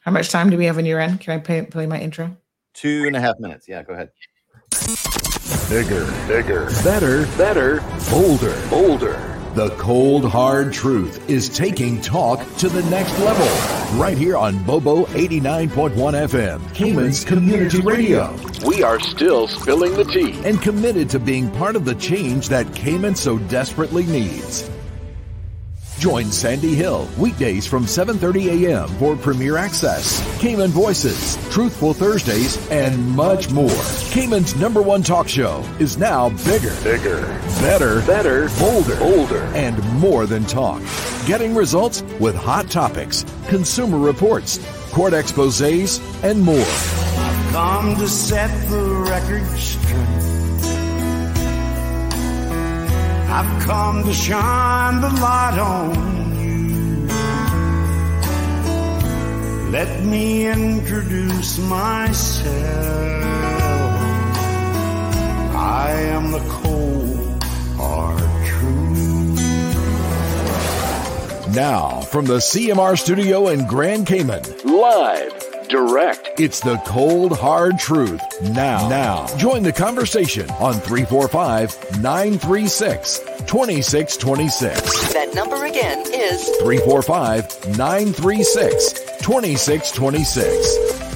How much time do we have on your end? Can I play, play my intro? Two and a half minutes. Yeah, go ahead. Bigger, bigger, better, better, bolder, bolder. The cold, hard truth is taking talk to the next level. Right here on Bobo 89.1 FM, Cayman's Community Radio. We are still spilling the tea and committed to being part of the change that Cayman so desperately needs. Join Sandy Hill weekdays from 7:30 a.m. for Premier Access, Cayman Voices, Truthful Thursdays, and much more. Cayman's number one talk show is now bigger, bigger, better, better, bolder, bolder, and more than talk. Getting results with hot topics, consumer reports, court exposés, and more. Come to set the record straight. I've come to shine the light on you. Let me introduce myself. I am the cold, hard truth. Now, from the CMR studio in Grand Cayman, live, direct, it's the cold, hard truth. Now, now, join the conversation on 345 936 2626. That number again is 345 936 2626.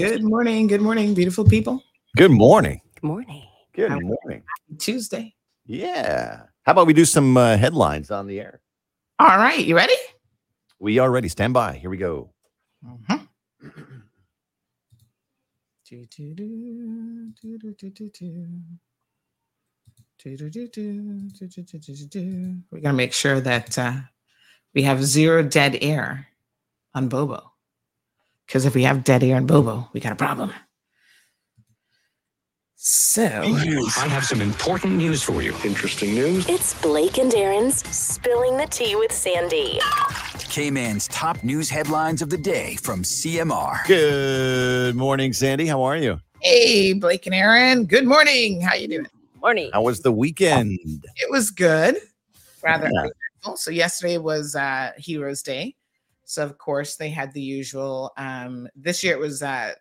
Good morning. Good morning, beautiful people. Good morning. Good morning. Good morning. Tuesday. Yeah. How about we do some uh, headlines on the air? All right. You ready? We are ready. Stand by. Here we go. Mm-hmm. do, do, do, do, do, do, do, do. We're going to make sure that uh, we have zero dead air on Bobo. Because if we have dead air on Bobo, we got a problem. So, I have some important news for you. Interesting news? It's Blake and Aaron's Spilling the Tea with Sandy. Cayman's top news headlines of the day from CMR. Good morning, Sandy. How are you? hey, Blake and Aaron, good morning. How you doing? Morning. How was the weekend? It was good, rather Yeah. So yesterday was uh, Heroes Day, so of course they had the usual. Um, this year it was uh,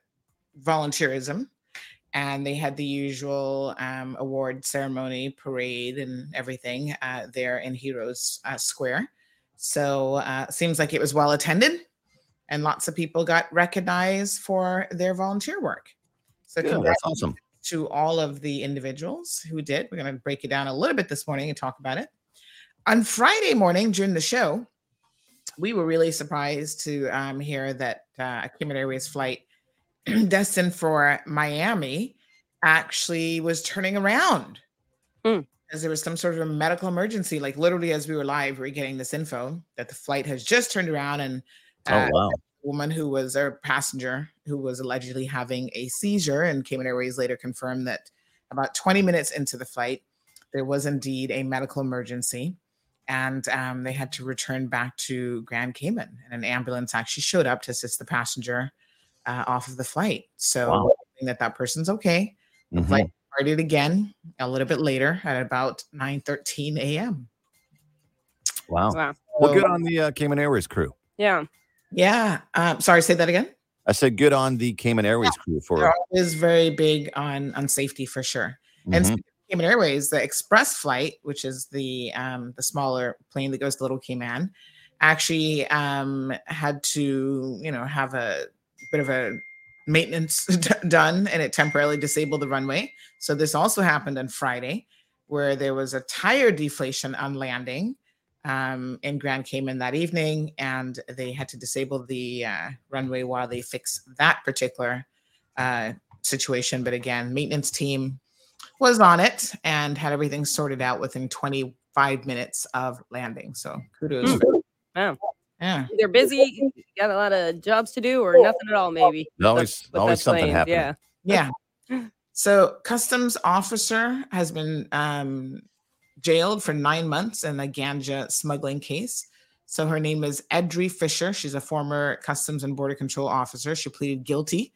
volunteerism, and they had the usual um, award ceremony, parade, and everything uh, there in Heroes uh, Square. So uh, seems like it was well attended, and lots of people got recognized for their volunteer work. So congrats That's awesome. to all of the individuals who did. We're going to break it down a little bit this morning and talk about it. On Friday morning during the show, we were really surprised to um, hear that uh, a Cayman Airways flight destined for Miami actually was turning around. Hmm. As there was some sort of a medical emergency, like literally as we were live, we were getting this info that the flight has just turned around and Oh, uh, wow. woman who was a passenger who was allegedly having a seizure and Cayman Airways later confirmed that about 20 minutes into the flight there was indeed a medical emergency and um, they had to return back to Grand Cayman and an ambulance actually showed up to assist the passenger uh, off of the flight so Wow. that that person's okay the Mhm. flight started again a little bit later at about 9 13 a.m Wow. Wow. Well, good on the uh, Cayman Airways crew. Yeah. yeah um, sorry say that again I said good on the Cayman Airways crew for. always very big on on safety for sure And Mhm. speaking of Cayman Airways, the express flight, which is the um, the smaller plane that goes to Little Cayman, actually um, had to you know have a bit of a maintenance d- done, and it temporarily disabled the runway. So this also happened on Friday, where there was a tire deflation on landing um, in Grand Cayman that evening, and they had to disable the uh, runway while they fix that particular uh, situation. But again, maintenance team was on it and had everything sorted out within 25 minutes of landing. So kudos. Mm. Wow. Yeah. They're busy, got a lot of jobs to do, or nothing at all, maybe. Always with always that something plane, happening. Yeah. Yeah. So customs officer has been um, jailed for nine months in a ganja smuggling case. So her name is Edry Fisher. She's a former customs and border control officer. She pleaded guilty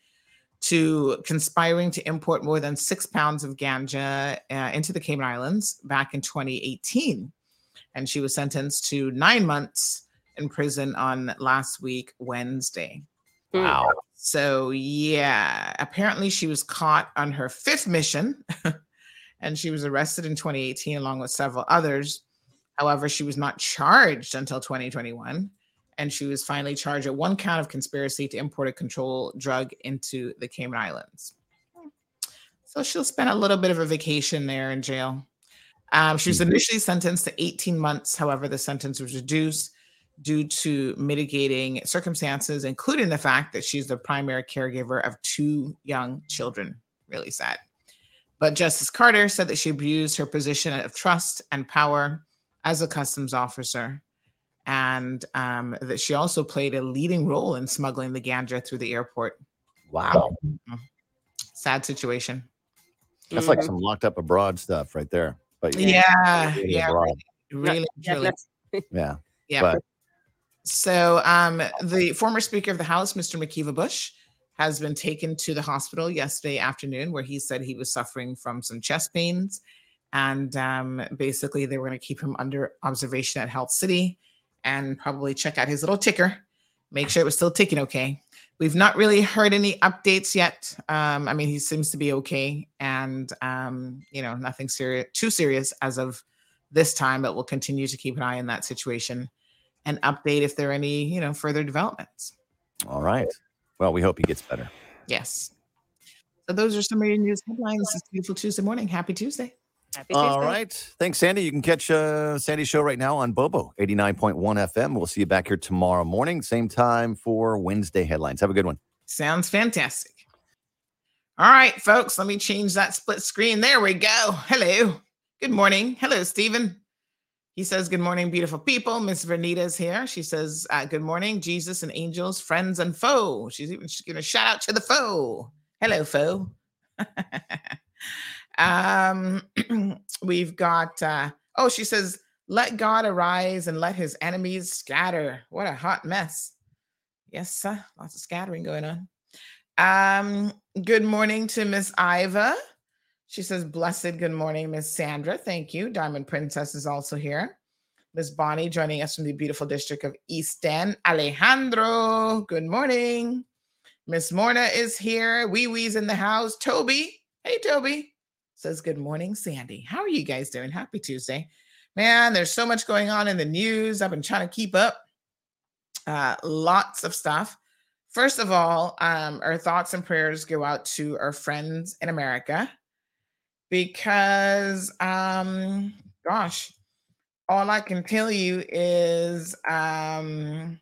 to conspiring to import more than six pounds of ganja uh, into the Cayman Islands back in 2018. And she was sentenced to nine months in prison on last week, Wednesday. Wow. So yeah, apparently she was caught on her fifth mission and she was arrested in 2018 along with several others. However, she was not charged until 2021 and she was finally charged at one count of conspiracy to import a control drug into the Cayman Islands. So she'll spend a little bit of a vacation there in jail. Um, she was Mhm. initially sentenced to 18 months. However, the sentence was reduced due to mitigating circumstances, including the fact that she's the primary caregiver of two young children. Really sad. But Justice Carter said that she abused her position of trust and power as a customs officer, and um, that she also played a leading role in smuggling the ganja through the airport. Wow. Sad situation. That's like Mhm. some locked up abroad stuff right there. But Yeah, really yeah, abroad. really, really, Yeah, truly. yeah. Yeah. But So, um, the former Speaker of the House, Mr. McKeeva Bush, has been taken to the hospital yesterday afternoon, where he said he was suffering from some chest pains, and um, basically they were going to keep him under observation at Health City and probably check out his little ticker, make sure it was still ticking okay. We've not really heard any updates yet. Um, I mean, he seems to be okay, and um, you know, nothing serious, too serious as of this time. But we'll continue to keep an eye on that situation and update if there are any, you know, further developments. all right. Well, we hope he gets better. Yes. So those are some of your news headlines this beautiful Tuesday morning. Happy Tuesday. Happy All Tuesday. right. Thanks, Sandy. You can catch uh, Sandy's show right now on Bobo 89.1 FM. We'll see you back here tomorrow morning, same time for Wednesday headlines. Have a good one. Sounds fantastic. All right, folks, let me change that split screen. There we go. Hello. Good morning. Hello, Stephen. He says, Good morning, beautiful people. Miss Vernita is here. She says, uh, Good morning, Jesus and angels, friends and foe. She's even she's giving a shout out to the foe. Hello, foe. um, we've got, uh, oh, she says, Let God arise and let his enemies scatter. What a hot mess. Yes, sir. Lots of scattering going on. Um, good morning to Miss Iva. She says, Blessed good morning, Miss Sandra. Thank you. Diamond Princess is also here. Miss Bonnie joining us from the beautiful district of East End. Alejandro, good morning. Miss Morna is here. Wee Wee's in the house. Toby, hey, Toby, says, Good morning, Sandy. How are you guys doing? Happy Tuesday. Man, there's so much going on in the news. I've been trying to keep up. Uh, lots of stuff. First of all, um, our thoughts and prayers go out to our friends in America because, um, gosh, all I can tell you is, um,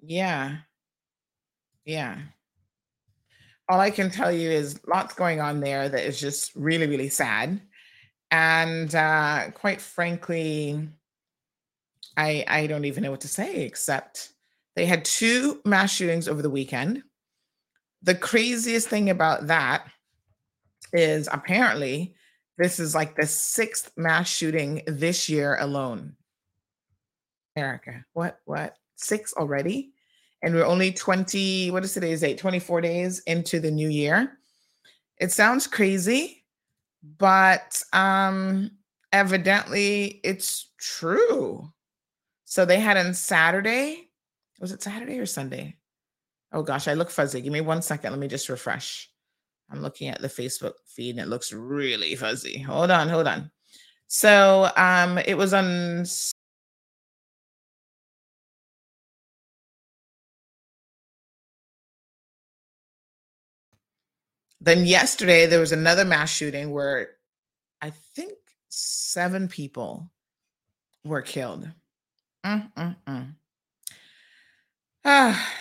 yeah, yeah. All I can tell you is lots going on there that is just really, really sad. And uh, quite frankly, I I don't even know what to say except they had two mass shootings over the weekend. The craziest thing about that is apparently this is like the sixth mass shooting this year alone. America, what what six already? And we're only 20, what is today's date? 24 days into the new year. It sounds crazy, but um evidently it's true. So they had on Saturday. Was it Saturday or Sunday? Oh gosh, I look fuzzy. Give me one second. Let me just refresh. I'm looking at the Facebook feed and it looks really fuzzy. Hold on, hold on. So um it was on then yesterday there was another mass shooting where I think seven people were killed. Mm, mm, mm. Ah,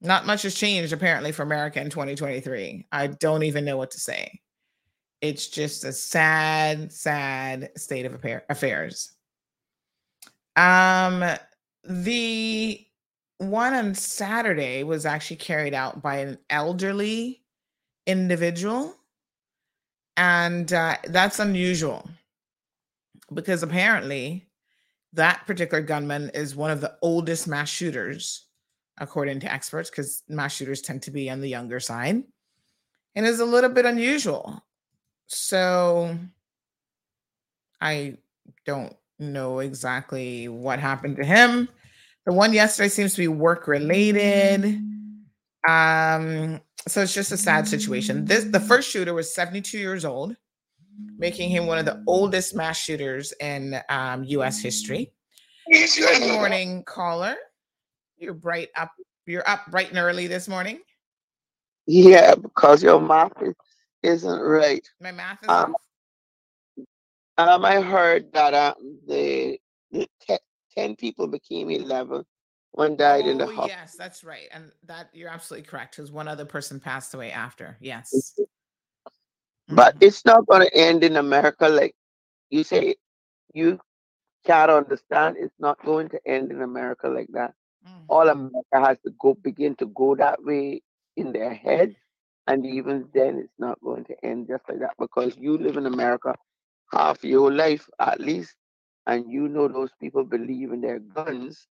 not much has changed apparently for America in 2023. I don't even know what to say. it's just a sad, sad state of affairs. Um, the one on Saturday was actually carried out by an elderly individual, and uh, that's unusual because apparently that particular gunman is one of the oldest mass shooters, according to experts, because mass shooters tend to be on the younger side, and is a little bit unusual. So I don't know exactly what happened to him. The one yesterday seems to be work related. Um, so it's just a sad situation. This the first shooter was 72 years old, making him one of the oldest mass shooters in um, U.S. history. Good morning, caller. You're bright up. You're up bright and early this morning. Yeah, because your math is, isn't right. My math is Um. Um, I heard that um, the, the te- ten people became eleven. One died in the Oh, hospital. yes, that's right. And that you're absolutely correct. Because one other person passed away after. Yes. But Mhm. it's not going to end in America like you say. You can't understand. It's not going to end in America like that. Mm. All America has to go begin to go that way in their head, and even then, it's not going to end just like that because you live in America half your life at least, and you know those people believe in their guns.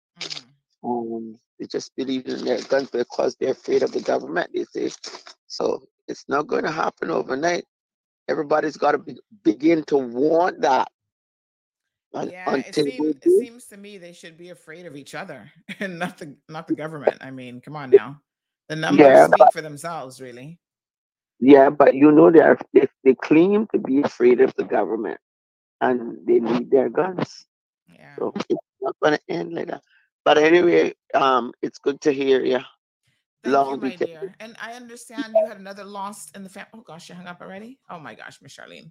Um, they just believe in their guns because they're afraid of the government. They say so. It's not going to happen overnight. Everybody's got to be, begin to want that. Yeah, it until they seems it seems to me they should be afraid of each other and not the not the government. I mean, come on now. The numbers Yeah, speak for themselves, really. yeah, but you know they are they, they claim to be afraid of the government, and they need their guns. Yeah. So it's not going to end like that. But anyway, um, it's good to hear you. Thank Long you, my dear. And I understand you had another loss in the family. Oh gosh, you hung up already? Oh my gosh, Miss Charlene.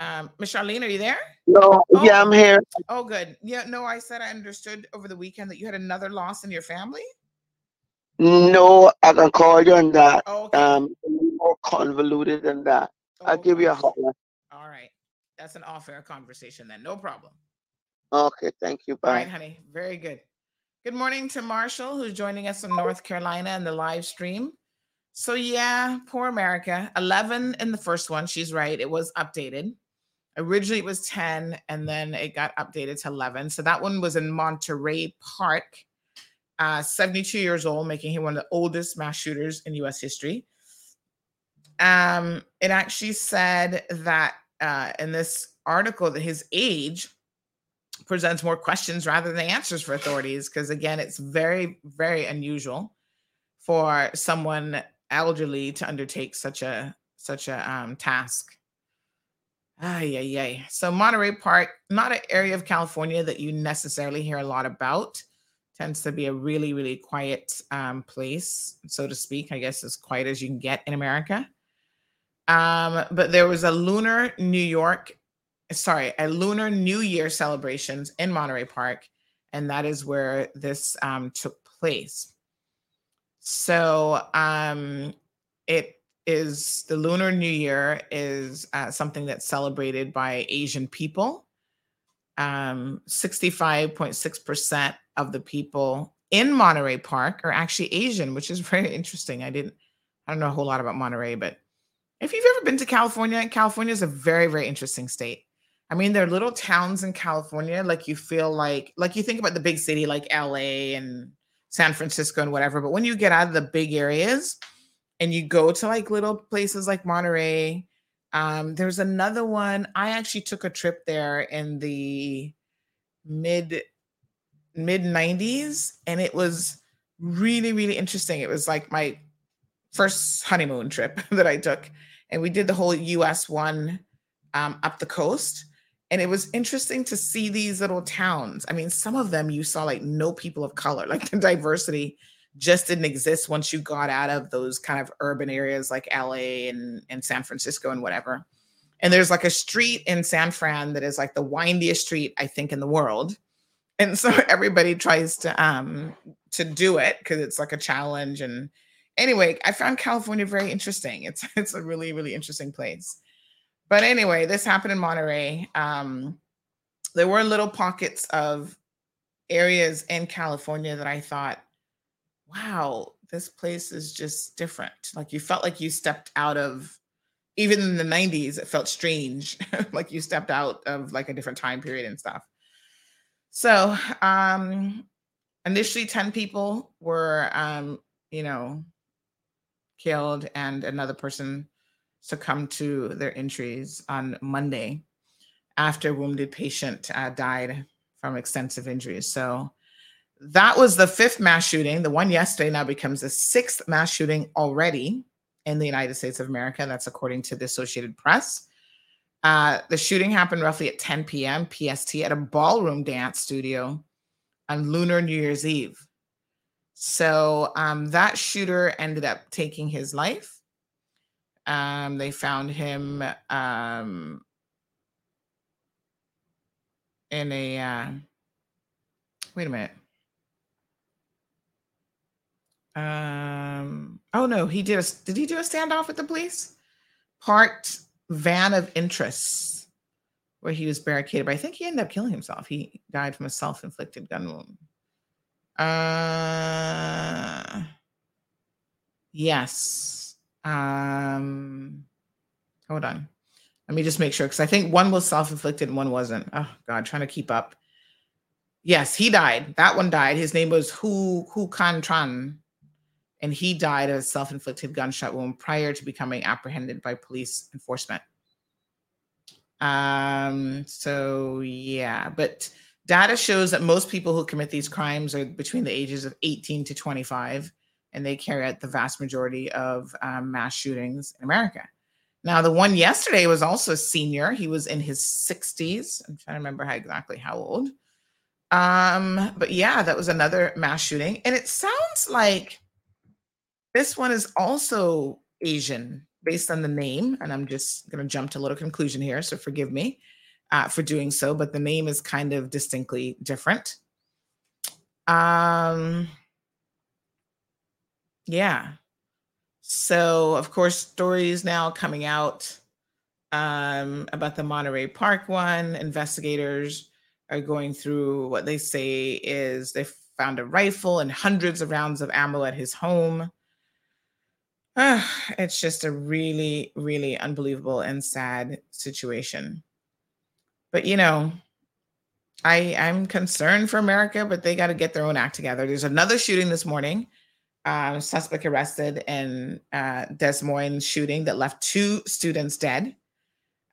Um, Miss Charlene, are you there? No, yeah, I'm Oh. here. Oh, good. Yeah, no, I said I understood over the weekend that you had another loss in your family. No, I can call you on that. Oh, okay. Um, more convoluted than that. I'll Oh, give you a holler. All right. That's an off-air conversation then. No problem. Okay, thank you. All right, Bye. honey. Very good. Good morning to Marshall, who's joining us from North Carolina in the live stream. So, yeah, poor America. 11 in the first one. She's right. It was updated. Originally, it was 10, and then it got updated to 11. So, that one was in Monterey Park. Uh, 72 years old, making him one of the oldest mass shooters in US history. Um, it actually said that uh, in this article that his age presents more questions rather than answers for authorities because again it's very very unusual for someone elderly to undertake such a such a um, task. Ah yeah yeah so monterey park not an area of california that you necessarily hear a lot about. Tends to be a really really quiet um, place so to speak i guess as quiet as you can get in america. Um, but there was a lunar new york sorry, a Lunar New Year celebrations in Monterey Park, and that is where this um, took place. So um, it is the Lunar New Year is uh, something that's celebrated by Asian people. Um, 65.6% of the people in Monterey Park are actually Asian, which is very interesting. I didn't, I don't know a whole lot about Monterey, but if you've ever been to California, California is a very, very interesting state. I mean, there are little towns in California, like you feel like, like you think about the big city like LA and San Francisco and whatever. But when you get out of the big areas and you go to like little places like Monterey, um, there's another one. I actually took a trip there in the mid mid 90s, and it was really, really interesting. It was like my first honeymoon trip that I took, and we did the whole US one um, up the coast. And it was interesting to see these little towns. I mean, some of them you saw like no people of color, like the diversity just didn't exist once you got out of those kind of urban areas like LA and, and San Francisco and whatever. And there's like a street in San Fran that is like the windiest street, I think, in the world. And so everybody tries to um to do it because it's like a challenge. And anyway, I found California very interesting. It's it's a really, really interesting place. But anyway, this happened in Monterey. Um, there were little pockets of areas in California that I thought, wow, this place is just different. Like you felt like you stepped out of even in the 90s, it felt strange, like you stepped out of like a different time period and stuff. So um initially 10 people were um, you know, killed and another person succumbed to their injuries on Monday after a wounded patient uh, died from extensive injuries. So that was the fifth mass shooting. The one yesterday now becomes the sixth mass shooting already in the United States of America. That's according to the Associated Press. Uh, the shooting happened roughly at 10 p.m. PST at a ballroom dance studio on Lunar New Year's Eve. So um, that shooter ended up taking his life. Um, they found him um, in a. Uh, wait a minute. Um, oh no, he did a did he do a standoff with the police? Parked van of interest where he was barricaded, but I think he ended up killing himself. He died from a self-inflicted gun wound. Uh yes. Um hold on. Let me just make sure because I think one was self-inflicted and one wasn't. Oh god, trying to keep up. Yes, he died. That one died. His name was Hu Huu Can Tran and he died of a self-inflicted gunshot wound prior to becoming apprehended by police enforcement. Um, so yeah, but data shows that most people who commit these crimes are between the ages of 18 to 25, and they carry out the vast majority of um, mass shootings in America. Now, the one yesterday was also a senior. He was in his 60s. I'm trying to remember how exactly how old. Um, but yeah, that was another mass shooting. And it sounds like this one is also Asian based on the name. And I'm just going to jump to a little conclusion here. So forgive me uh, for doing so, but the name is kind of distinctly different. Um, yeah. So, of course, stories now coming out um, about the Monterey Park one. Investigators are going through what they say is they found a rifle and hundreds of rounds of ammo at his home. Uh, it's just a really, really unbelievable and sad situation. But you know, I I'm concerned for America, but they got to get their own act together. There's another shooting this morning. Uh, suspect arrested in uh, Des Moines shooting that left two students dead.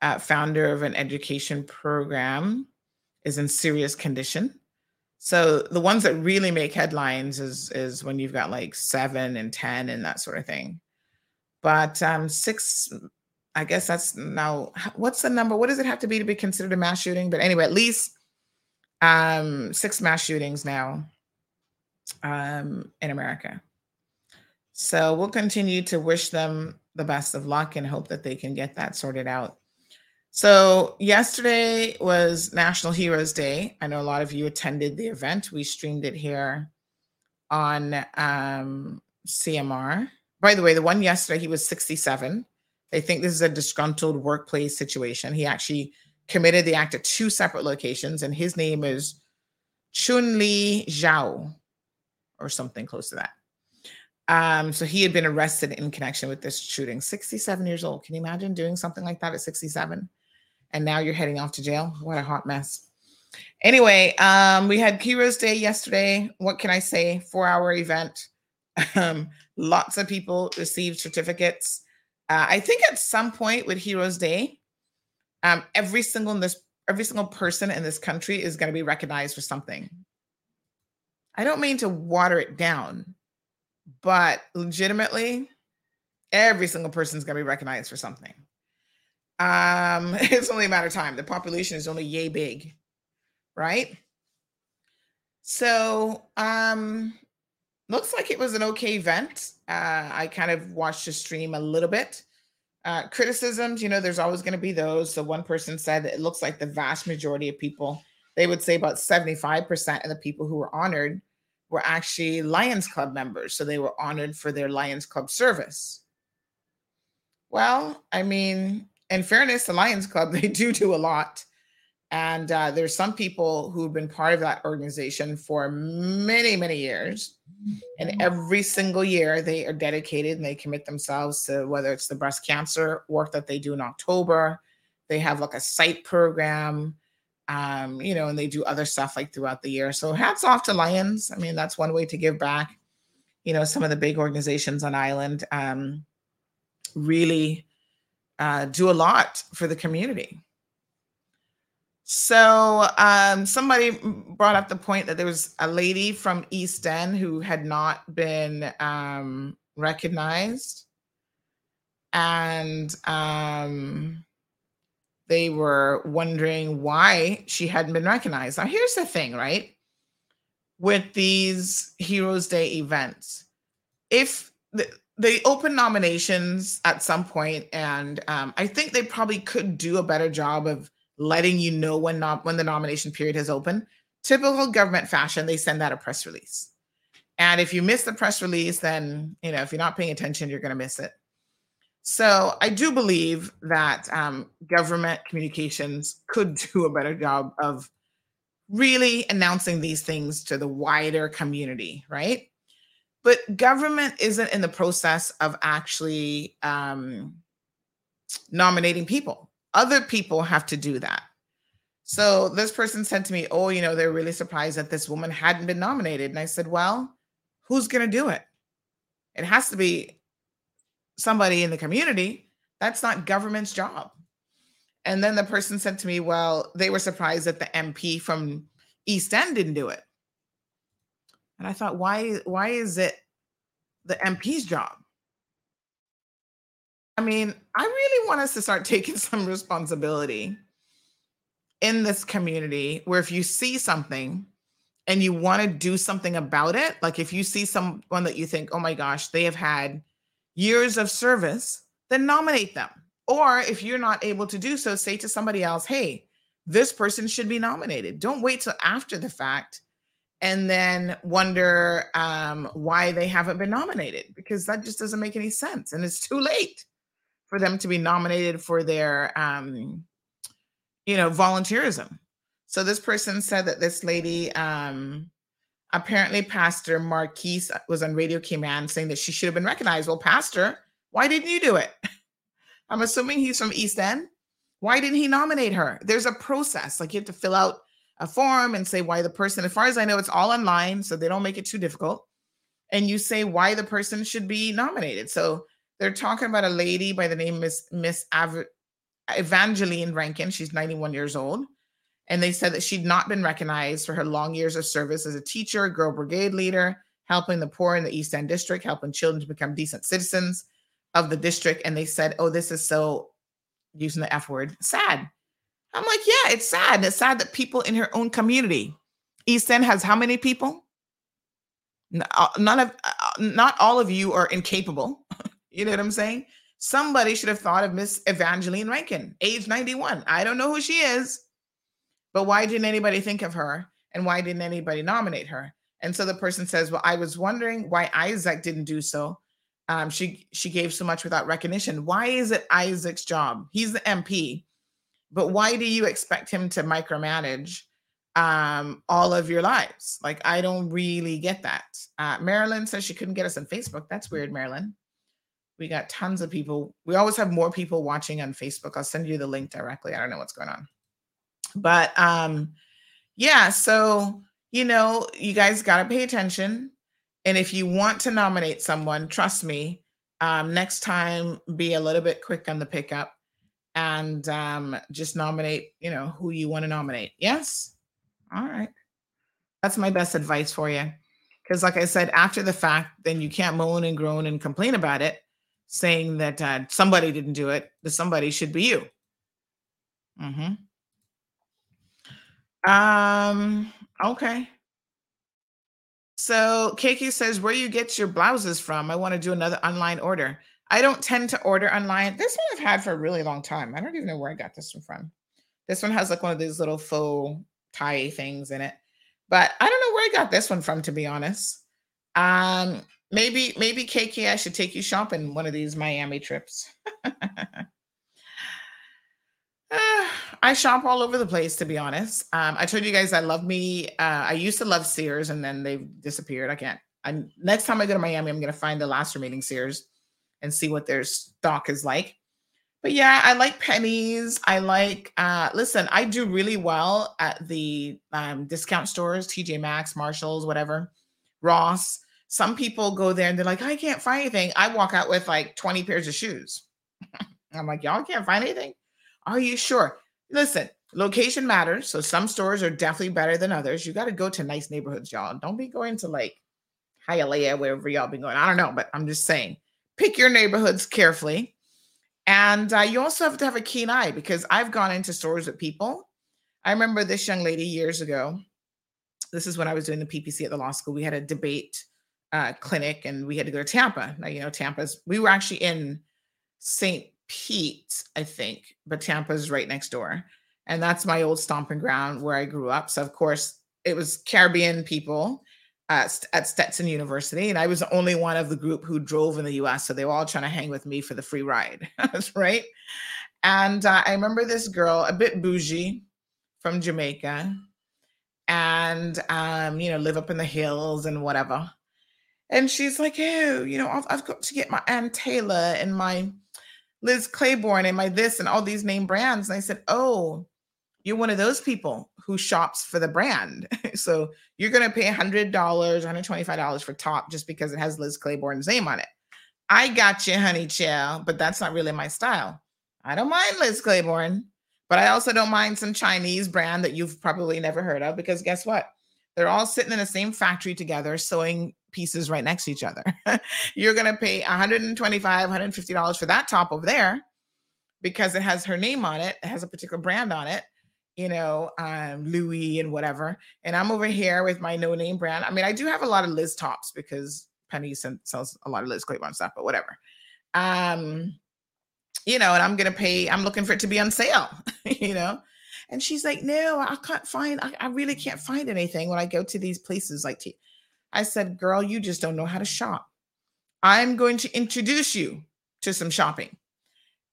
Uh, founder of an education program is in serious condition. So the ones that really make headlines is is when you've got like seven and ten and that sort of thing. But um, six, I guess that's now, what's the number? What does it have to be to be considered a mass shooting? But anyway, at least um, six mass shootings now um, in America. So we'll continue to wish them the best of luck and hope that they can get that sorted out. So, yesterday was National Heroes Day. I know a lot of you attended the event. We streamed it here on um, CMR. By the way, the one yesterday, he was 67. They think this is a disgruntled workplace situation. He actually committed the act at two separate locations, and his name is Chun Li Zhao or something close to that. Um, so he had been arrested in connection with this shooting. 67 years old. Can you imagine doing something like that at 67? And now you're heading off to jail. What a hot mess. Anyway, um, we had Heroes Day yesterday. What can I say? Four hour event. Um, lots of people received certificates. Uh, I think at some point with Heroes Day, um, every single this every single person in this country is going to be recognized for something. I don't mean to water it down, but legitimately, every single person is going to be recognized for something. Um, it's only a matter of time. The population is only yay big, right? So, um, looks like it was an okay event. Uh, I kind of watched the stream a little bit. Uh, criticisms, you know, there's always going to be those. So one person said that it looks like the vast majority of people, they would say about 75% of the people who were honored were actually Lions Club members. So they were honored for their Lions Club service. Well, I mean, in fairness the Lions Club, they do do a lot. And uh, there's some people who've been part of that organization for many, many years. And every single year they are dedicated and they commit themselves to whether it's the breast cancer work that they do in October, they have like a site program, um, you know, and they do other stuff like throughout the year. So hats off to Lions. I mean, that's one way to give back. You know, some of the big organizations on island um, really uh, do a lot for the community. So um, somebody brought up the point that there was a lady from East End who had not been um, recognized, and um, they were wondering why she hadn't been recognized. Now, here's the thing, right? With these Heroes Day events, if the, they open nominations at some point, and um, I think they probably could do a better job of letting you know when not when the nomination period has opened. Typical government fashion, they send out a press release. And if you miss the press release, then you know if you're not paying attention, you're going to miss it. So I do believe that um, government communications could do a better job of really announcing these things to the wider community, right? But government isn't in the process of actually um, nominating people other people have to do that. So this person said to me, Oh, you know, they're really surprised that this woman hadn't been nominated. And I said, Well, who's going to do it? It has to be somebody in the community. That's not government's job. And then the person said to me, Well, they were surprised that the MP from East End didn't do it. And I thought, why, why is it the MP's job? I mean, I really want us to start taking some responsibility in this community where if you see something and you want to do something about it, like if you see someone that you think, oh my gosh, they have had years of service, then nominate them. Or if you're not able to do so, say to somebody else, hey, this person should be nominated. Don't wait till after the fact and then wonder um, why they haven't been nominated because that just doesn't make any sense and it's too late for them to be nominated for their um, you know volunteerism so this person said that this lady um, apparently pastor marquise uh, was on radio cayman saying that she should have been recognized. Well pastor why didn't you do it? I'm assuming he's from east end. Why didn't he nominate her? There's a process. Like you have to fill out a form and say why the person as far as i know it's all online so they don't make it too difficult. And you say why the person should be nominated. So they're talking about a lady by the name Miss Miss Av- Evangeline Rankin. She's 91 years old. And they said that she'd not been recognized for her long years of service as a teacher, girl brigade leader, helping the poor in the East End district, helping children to become decent citizens of the district. And they said, oh, this is so, using the F word, sad. I'm like, yeah, it's sad. It's sad that people in her own community, East End has how many people? Uh, none of, uh, not all of you are incapable. You know what I'm saying? Somebody should have thought of Miss Evangeline Rankin, age 91. I don't know who she is, but why didn't anybody think of her? And why didn't anybody nominate her? And so the person says, Well, I was wondering why Isaac didn't do so. Um, she she gave so much without recognition. Why is it Isaac's job? He's the MP, but why do you expect him to micromanage um, all of your lives? Like, I don't really get that. Uh, Marilyn says she couldn't get us on Facebook. That's weird, Marilyn. We got tons of people. We always have more people watching on Facebook. I'll send you the link directly. I don't know what's going on. But um yeah, so you know, you guys got to pay attention. And if you want to nominate someone, trust me, um, next time be a little bit quick on the pickup and um, just nominate, you know, who you want to nominate. Yes? All right. That's my best advice for you. Because, like I said, after the fact, then you can't moan and groan and complain about it saying that uh, somebody didn't do it, the somebody should be you. Mm-hmm. Um, okay. So KK says, where you get your blouses from? I want to do another online order. I don't tend to order online. This one I've had for a really long time. I don't even know where I got this one from. This one has like one of these little faux tie things in it. But I don't know where I got this one from, to be honest. Um, Maybe, maybe KK, I should take you shopping one of these Miami trips. I shop all over the place, to be honest. Um, I told you guys I love me. Uh, I used to love Sears, and then they've disappeared. I can't. I, next time I go to Miami, I'm going to find the last remaining Sears and see what their stock is like. But yeah, I like Penney's. I like. Uh, listen, I do really well at the um, discount stores, TJ Maxx, Marshalls, whatever, Ross. Some people go there and they're like, I can't find anything. I walk out with like 20 pairs of shoes. I'm like, y'all can't find anything. Are you sure? Listen, location matters. So some stores are definitely better than others. You got to go to nice neighborhoods, y'all. Don't be going to like Hialeah, wherever y'all been going. I don't know, but I'm just saying, pick your neighborhoods carefully. And uh, you also have to have a keen eye because I've gone into stores with people. I remember this young lady years ago. This is when I was doing the PPC at the law school. We had a debate uh, clinic and we had to go to Tampa. Now, you know, Tampa's, we were actually in St. Pete, I think, but Tampa's right next door. And that's my old stomping ground where I grew up. So, of course, it was Caribbean people at, at Stetson University. And I was the only one of the group who drove in the US. So they were all trying to hang with me for the free ride. right. And uh, I remember this girl, a bit bougie from Jamaica, and, um, you know, live up in the hills and whatever. And she's like, oh, you know, I've, I've got to get my Ann Taylor and my Liz Claiborne and my this and all these name brands. And I said, Oh, you're one of those people who shops for the brand. so you're going to pay $100, $125 for top just because it has Liz Claiborne's name on it. I got you, honey chill, but that's not really my style. I don't mind Liz Claiborne, but I also don't mind some Chinese brand that you've probably never heard of because guess what? They're all sitting in the same factory together, sewing pieces right next to each other. You're going to pay $125, $150 for that top over there because it has her name on it, it has a particular brand on it, you know, um, Louis and whatever. And I'm over here with my no name brand. I mean, I do have a lot of Liz tops because Penney sells a lot of Liz Claiborne stuff, but whatever. Um, you know, and I'm going to pay, I'm looking for it to be on sale, you know. And she's like, no, I can't find, I, I really can't find anything when I go to these places like T. I said, Girl, you just don't know how to shop. I'm going to introduce you to some shopping.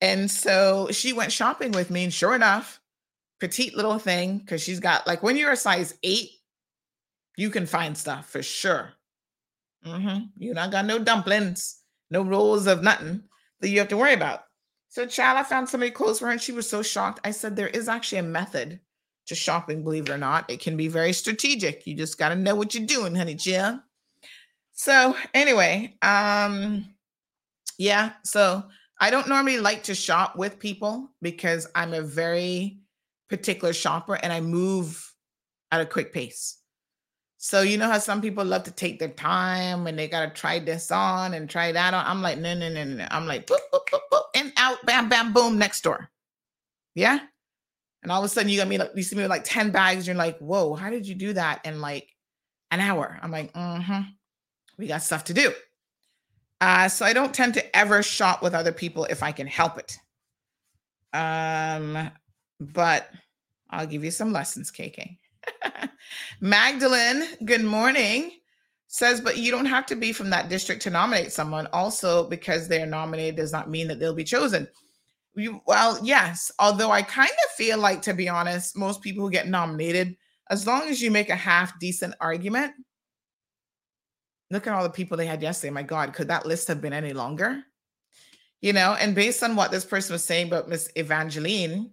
And so she went shopping with me. And sure enough, petite little thing, because she's got like when you're a size eight, you can find stuff for sure. Mm-hmm. You not got no dumplings, no rolls of nothing that you have to worry about. So, child, I found somebody clothes for her and she was so shocked. I said, There is actually a method to shopping, believe it or not. It can be very strategic. You just got to know what you're doing, honey Jill. So anyway, um, yeah. So I don't normally like to shop with people because I'm a very particular shopper and I move at a quick pace. So you know how some people love to take their time and they gotta try this on and try that on. I'm like, no, no, no, no. I'm like, boop, boop, boop, boop, and out, bam, bam, boom, next door. Yeah. And all of a sudden you got me like you see me with like 10 bags. You're like, whoa, how did you do that in like an hour? I'm like, mm-hmm. We got stuff to do. Uh, so I don't tend to ever shop with other people if I can help it. Um, but I'll give you some lessons, KK. Magdalene, good morning. Says, but you don't have to be from that district to nominate someone. Also, because they're nominated does not mean that they'll be chosen. You, well, yes. Although I kind of feel like, to be honest, most people who get nominated, as long as you make a half decent argument, look at all the people they had yesterday. My God, could that list have been any longer? You know, and based on what this person was saying about Miss Evangeline,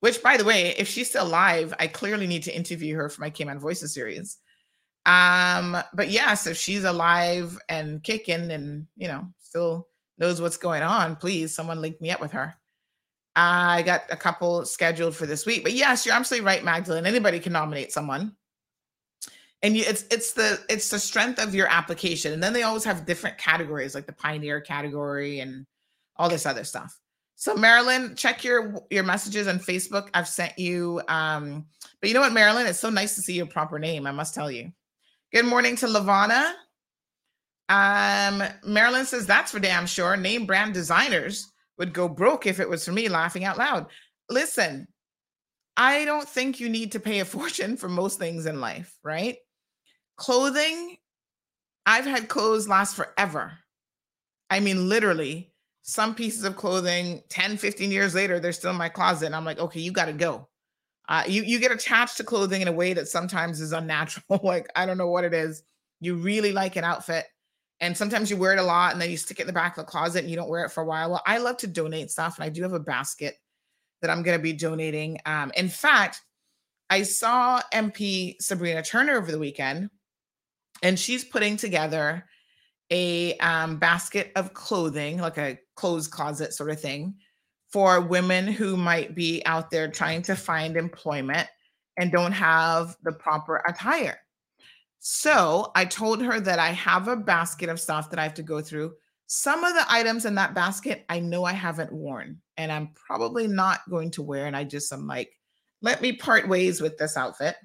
which by the way, if she's still alive, I clearly need to interview her for my Cayman Voices series. Um, but yes, if she's alive and kicking and you know, still knows what's going on, please someone link me up with her. I got a couple scheduled for this week. But yes, you're absolutely right, Magdalene. Anybody can nominate someone. And you, it's it's the it's the strength of your application. And then they always have different categories, like the pioneer category and all this other stuff. So Marilyn, check your your messages on Facebook. I've sent you. Um, but you know what, Marilyn? It's so nice to see your proper name. I must tell you. Good morning to Lavana. Um, Marilyn says that's for damn sure. Name brand designers would go broke if it was for me laughing out loud. Listen, I don't think you need to pay a fortune for most things in life, right? Clothing, I've had clothes last forever. I mean, literally, some pieces of clothing 10, 15 years later, they're still in my closet. And I'm like, okay, you got to go. Uh, you, you get attached to clothing in a way that sometimes is unnatural. like, I don't know what it is. You really like an outfit and sometimes you wear it a lot and then you stick it in the back of the closet and you don't wear it for a while. Well, I love to donate stuff and I do have a basket that I'm going to be donating. Um, in fact, I saw MP Sabrina Turner over the weekend and she's putting together a um, basket of clothing, like a clothes closet sort of thing, for women who might be out there trying to find employment and don't have the proper attire. So I told her that I have a basket of stuff that I have to go through. Some of the items in that basket I know I haven't worn and I'm probably not going to wear. And I just am like, let me part ways with this outfit.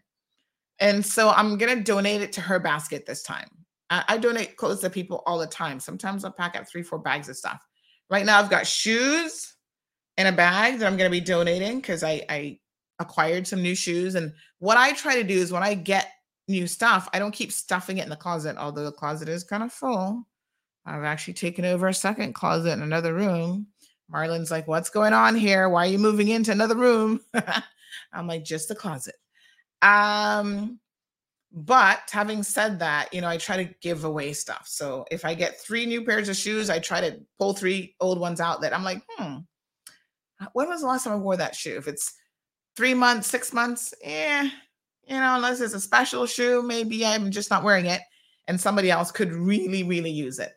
And so I'm going to donate it to her basket this time. I, I donate clothes to people all the time. Sometimes I'll pack up three, four bags of stuff. Right now, I've got shoes in a bag that I'm going to be donating because I, I acquired some new shoes. And what I try to do is when I get new stuff. I don't keep stuffing it in the closet, although the closet is kind of full. I've actually taken over a second closet in another room. Marlon's like, What's going on here? Why are you moving into another room? I'm like, Just the closet. Um, but having said that, you know, I try to give away stuff. So if I get three new pairs of shoes, I try to pull three old ones out that I'm like, hmm, when was the last time I wore that shoe? If it's three months, six months, yeah, you know, unless it's a special shoe, maybe I'm just not wearing it and somebody else could really, really use it.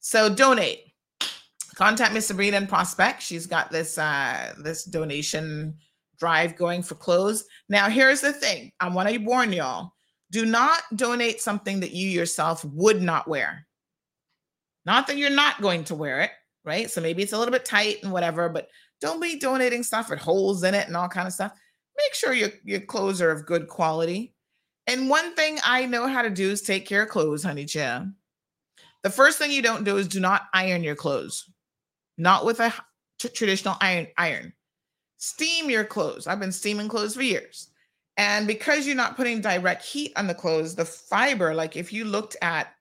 So donate. Contact Miss Sabrina and Prospect. She's got this uh this donation drive going for clothes. Now, here's the thing. I want to warn y'all. Do not donate something that you yourself would not wear. Not that you're not going to wear it, right? So maybe it's a little bit tight and whatever, but don't be donating stuff with holes in it and all kind of stuff make sure your, your clothes are of good quality. And one thing I know how to do is take care of clothes, honey chill. The first thing you don't do is do not iron your clothes, not with a t- traditional iron. Iron. Steam your clothes. I've been steaming clothes for years. And because you're not putting direct heat on the clothes, the fiber, like if you looked at,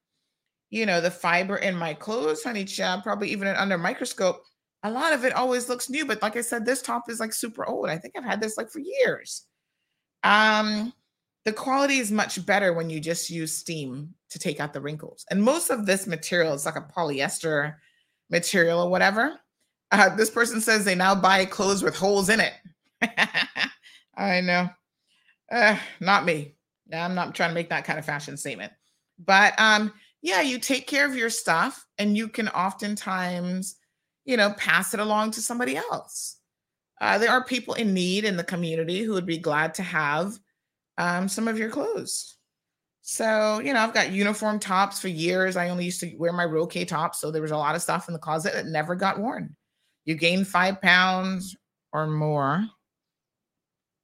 you know, the fiber in my clothes, honey child, probably even under microscope, a lot of it always looks new, but like I said, this top is like super old. I think I've had this like for years. Um, the quality is much better when you just use steam to take out the wrinkles. And most of this material is like a polyester material or whatever. Uh, this person says they now buy clothes with holes in it. I know. Uh, not me. I'm not trying to make that kind of fashion statement. But um, yeah, you take care of your stuff and you can oftentimes you know, pass it along to somebody else. Uh, there are people in need in the community who would be glad to have um, some of your clothes. So, you know, I've got uniform tops for years. I only used to wear my Roque tops. So there was a lot of stuff in the closet that never got worn. You gain five pounds or more.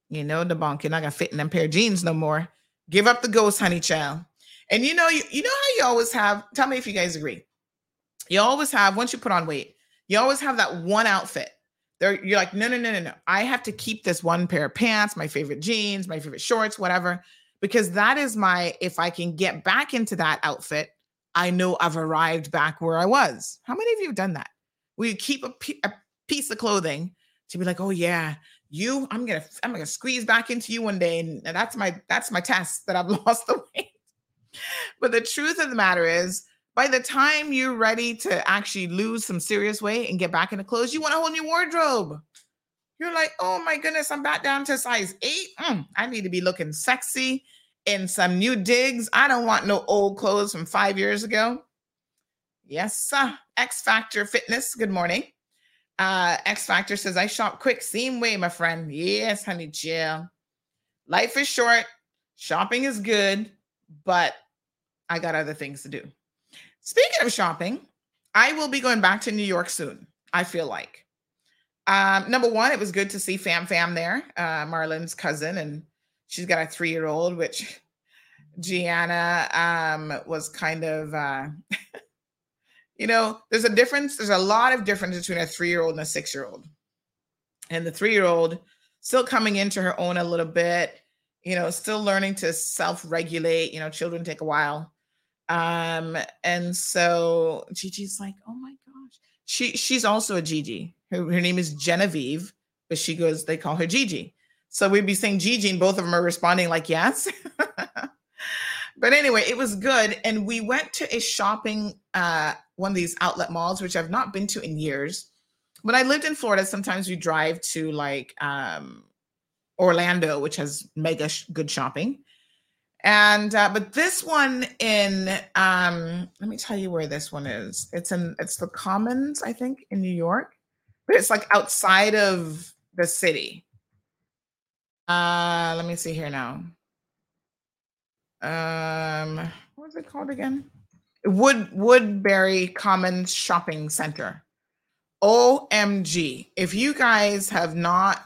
You know, the bonk, you're not gonna fit in them pair of jeans no more. Give up the ghost, honey child. And you know, you, you know how you always have, tell me if you guys agree. You always have, once you put on weight, you always have that one outfit. There, you're like, no, no, no, no, no. I have to keep this one pair of pants, my favorite jeans, my favorite shorts, whatever, because that is my. If I can get back into that outfit, I know I've arrived back where I was. How many of you have done that? We keep a, a piece of clothing to be like, oh yeah, you. I'm gonna, I'm gonna squeeze back into you one day, and that's my, that's my test that I've lost the weight. But the truth of the matter is, by the time you're ready to actually lose some serious weight and get back into clothes, you want a whole new wardrobe. You're like, oh my goodness, I'm back down to size eight. Mm, I need to be looking sexy in some new digs. I don't want no old clothes from five years ago. Yes, sir. X Factor Fitness. Good morning. Uh, X Factor says, I shop quick, same way, my friend. Yes, honey, Jill. Life is short. Shopping is good, but I got other things to do. Speaking of shopping, I will be going back to New York soon. I feel like. Um, number one, it was good to see Fam Fam there, uh, Marlon's cousin, and she's got a three year old, which Gianna um, was kind of, uh, you know, there's a difference. There's a lot of difference between a three year old and a six year old. And the three year old still coming into her own a little bit, you know, still learning to self regulate. You know, children take a while um, and so Gigi's like, oh my gosh. She she's also a Gigi. Her, her name is Genevieve, but she goes, they call her Gigi. So we'd be saying Gigi, and both of them are responding like yes. but anyway, it was good. And we went to a shopping, uh, one of these outlet malls, which I've not been to in years. When I lived in Florida, sometimes we drive to like um, Orlando, which has mega sh- good shopping. And uh, but this one in um, let me tell you where this one is. It's in it's the Commons, I think, in New York, but it's like outside of the city. Uh, let me see here now. Um, what was it called again? Wood Woodbury Commons Shopping Center. OMG. If you guys have not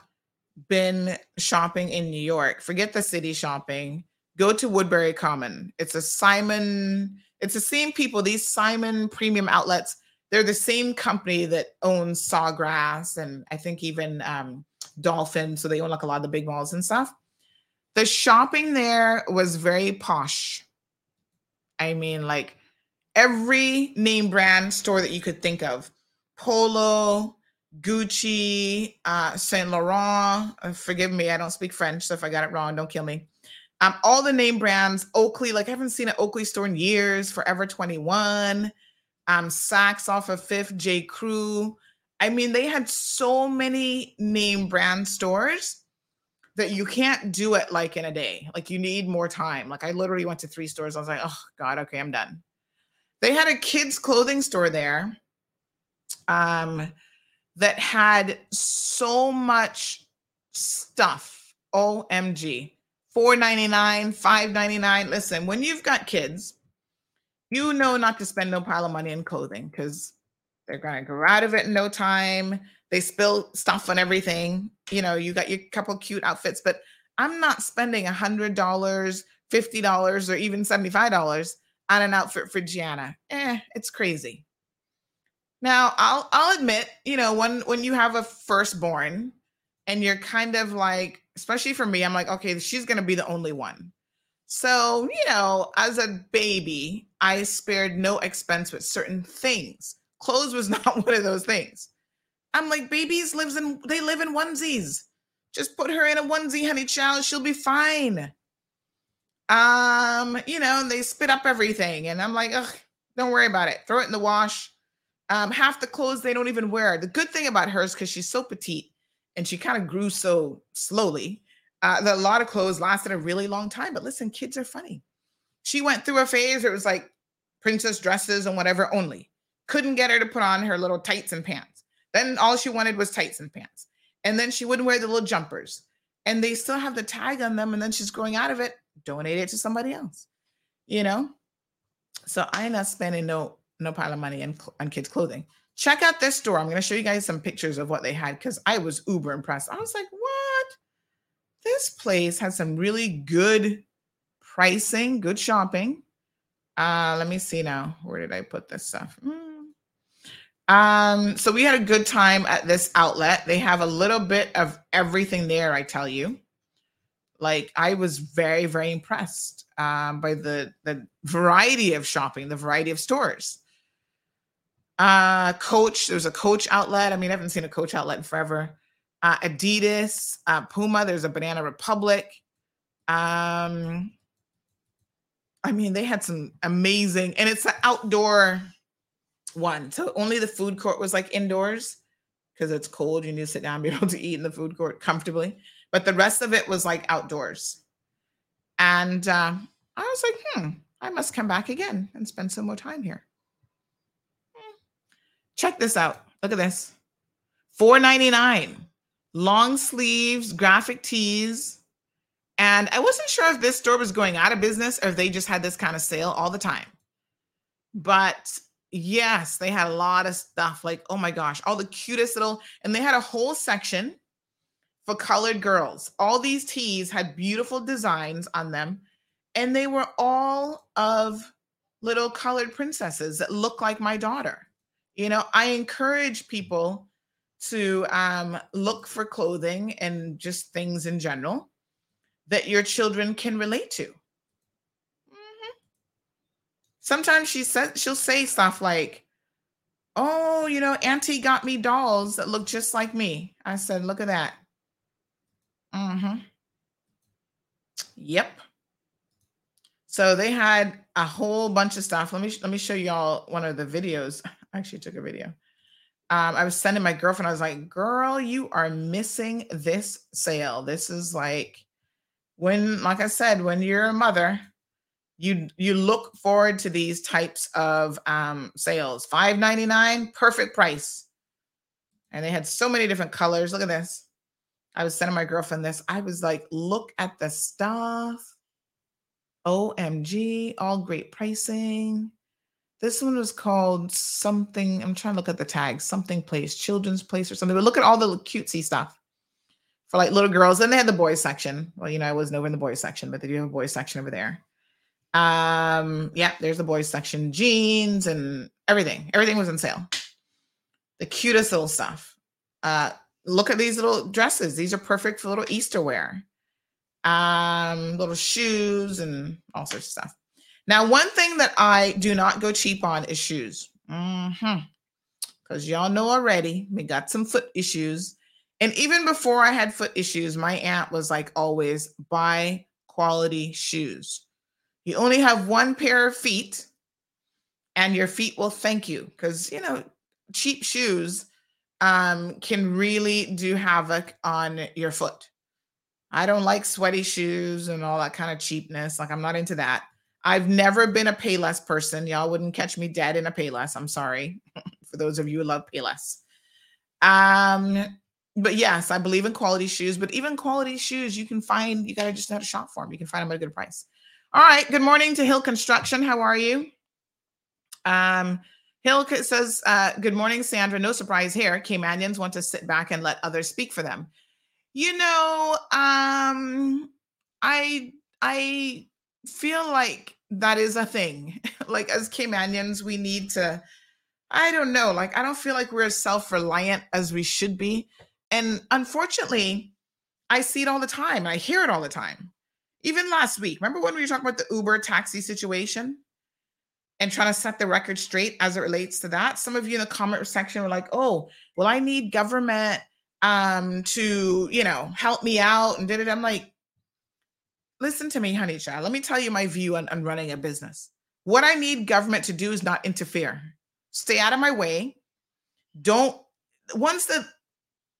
been shopping in New York, forget the city shopping. Go to Woodbury Common. It's a Simon, it's the same people, these Simon premium outlets. They're the same company that owns Sawgrass and I think even um, Dolphin. So they own like a lot of the big malls and stuff. The shopping there was very posh. I mean, like every name brand store that you could think of Polo, Gucci, uh, Saint Laurent. Uh, forgive me, I don't speak French, so if I got it wrong, don't kill me. Um, all the name brands, Oakley, like I haven't seen an Oakley store in years, Forever 21, um, Saks off of Fifth, J. Crew. I mean, they had so many name brand stores that you can't do it like in a day. Like you need more time. Like I literally went to three stores. I was like, oh God, okay, I'm done. They had a kids' clothing store there um, that had so much stuff. OMG. 499 599 listen when you've got kids you know not to spend no pile of money in clothing because they're to grow out of it in no time. They spill stuff on everything. You know, you got your couple cute outfits, but I'm not spending a hundred dollars, fifty dollars, or even seventy-five dollars on an outfit for Gianna. Eh, it's crazy. Now, I'll I'll admit, you know, when when you have a firstborn and you're kind of like, especially for me, I'm like, okay, she's gonna be the only one. So, you know, as a baby, I spared no expense with certain things. Clothes was not one of those things. I'm like, babies lives in they live in onesies. Just put her in a onesie, honey child. She'll be fine. Um, you know, they spit up everything, and I'm like, ugh, don't worry about it. Throw it in the wash. Um, half the clothes they don't even wear. The good thing about her is because she's so petite and she kind of grew so slowly. Uh, that a lot of clothes lasted a really long time. But listen, kids are funny. She went through a phase where it was like princess dresses and whatever only couldn't get her to put on her little tights and pants. Then all she wanted was tights and pants. And then she wouldn't wear the little jumpers. And they still have the tag on them. And then she's growing out of it, donate it to somebody else. You know? So I'm not spending no no pile of money on, on kids' clothing. Check out this store. I'm going to show you guys some pictures of what they had because I was uber impressed. I was like, what? This place has some really good pricing, good shopping. Uh, let me see now. Where did I put this stuff? Mm. Um, so we had a good time at this outlet. They have a little bit of everything there, I tell you. Like I was very, very impressed um, by the the variety of shopping, the variety of stores. Uh, Coach, there's a Coach outlet. I mean, I haven't seen a Coach outlet in forever. Uh, Adidas, uh, Puma. There's a Banana Republic. Um, I mean, they had some amazing, and it's an outdoor one. So only the food court was like indoors because it's cold. You need to sit down and be able to eat in the food court comfortably. But the rest of it was like outdoors. And uh, I was like, hmm, I must come back again and spend some more time here. Check this out. Look at this. $4.99. Long sleeves, graphic tees. And I wasn't sure if this store was going out of business or if they just had this kind of sale all the time. But Yes, they had a lot of stuff. Like, oh my gosh, all the cutest little, and they had a whole section for colored girls. All these tees had beautiful designs on them, and they were all of little colored princesses that look like my daughter. You know, I encourage people to um, look for clothing and just things in general that your children can relate to sometimes she says she'll say stuff like Oh, you know, Auntie got me dolls that look just like me. I said, look at that. Mm-hmm. Yep. So they had a whole bunch of stuff. Let me let me show y'all one of the videos. I actually took a video. Um, I was sending my girlfriend. I was like, "Girl, you are missing this sale. This is like when, like I said, when you're a mother, you you look forward to these types of um, sales. Five ninety nine, perfect price. And they had so many different colors. Look at this. I was sending my girlfriend this. I was like, look at the stuff. OMG, all great pricing. This one was called something. I'm trying to look at the tag, something place, children's place or something. But look at all the cutesy stuff for like little girls. Then they had the boys section. Well, you know, I wasn't over in the boys section, but they do have a boys section over there. Um, yeah, there's the boys section, jeans and everything. Everything was on sale. The cutest little stuff. Uh, look at these little dresses. These are perfect for little Easter wear. Um, little shoes and all sorts of stuff. Now, one thing that I do not go cheap on is shoes. Mm-hmm. Because y'all know already, we got some foot issues. And even before I had foot issues, my aunt was like, always buy quality shoes. You only have one pair of feet, and your feet will thank you. Because, you know, cheap shoes um, can really do havoc on your foot. I don't like sweaty shoes and all that kind of cheapness. Like, I'm not into that. I've never been a Payless person. Y'all wouldn't catch me dead in a Payless. I'm sorry for those of you who love Payless. Um, but yes, I believe in quality shoes. But even quality shoes, you can find. You gotta just know how to shop for them. You can find them at a good price. All right. Good morning to Hill Construction. How are you? Um, Hill says, uh, "Good morning, Sandra. No surprise here. Caymanians want to sit back and let others speak for them. You know, um, I I feel like that is a thing. like as Caymanians, we need to, I don't know, like I don't feel like we're as self-reliant as we should be. And unfortunately, I see it all the time. I hear it all the time. Even last week, remember when we were talking about the Uber taxi situation and trying to set the record straight as it relates to that? Some of you in the comment section were like, oh, well, I need government um to, you know, help me out and did it. I'm like, listen to me, honey child. Let me tell you my view on, on running a business. What I need government to do is not interfere. Stay out of my way. Don't, once the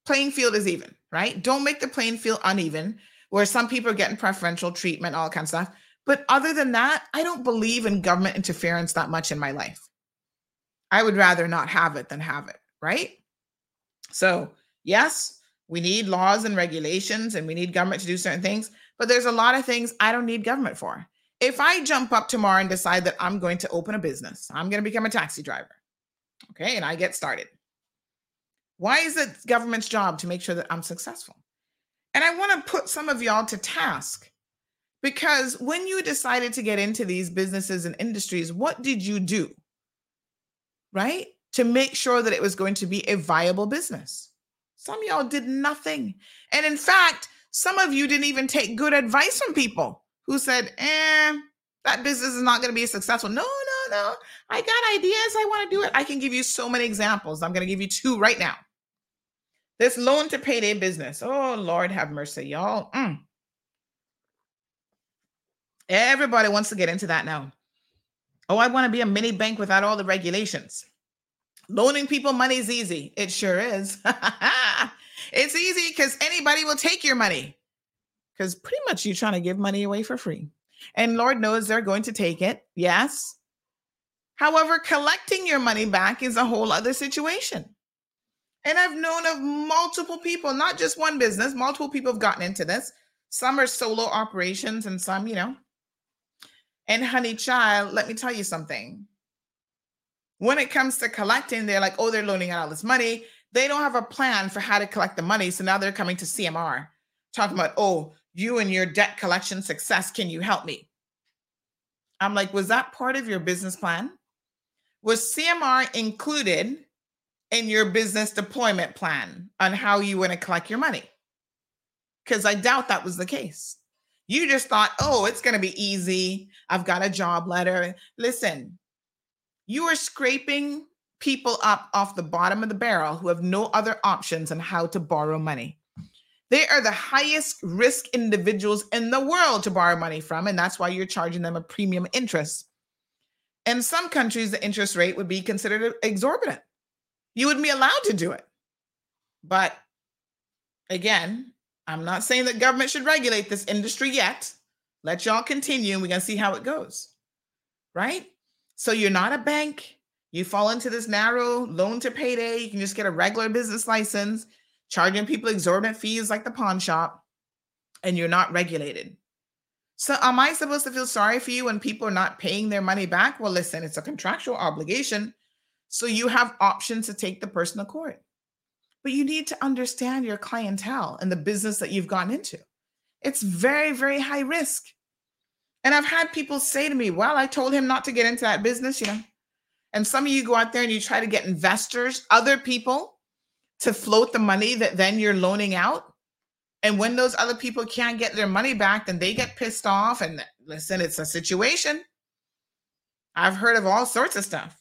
playing field is even, right? Don't make the playing field uneven where some people are getting preferential treatment, all kinds of stuff. But other than that, I don't believe in government interference that much in my life. I would rather not have it than have it, right? So, yes, we need laws and regulations and we need government to do certain things. But there's a lot of things I don't need government for. If I jump up tomorrow and decide that I'm going to open a business, I'm going to become a taxi driver. Okay. And I get started. Why is it government's job to make sure that I'm successful? And I want to put some of y'all to task because when you decided to get into these businesses and industries, what did you do? Right? To make sure that it was going to be a viable business. Some y'all did nothing. And in fact, some of you didn't even take good advice from people who said, eh, that business is not going to be successful. No, no, no. I got ideas. I want to do it. I can give you so many examples. I'm going to give you two right now. This loan to payday business. Oh, Lord have mercy, y'all. Mm. Everybody wants to get into that now. Oh, I want to be a mini bank without all the regulations. Loaning people money is easy. It sure is. It's easy because anybody will take your money because pretty much you're trying to give money away for free. And Lord knows they're going to take it. Yes. However, collecting your money back is a whole other situation. And I've known of multiple people, not just one business, multiple people have gotten into this. Some are solo operations and some, you know. And honey child, let me tell you something. When it comes to collecting, they're like, oh, they're loaning out all this money. They don't have a plan for how to collect the money. So now they're coming to CMR talking about, oh, you and your debt collection success. Can you help me? I'm like, was that part of your business plan? Was CMR included in your business deployment plan on how you want to collect your money? Because I doubt that was the case. You just thought, oh, it's going to be easy. I've got a job letter. Listen, you are scraping people up off the bottom of the barrel who have no other options on how to borrow money. They are the highest risk individuals in the world to borrow money from, and that's why you're charging them a premium interest. In some countries, the interest rate would be considered exorbitant. You wouldn't be allowed to do it. But again, I'm not saying that government should regulate this industry yet. Let y'all continue and we're going to see how it goes. Right? So you're not a bank. You fall into this narrow loan to payday. You can just get a regular business license, charging people exorbitant fees like the pawn shop, and you're not regulated. So, am I supposed to feel sorry for you when people are not paying their money back? Well, listen, it's a contractual obligation. So, you have options to take the person to court. But you need to understand your clientele and the business that you've gotten into. It's very, very high risk. And I've had people say to me, Well, I told him not to get into that business, you know. And some of you go out there and you try to get investors, other people to float the money that then you're loaning out. And when those other people can't get their money back, then they get pissed off. And listen, it's a situation. I've heard of all sorts of stuff.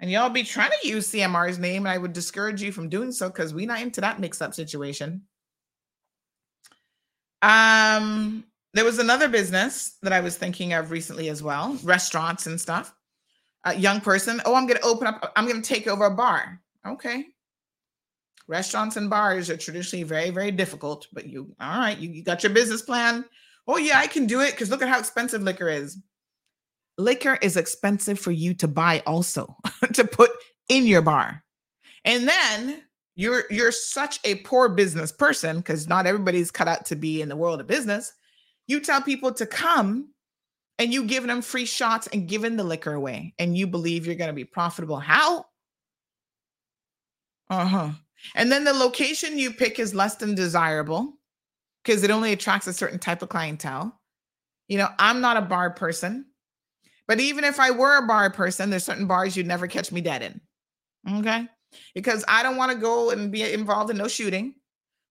And y'all be trying to use CMR's name, and I would discourage you from doing so because we're not into that mix-up situation. Um, there was another business that I was thinking of recently as well, restaurants and stuff. A young person, oh, I'm going to open up, I'm going to take over a bar. Okay. Restaurants and bars are traditionally very, very difficult, but you, all right, you, you got your business plan. Oh, yeah, I can do it because look at how expensive liquor is. Liquor is expensive for you to buy, also to put in your bar. And then you're you're such a poor business person because not everybody's cut out to be in the world of business you tell people to come and you giving them free shots and giving the liquor away and you believe you're going to be profitable how? Uh-huh. And then the location you pick is less than desirable because it only attracts a certain type of clientele. You know i'm not a bar person but even if i were a bar person there's certain bars you'd never catch me dead in okay? Because I don't want to go and be involved in no shooting.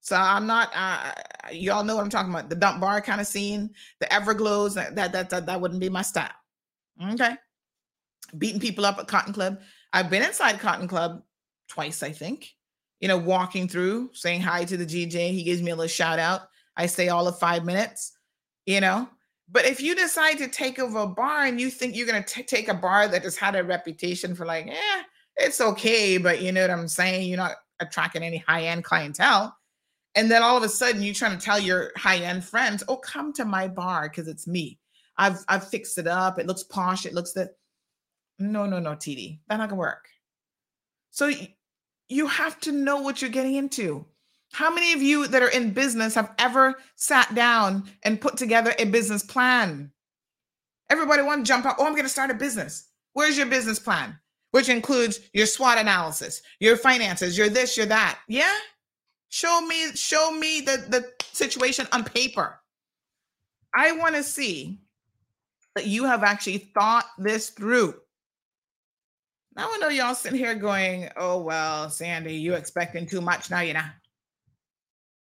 So I'm not. Uh, y'all know what I'm talking about. The dump bar kind of scene, the Everglows. That that that that, that wouldn't be my style. Okay, beating people up at Cotton Club. I've been inside Cotton Club twice, I think. You know, walking through, saying hi to the GJ. He gives me a little shout out. I stay all of five minutes. You know, but if you decide to take over a bar and you think you're going to take a bar that has had a reputation for like, eh, it's okay, but you know what I'm saying? You're not attracting any high end clientele. And then all of a sudden you're trying to tell your high end friends, oh, come to my bar because it's me. I've I've fixed it up. It looks posh. It looks that. No, no, no, TD. That's not gonna work. So you have to know what you're getting into. How many of you that are in business have ever sat down and put together a business plan? Everybody want to jump out. Oh, I'm going to start a business. Where's your business plan? which includes your SWOT analysis, your finances, your this, your that. Yeah. Show me, show me the, the situation on paper. I want to see that you have actually thought this through. Now I know y'all sitting here going, oh well, Sandy, you expecting too much now, you know.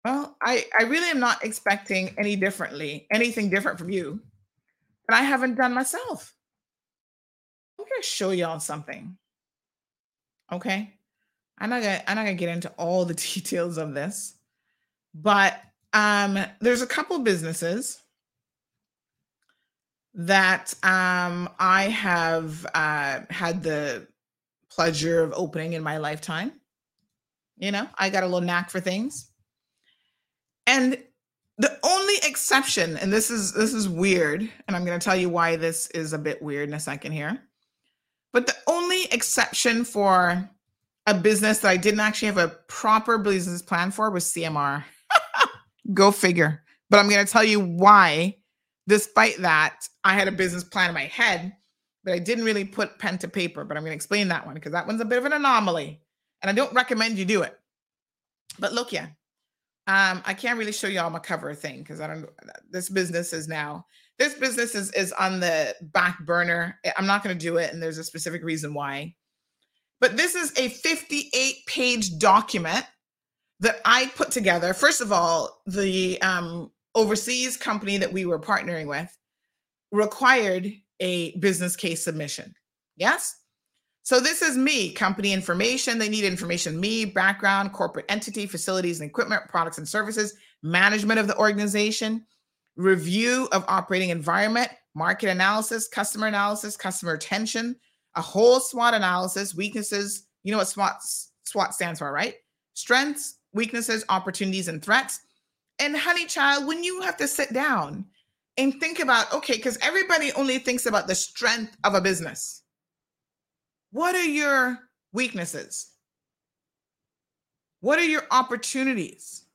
Well, I, I really am not expecting any differently, anything different from you that I haven't done myself. I'm gonna show y'all something. Okay. I'm not gonna I'm not gonna get into all the details of this, but um there's a couple businesses that um I have uh had the pleasure of opening in my lifetime. You know, I got a little knack for things. And the only exception, and this is this is weird, and I'm to tell you why this is a bit weird in a second here. But the only exception for a business that I didn't actually have a proper business plan for was CMR. Go figure. But I'm going to tell you why, despite that, I had a business plan in my head, but I didn't really put pen to paper. But I'm going to explain that one because that one's a bit of an anomaly. And I don't recommend you do it. But look, yeah, um, I can't really show you all my cover thing because I don't. This business is now this business is is on the back burner. I'm not going to do it, and there's a specific reason why. But this is a 58 page document that I put together. First of all, the um, overseas company that we were partnering with required a business case submission. Yes. So this is me, company information. They need information, me, background, corporate entity, facilities and equipment, products and services, management of the organization, review of operating environment, market analysis, customer analysis, customer retention, a whole SWOT analysis, weaknesses. You know what SWOT SWOT stands for, right? Strengths, weaknesses, opportunities, and threats. And honey child, when you have to sit down and think about, okay, because everybody only thinks about the strength of a business. What are your weaknesses? What are your opportunities?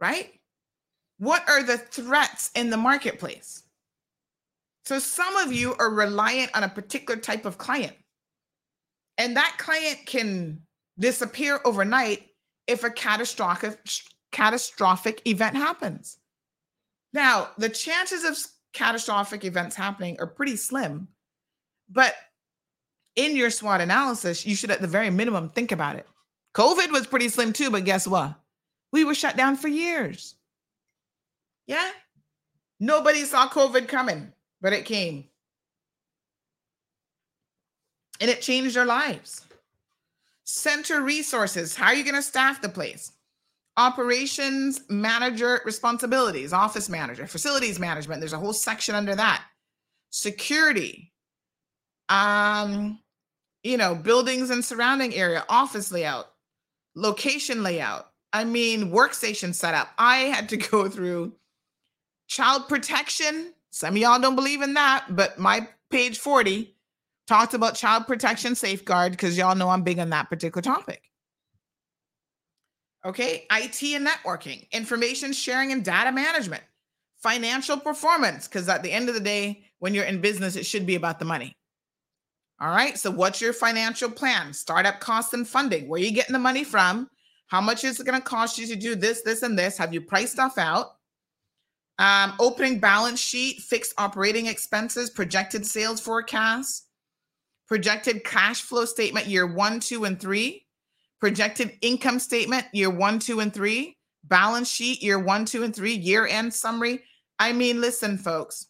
Right? What are the threats in the marketplace? So some of you are reliant on a particular type of client. And that client can disappear overnight if a catastrophic catastrophic event happens. Now, the chances of catastrophic events happening are pretty slim, but in your SWOT analysis, you should at the very minimum think about it. COVID was pretty slim too, but guess what? We were shut down for years. Yeah. Nobody saw COVID coming, but it came. And it changed our lives. Center resources. How are you going to staff the place? Operations manager responsibilities, office manager, facilities management. There's a whole section under that. Security. Um, you know, buildings and surrounding area, office layout, location layout. I mean, workstation setup. I had to go through child protection. Some of y'all don't believe in that, but my page 40 talked about child protection safeguard because y'all know I'm big on that particular topic. Okay, IT and networking, information sharing and data management, financial performance, because at the end of the day, when you're in business, it should be about the money. All right, so what's your financial plan? Startup costs and funding. Where are you getting the money from? How much is it going to cost you to do this, this, and this? Have you priced stuff out? Um, opening balance sheet, fixed operating expenses, projected sales forecasts, projected cash flow statement year one, two, and three, projected income statement year one, two, and three, balance sheet year one, two, and three, year end summary. I mean, listen, folks,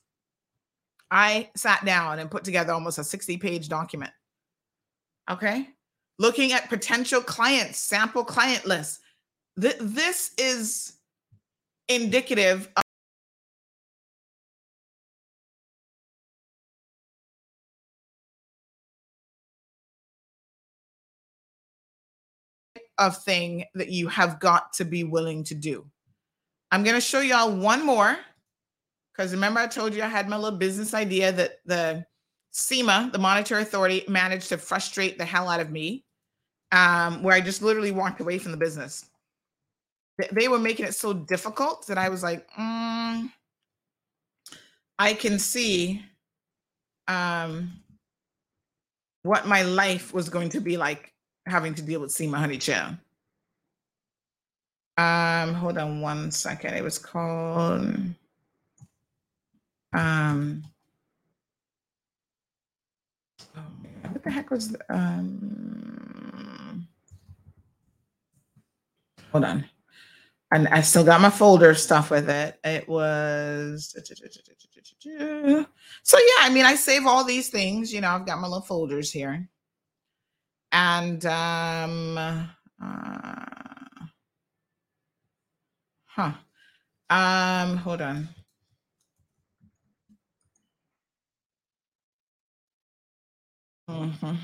I sat down and put together almost a 60 page document. Okay. Looking at potential clients, sample client lists. Th- this is indicative of thing that you have got to be willing to do. I'm going to show y'all one more because remember I told you I had my little business idea that the CIMA, the Monetary Authority, managed to frustrate the hell out of me, um, where I just literally walked away from the business. They were making it so difficult that I was like, mm, I can see um, what my life was going to be like having to deal with CIMA Honey Chow. Um, hold on one second. It was called um oh, what the heck was the, um hold on. And I still got my folder stuff with it. It was so yeah, I mean I save all these things, you know, I've got my little folders here and um, uh, huh. Um, hold on. Mm-hmm.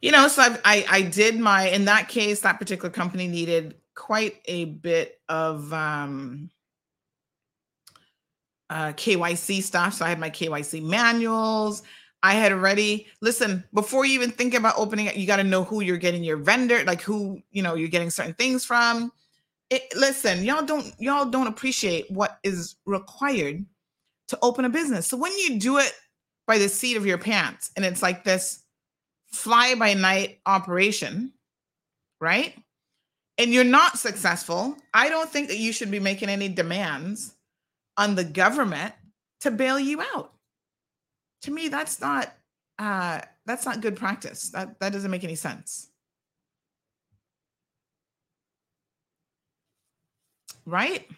You know, so I've, I I did my in that case that particular company needed quite a bit of um, uh, KYC stuff. So I had my KYC manuals. I had already listen before you even think about opening it. You got to know who you're getting your vendor, like who you know you're getting certain things from. It, listen, y'all don't y'all don't appreciate what is required to open a business. So when you do it by the seat of your pants, and it's like this fly by night operation, right? And you're not successful. I don't think that you should be making any demands on the government to bail you out to me that's not uh that's not good practice. That that doesn't make any sense. Right?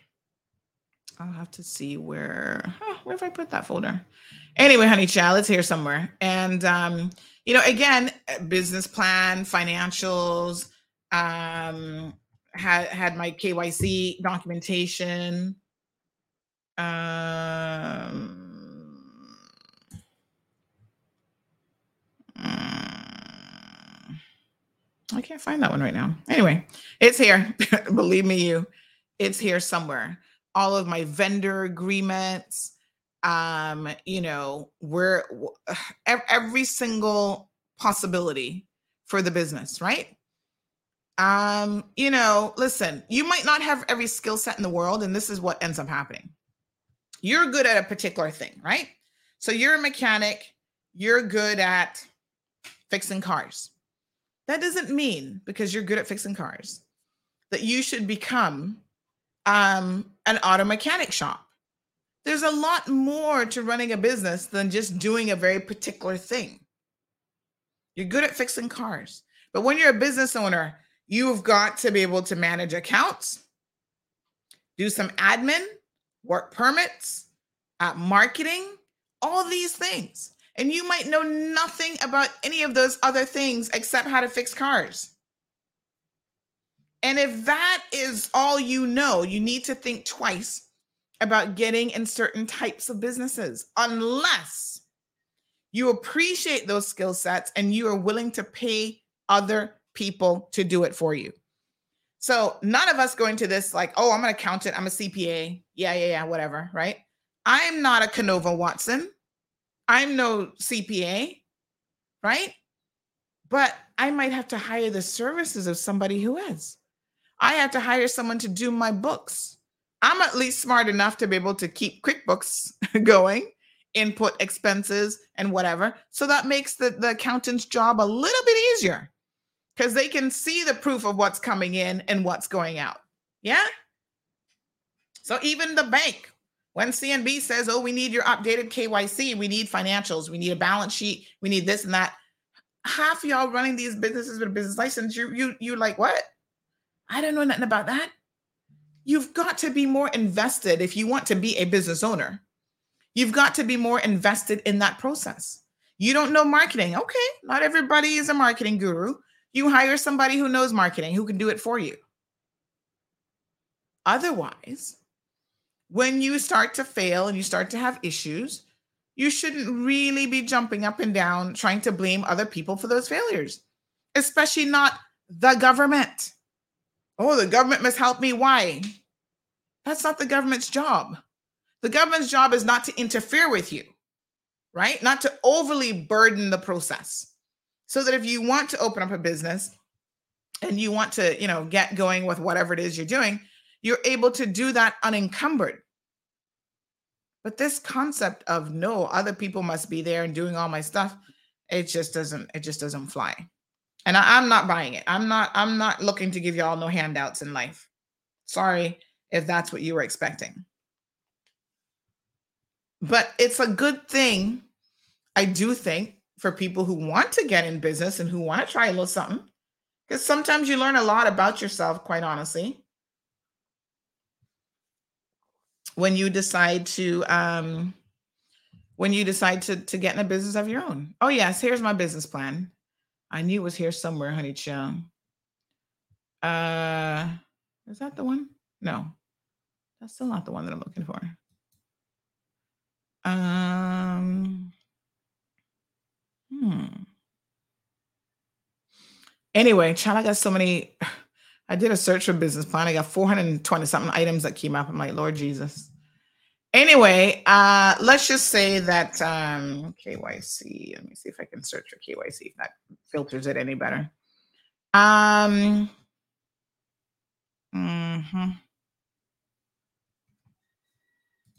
I'll have to see where huh, where have i put that folder? Anyway honey child it's here somewhere. And um you know, again, business plan, financials, um, had had my KYC documentation. Um, I can't find that one right now. Anyway, it's here. Believe me, you, it's here somewhere. All of my vendor agreements, um, you know, where w- ev- every single possibility for the business, right? Um, you know, listen, you might not have every skill set in the world, and this is what ends up happening. You're good at a particular thing, right? So you're a mechanic, you're good at fixing cars. That doesn't mean because you're good at fixing cars that you should become um, an auto mechanic shop. There's a lot more to running a business than just doing a very particular thing. You're good at fixing cars. But when you're a business owner, you've got to be able to manage accounts, do some admin, work permits, uh, marketing, all these things. And you might know nothing about any of those other things except how to fix cars. And if that is all you know, you need to think twice about getting in certain types of businesses, unless you appreciate those skill sets and you are willing to pay other people to do it for you. So none of us go into this like, oh, I'm an accountant, I'm a CPA. Yeah, yeah, yeah, whatever, right? I'm not a Canover Watson. I'm no CPA, right? But I might have to hire the services of somebody who is. I have to hire someone to do my books. I'm at least smart enough to be able to keep QuickBooks going, input expenses and whatever. So that makes the, the accountant's job a little bit easier because they can see the proof of what's coming in and what's going out. Yeah. So even the bank, when CNB says, oh, we need your updated KYC, we need financials, we need a balance sheet, we need this and that. Half y'all running these businesses with a business license, you you you like what? I don't know nothing about that. You've got to be more invested if you want to be a business owner. You've got to be more invested in that process. You don't know marketing. Okay, not everybody is a marketing guru. You hire somebody who knows marketing who can do it for you. Otherwise, when you start to fail and you start to have issues, you shouldn't really be jumping up and down trying to blame other people for those failures, especially not the government. Oh, the government must help me. Why? That's not the government's job. The government's job is not to interfere with you, right? Not to overly burden the process. So that if you want to open up a business and you want to, you know, get going with whatever it is you're doing, you're able to do that unencumbered. But this concept of no, other people must be there and doing all my stuff, it just doesn't, it just doesn't fly. And I, am not buying it. I'm not, I'm not looking to give y'all no handouts in life. Sorry if that's what you were expecting. But it's a good thing, I do think, for people who want to get in business and who want to try a little something. Because sometimes you learn a lot about yourself, quite honestly. When you decide to um when you decide to to get in a business of your own. Oh yes, here's my business plan. I knew it was here somewhere, honey child. Uh is that the one? No. That's still not the one that I'm looking for. Um hmm. Anyway, child, I got so many I did a search for business plan. I got 420 something items that came up. I'm like, Lord Jesus. Anyway, uh, let's just say that um, KYC. Let me see if I can search for KYC if that filters it any better. Um, mm-hmm.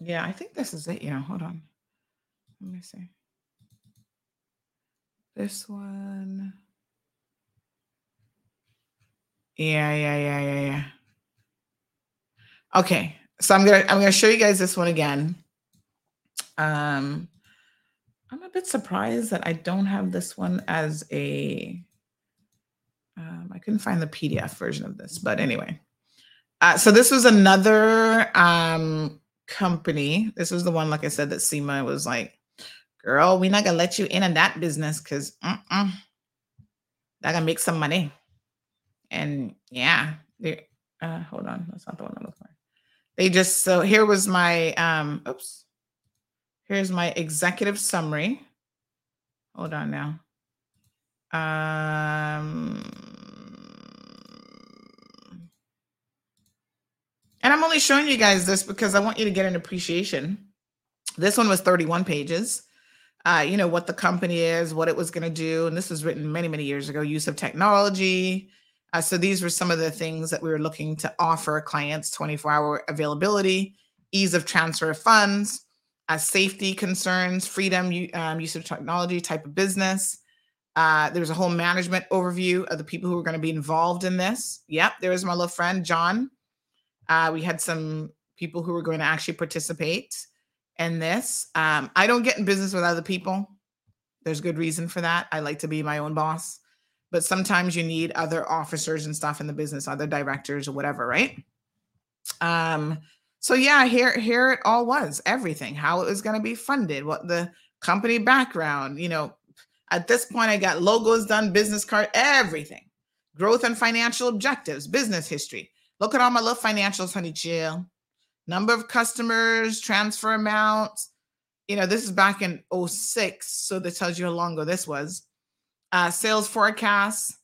Yeah, I think this is it. Yeah, hold on. Let me see. This one. Yeah, yeah, yeah, yeah, yeah. Okay, so I'm gonna I'm gonna show you guys this one again. Um, I'm a bit surprised that I don't have this one as a. Um, I couldn't find the PDF version of this, but anyway. Uh, so this was another um, company. This was the one, like I said, that CIMA was like girl, we're not gonna let you in on that business because that gonna make some money. And yeah, they, uh, hold on, that's not the one I'm looking for. They just so here was my um, oops, here's my executive summary. Hold on now. Um, and I'm only showing you guys this because I want you to get an appreciation. This one was 31 pages uh, you know, what the company is, what it was going to do. And this was written many, many years ago use of technology. Uh, so these were some of the things that we were looking to offer clients 24 hour availability, ease of transfer of funds, uh, safety concerns, freedom, um, use of technology, type of business. Uh, there's a whole management overview of the people who are going to be involved in this. Yep, there was my little friend, John. Uh, we had some people who were going to actually participate in this. Um, I don't get in business with other people. There's good reason for that. I like to be my own boss, but sometimes you need other officers and stuff in the business, other directors or whatever, right? Um, so yeah, here here it all was everything, how it was going to be funded, what the company background, you know. At this point, I got logos done, business card, everything, growth and financial objectives, business history. Look at all my little financials, honey, chill number of customers, transfer amounts. You know, this is back in 06, so that tells you how long ago this was. Uh, sales forecasts.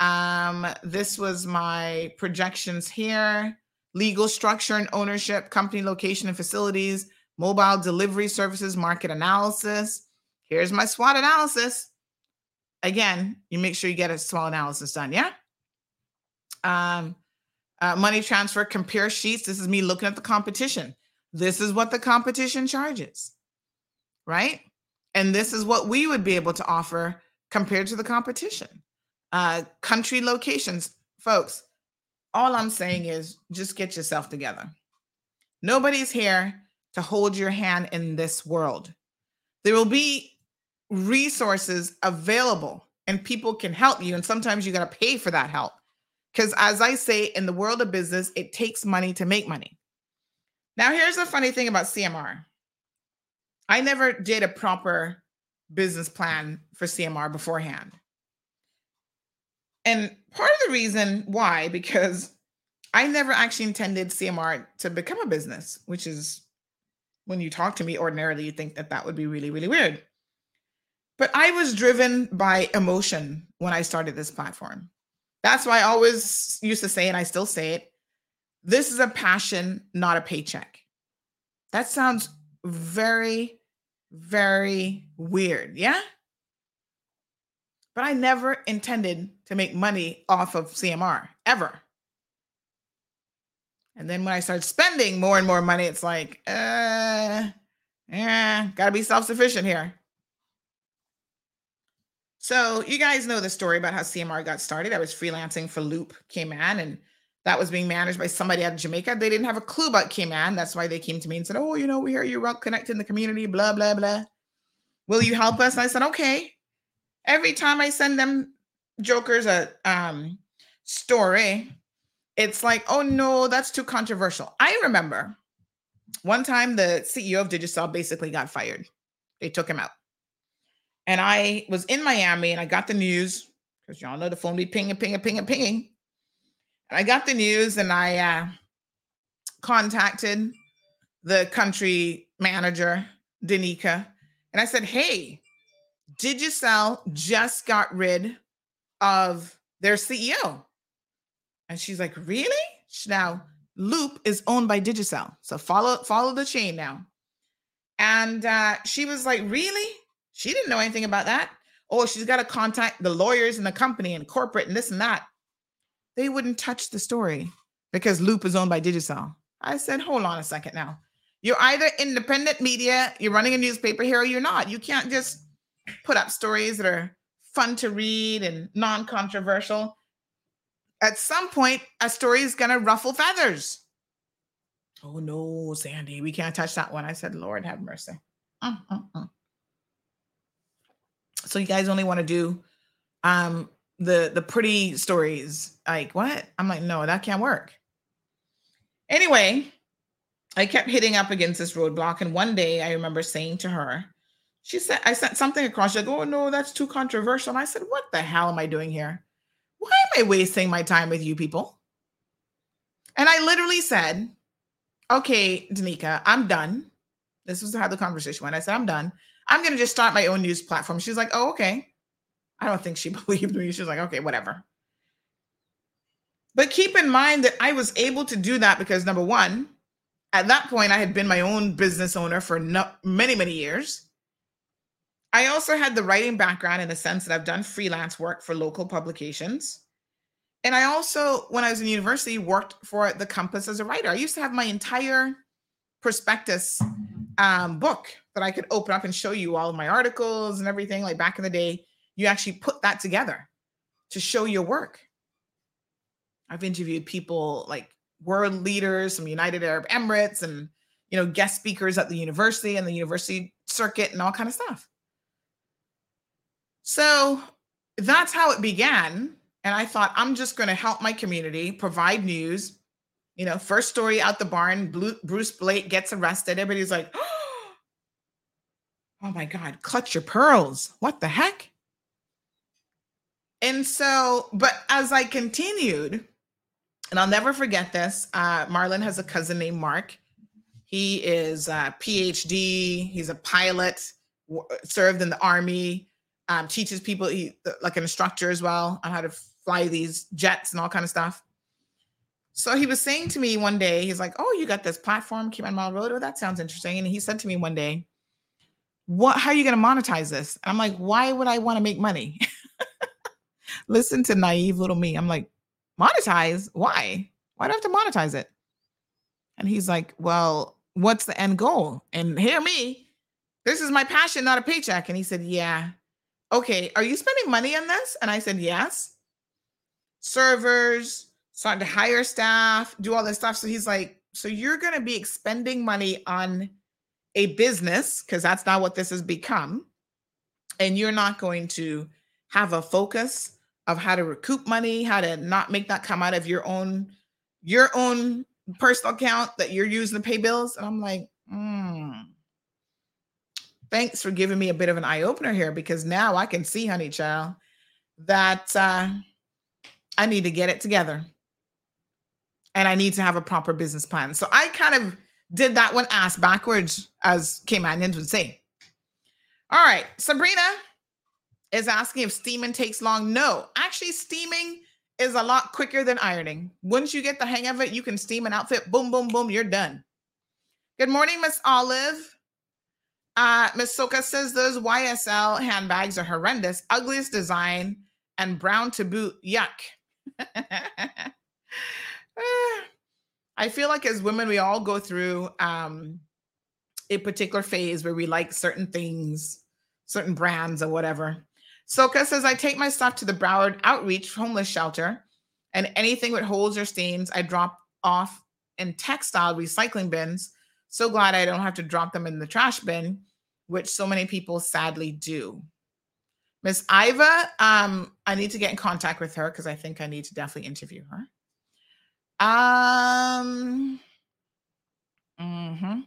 Um, this was my projections here. Legal structure and ownership, company location and facilities, mobile delivery services, market analysis. Here's my SWOT analysis. Again, you make sure you get a SWOT analysis done. Yeah. Um, uh, money transfer compare sheets. This is me looking at the competition. This is what the competition charges, right? And this is what we would be able to offer compared to the competition. Uh, country locations, folks. All I'm saying is just get yourself together. Nobody's here to hold your hand in this world. There will be resources available and people can help you. And sometimes you got to pay for that help. Because as I say, in the world of business, it takes money to make money. Now, here's the funny thing about CMR I never did a proper business plan for CMR beforehand. And part of the reason why, because I never actually intended CMR to become a business, which is when you talk to me ordinarily, you think that that would be really, really weird. But I was driven by emotion when I started this platform. That's why I always used to say, and I still say it this is a passion, not a paycheck. That sounds very, very weird. Yeah. But I never intended to make money off of CMR ever. And then when I started spending more and more money, it's like, uh, yeah, gotta be self sufficient here. So you guys know the story about how CMR got started. I was freelancing for Loop Cayman, and that was being managed by somebody out of Jamaica. They didn't have a clue about Cayman. That's why they came to me and said, "Oh, you know, we hear you're in the community. Blah blah blah. Will you help us?" And I said, "Okay." Every time I send them jokers a um, story, it's like, "Oh no, that's too controversial." I remember one time the CEO of Digicel basically got fired. They took him out. And I was in Miami and I got the news because y'all know the phone be pinging, pinging, pinging, pinging. And I got the news and I uh, contacted the country manager, Danica, and I said, Hey, Digicel just got rid of their CEO. And she's like, Really? Now, Loop is owned by Digicel. So follow follow the chain now. And uh, she was like, Really? She didn't know anything about that. Oh, she's got to contact the lawyers in the company and corporate and this and that. They wouldn't touch the story because Loop is owned by Digicel. I said, hold on a second now. You're either independent media, you're running a newspaper here, or you're not. You can't just put up stories that are fun to read and non controversial. At some point, a story is going to ruffle feathers. Oh no, Sandy, we can't touch that one. I said, Lord have mercy. Uh, uh, uh. So you guys only want to do um the the pretty stories. Like what? I'm like, no, that can't work. Anyway, I kept hitting up against this roadblock. And one day I remember saying to her, She said, I sent something across. She like, oh no, that's too controversial. And I said, what the hell am I doing here? Why am I wasting my time with you people? And I literally said, okay, Danica, I'm done. This was how the conversation went. I said, I'm done. I'm going to just start my own news platform. She's like, oh, okay. I don't think she believed me. She was like, okay, whatever. But keep in mind that I was able to do that because number one, at that point, I had been my own business owner for no, many, many years. I also had the writing background in the sense that I've done freelance work for local publications. And I also, when I was in university, worked for the Compass as a writer. I used to have my entire prospectus um, book that I could open up and show you all of my articles and everything. Like back in the day, you actually put that together to show your work. I've interviewed people like world leaders from United Arab Emirates and you know guest speakers at the university and the university circuit and all kind of stuff. So that's how it began. And I thought, I'm just going to help my community provide news. You know, first story out the barn Bruce Blake gets arrested. Everybody's like, oh my God, clutch your pearls. What the heck? And so, but as I continued, and I'll never forget this, uh, Marlon has a cousin named Mark. He is a PhD, he's a pilot, served in the army, um, teaches people he, like an instructor as well on how to fly these jets and all kind of stuff. So he was saying to me one day, he's like, "Oh, you got this platform, Cayman Marl Road. Oh, that sounds interesting." And he said to me one day, "What? How are you going to monetize this?" And I'm like, "Why would I want to make money?" Listen to naive little me. I'm like, "Monetize? Why? Why do I have to monetize it?" And he's like, "Well, what's the end goal?" And hear me, this is my passion, not a paycheck. And he said, "Yeah." okay, are you spending money on this? And I said, yes. Servers, starting to hire staff, do all this stuff. So he's like, so you're going to be expending money on a business because that's not what this has become. And you're not going to have a focus of how to recoup money, how to not make that come out of your own your own personal account that you're using to pay bills. And I'm like, hmm thanks for giving me a bit of an eye opener here because now I can see, honey child, that uh, I need to get it together and I need to have a proper business plan. So I kind of did that one ass backwards, as Caymanians would say. All right, Sabrina is asking if steaming takes long. No, actually, steaming is a lot quicker than ironing. Once you get the hang of it, you can steam an outfit. Boom, boom, boom, you're done. Good morning, Miss Olive. Uh, Miss Soka says those YSL handbags are horrendous, ugliest design, and brown to boot. Yuck. I feel like as women, we all go through um, a particular phase where we like certain things, certain brands, or whatever. Soka says, I take my stuff to the Broward Outreach homeless shelter, and anything with holes or stains, I drop off in textile recycling bins so glad I don't have to drop them in the trash bin, which so many people sadly do. Miss Iva, um, I need to get in contact with her because I think I need to definitely interview her. Um, mm-hmm.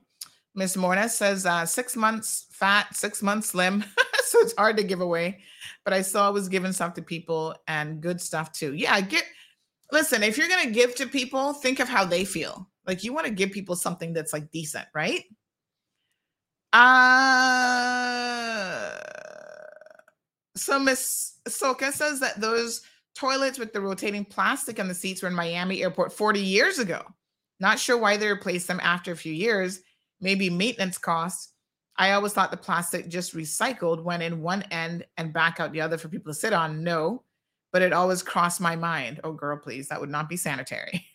Miss Morna says uh, six months fat, six months slim. so it's hard to give away. But I saw I was giving stuff to people and good stuff too. Yeah, get listen, if you're gonna give to people, think of how they feel. Like you want to give people something that's like decent, right? Uh so Miss Soka says that those toilets with the rotating plastic on the seats were in Miami airport 40 years ago. Not sure why they replaced them after a few years. Maybe maintenance costs. I always thought the plastic just recycled went in one end and back out the other for people to sit on. No, but it always crossed my mind. Oh, girl, please, that would not be sanitary.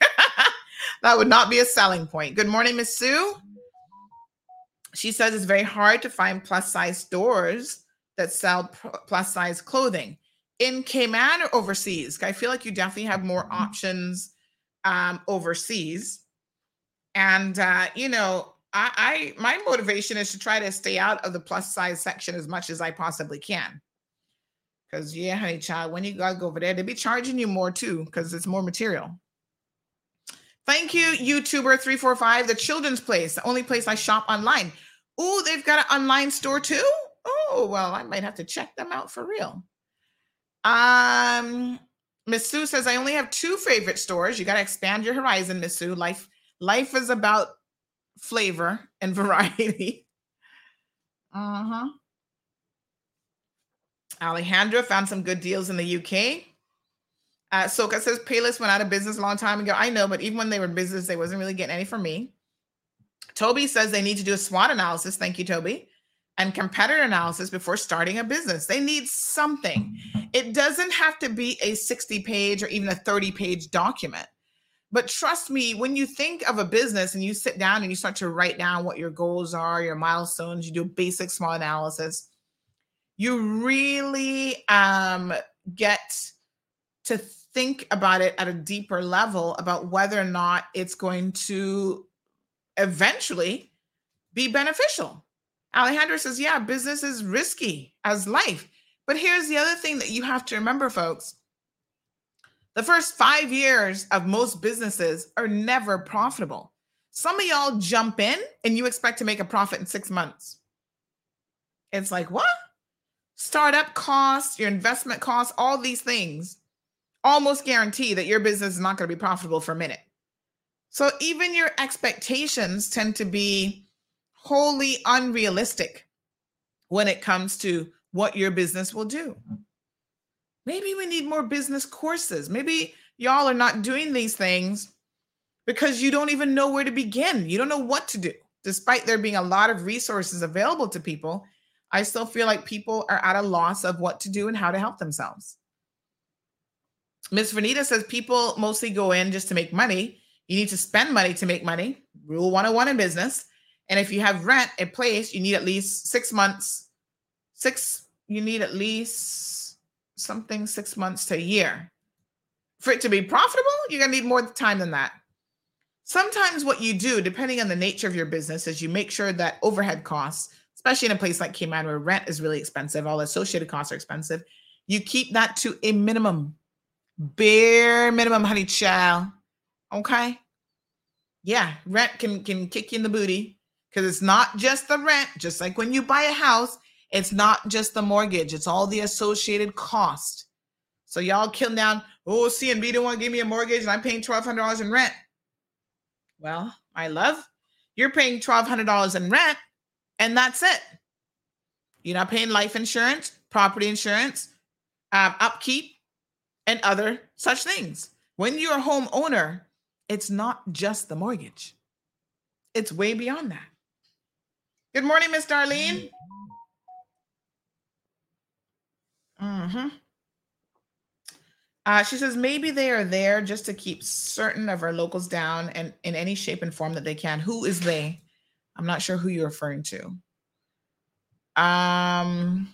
that would not be a selling point. Good morning, Miss Sue. She says it's very hard to find plus size stores that sell plus size clothing in Cayman or overseas. I feel like you definitely have more mm-hmm. options um, overseas. And uh, you know, I, I my motivation is to try to stay out of the plus size section as much as I possibly can. Because yeah, honey child, when you gotta go over there, they be charging you more too, because it's more material. Thank you, YouTuber345, the children's place, the only place I shop online. Oh, they've got an online store too? Oh, well, I might have to check them out for real. Um, Miss Sue says, I only have two favorite stores. You got to expand your horizon, Miss Sue. Life, life is about flavor and variety. uh-huh. Alejandra found some good deals in the UK. Uh, Soka says Payless went out of business a long time ago. I know, but even when they were in business, they wasn't really getting any from me. Toby says they need to do a SWOT analysis. Thank you, Toby. And competitor analysis before starting a business. They need something. It doesn't have to be a 60 page or even a 30 page document. But trust me, when you think of a business and you sit down and you start to write down what your goals are, your milestones, you do a basic SWOT analysis, you really um, get to think about it at a deeper level about whether or not it's going to eventually be beneficial. Alejandro says, yeah, business is risky as life. But here's the other thing that you have to remember, folks. The first five years of most businesses are never profitable. Some of y'all jump in and you expect to make a profit in six months. It's like, what? Startup costs, your investment costs, all these things almost guarantee that your business is not going to be profitable for a minute. So even your expectations tend to be wholly unrealistic when it comes to what your business will do. Maybe we need more business courses. Maybe y'all are not doing these things because you don't even know where to begin. You don't know what to do. Despite there being a lot of resources available to people, I still feel like people are at a loss of what to do and how to help themselves. Miss Vanita says people mostly go in just to make money. You need to spend money to make money. Rule 101 in business. And if you have rent a place, you need at least six months, six, you need at least something six months to a year. For it to be profitable, you're gonna need more time than that. Sometimes what you do, depending on the nature of your business, is you make sure that overhead costs, especially in a place like Cayman where rent is really expensive, all associated costs are expensive, you keep that to a minimum bare minimum, honey child. Okay. Yeah, rent can can kick you in the booty because it's not just the rent. Just like when you buy a house, it's not just the mortgage; it's all the associated cost. So y'all killing down. Oh, CNB don't want to give me a mortgage, and I'm paying twelve hundred dollars in rent. Well, my love, you're paying twelve hundred dollars in rent, and that's it. You're not paying life insurance, property insurance, um, upkeep, and other such things. When you're a homeowner, it's not just the mortgage, it's way beyond that. Good morning, Miss Darlene. Mm-hmm. Uh, she says maybe they are there just to keep certain of our locals down and in any shape and form that they can. Who is they? I'm not sure who you're referring to. Um,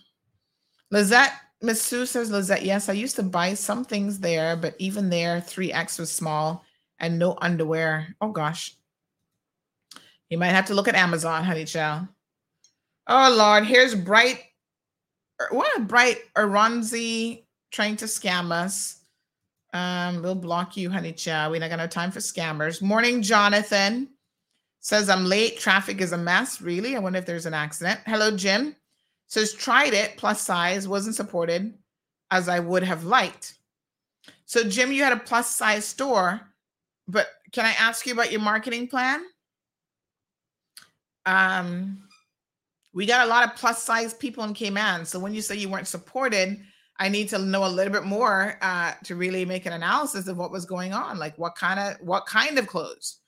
Lizette Miss Sue says, Lizette, yes, I used to buy some things there, but even there, 3X was small and no underwear. Oh gosh. You might have to look at Amazon, honey child. Oh Lord, here's Bright. Er, what Bright Aronzi trying to scam us. Um, we'll block you, honey child. We're not gonna have time for scammers. Morning, Jonathan says I'm late. Traffic is a mess. Really? I wonder if there's an accident. Hello, Jim says tried it plus size wasn't supported as i would have liked so jim you had a plus size store but can i ask you about your marketing plan um we got a lot of plus size people in cayman so when you say you weren't supported i need to know a little bit more uh, to really make an analysis of what was going on like what kind of what kind of clothes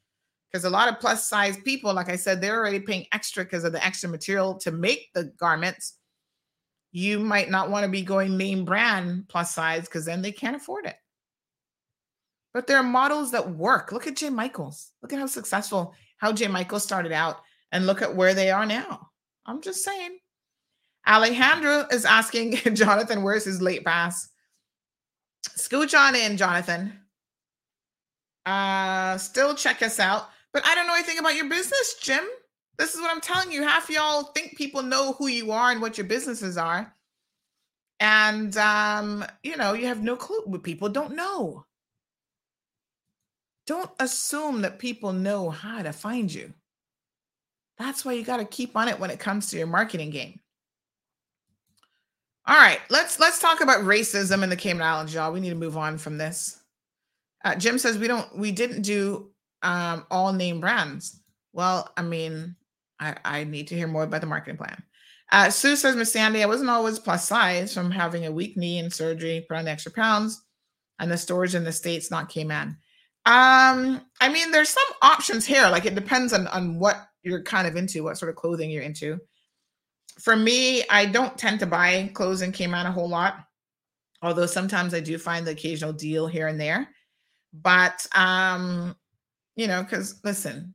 because a lot of plus size people, like I said, they're already paying extra because of the extra material to make the garments. You might not want to be going name brand plus size because then they can't afford it. But there are models that work. Look at Jay Michaels. Look at how successful how Jay Michaels started out and look at where they are now. I'm just saying. Alejandro is asking Jonathan, where's his late pass? Scooch on in, Jonathan. Uh, still check us out. But I don't know anything about your business, Jim. This is what I'm telling you. Half y'all think people know who you are and what your businesses are. And um, you know, you have no clue what people don't know. Don't assume that people know how to find you. That's why you got to keep on it when it comes to your marketing game. All right, let's let's talk about racism in the Cayman Islands, y'all. We need to move on from this. Uh, Jim says we don't we didn't do um, all name brands. Well, I mean, I, I need to hear more about the marketing plan. Uh, Sue says, Miss Sandy, I wasn't always plus size from having a weak knee and surgery, put on the extra pounds, and the storage in the States not Cayman. Um, I mean, there's some options here. Like it depends on, on what you're kind of into, what sort of clothing you're into. For me, I don't tend to buy clothes in Cayman a whole lot, although sometimes I do find the occasional deal here and there. But um, you know, because listen,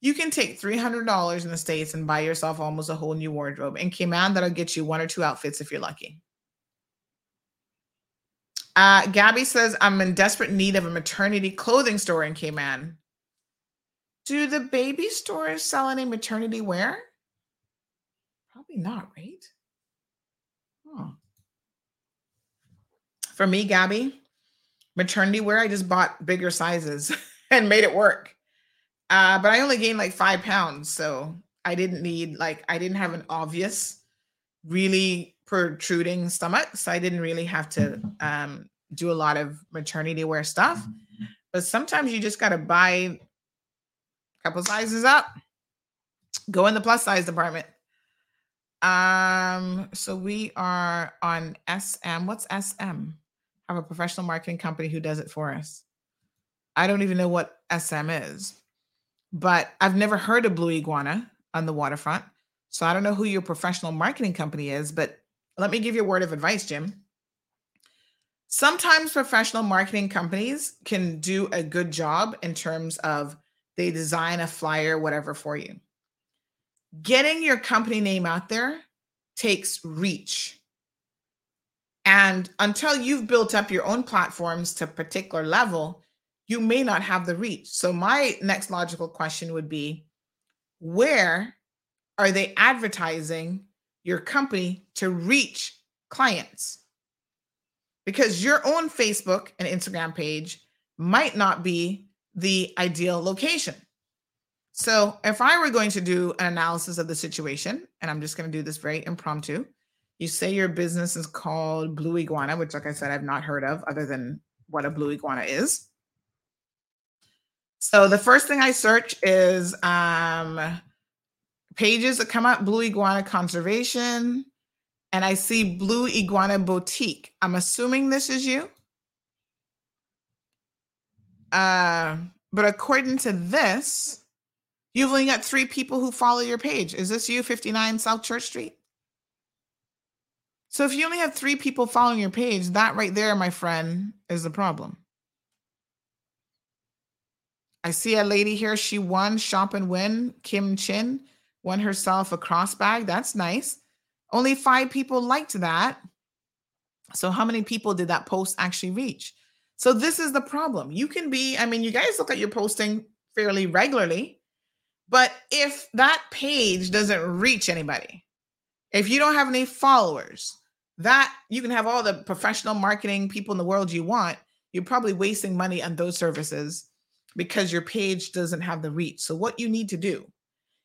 you can take $300 in the States and buy yourself almost a whole new wardrobe. In Cayman, that'll get you one or two outfits if you're lucky. Uh, Gabby says, I'm in desperate need of a maternity clothing store in Cayman. Do the baby stores sell any maternity wear? Probably not, right? Oh. For me, Gabby, maternity wear, I just bought bigger sizes and made it work. Uh, but I only gained like five pounds. So I didn't need, like, I didn't have an obvious, really protruding stomach. So I didn't really have to um, do a lot of maternity wear stuff. But sometimes you just got to buy couple sizes up, go in the plus size department. Um, so we are on SM. What's SM? Have a professional marketing company who does it for us. I don't even know what SM is, but I've never heard of Blue Iguana on the waterfront. So I don't know who your professional marketing company is, but let me give you a word of advice, Jim. Sometimes professional marketing companies can do a good job in terms of they design a flyer, whatever for you. Getting your company name out there takes reach. And until you've built up your own platforms to a particular level, you may not have the reach. So, my next logical question would be where are they advertising your company to reach clients? Because your own Facebook and Instagram page might not be the ideal location. So, if I were going to do an analysis of the situation, and I'm just going to do this very impromptu, you say your business is called Blue Iguana, which, like I said, I've not heard of other than what a Blue Iguana is. So the first thing I search is um, pages that come up Blue Iguana Conservation, and I see Blue Iguana Boutique. I'm assuming this is you. Uh, but according to this, you've only got three people who follow your page. Is this you, 59 South Church Street? So if you only have three people following your page, that right there, my friend, is the problem. I see a lady here. She won Shop and Win. Kim Chin won herself a cross bag. That's nice. Only five people liked that. So, how many people did that post actually reach? So, this is the problem. You can be, I mean, you guys look at your posting fairly regularly, but if that page doesn't reach anybody, if you don't have any followers, that you can have all the professional marketing people in the world you want, you're probably wasting money on those services because your page doesn't have the reach. So what you need to do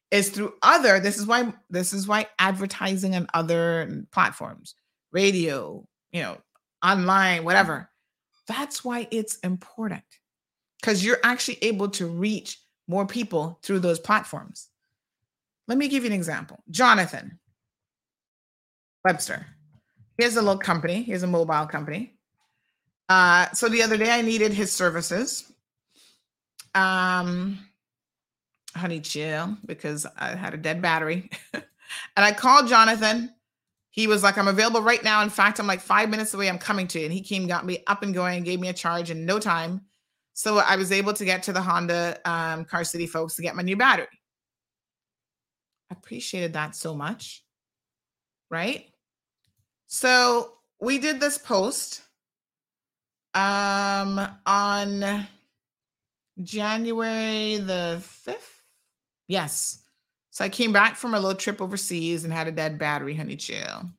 is through other this is why this is why advertising on other platforms, radio, you know, online, whatever. That's why it's important. Cuz you're actually able to reach more people through those platforms. Let me give you an example. Jonathan Webster. He has a little company. He has a mobile company. Uh, so the other day I needed his services um, honey chill because I had a dead battery. and I called Jonathan. He was like, I'm available right now. In fact, I'm like five minutes away. I'm coming to you. And he came, got me up and going, gave me a charge in no time. So I was able to get to the Honda um, Car City folks to get my new battery. I appreciated that so much. Right? So we did this post um, on January the 5th. Yes. So I came back from a little trip overseas and had a dead battery, honey chill.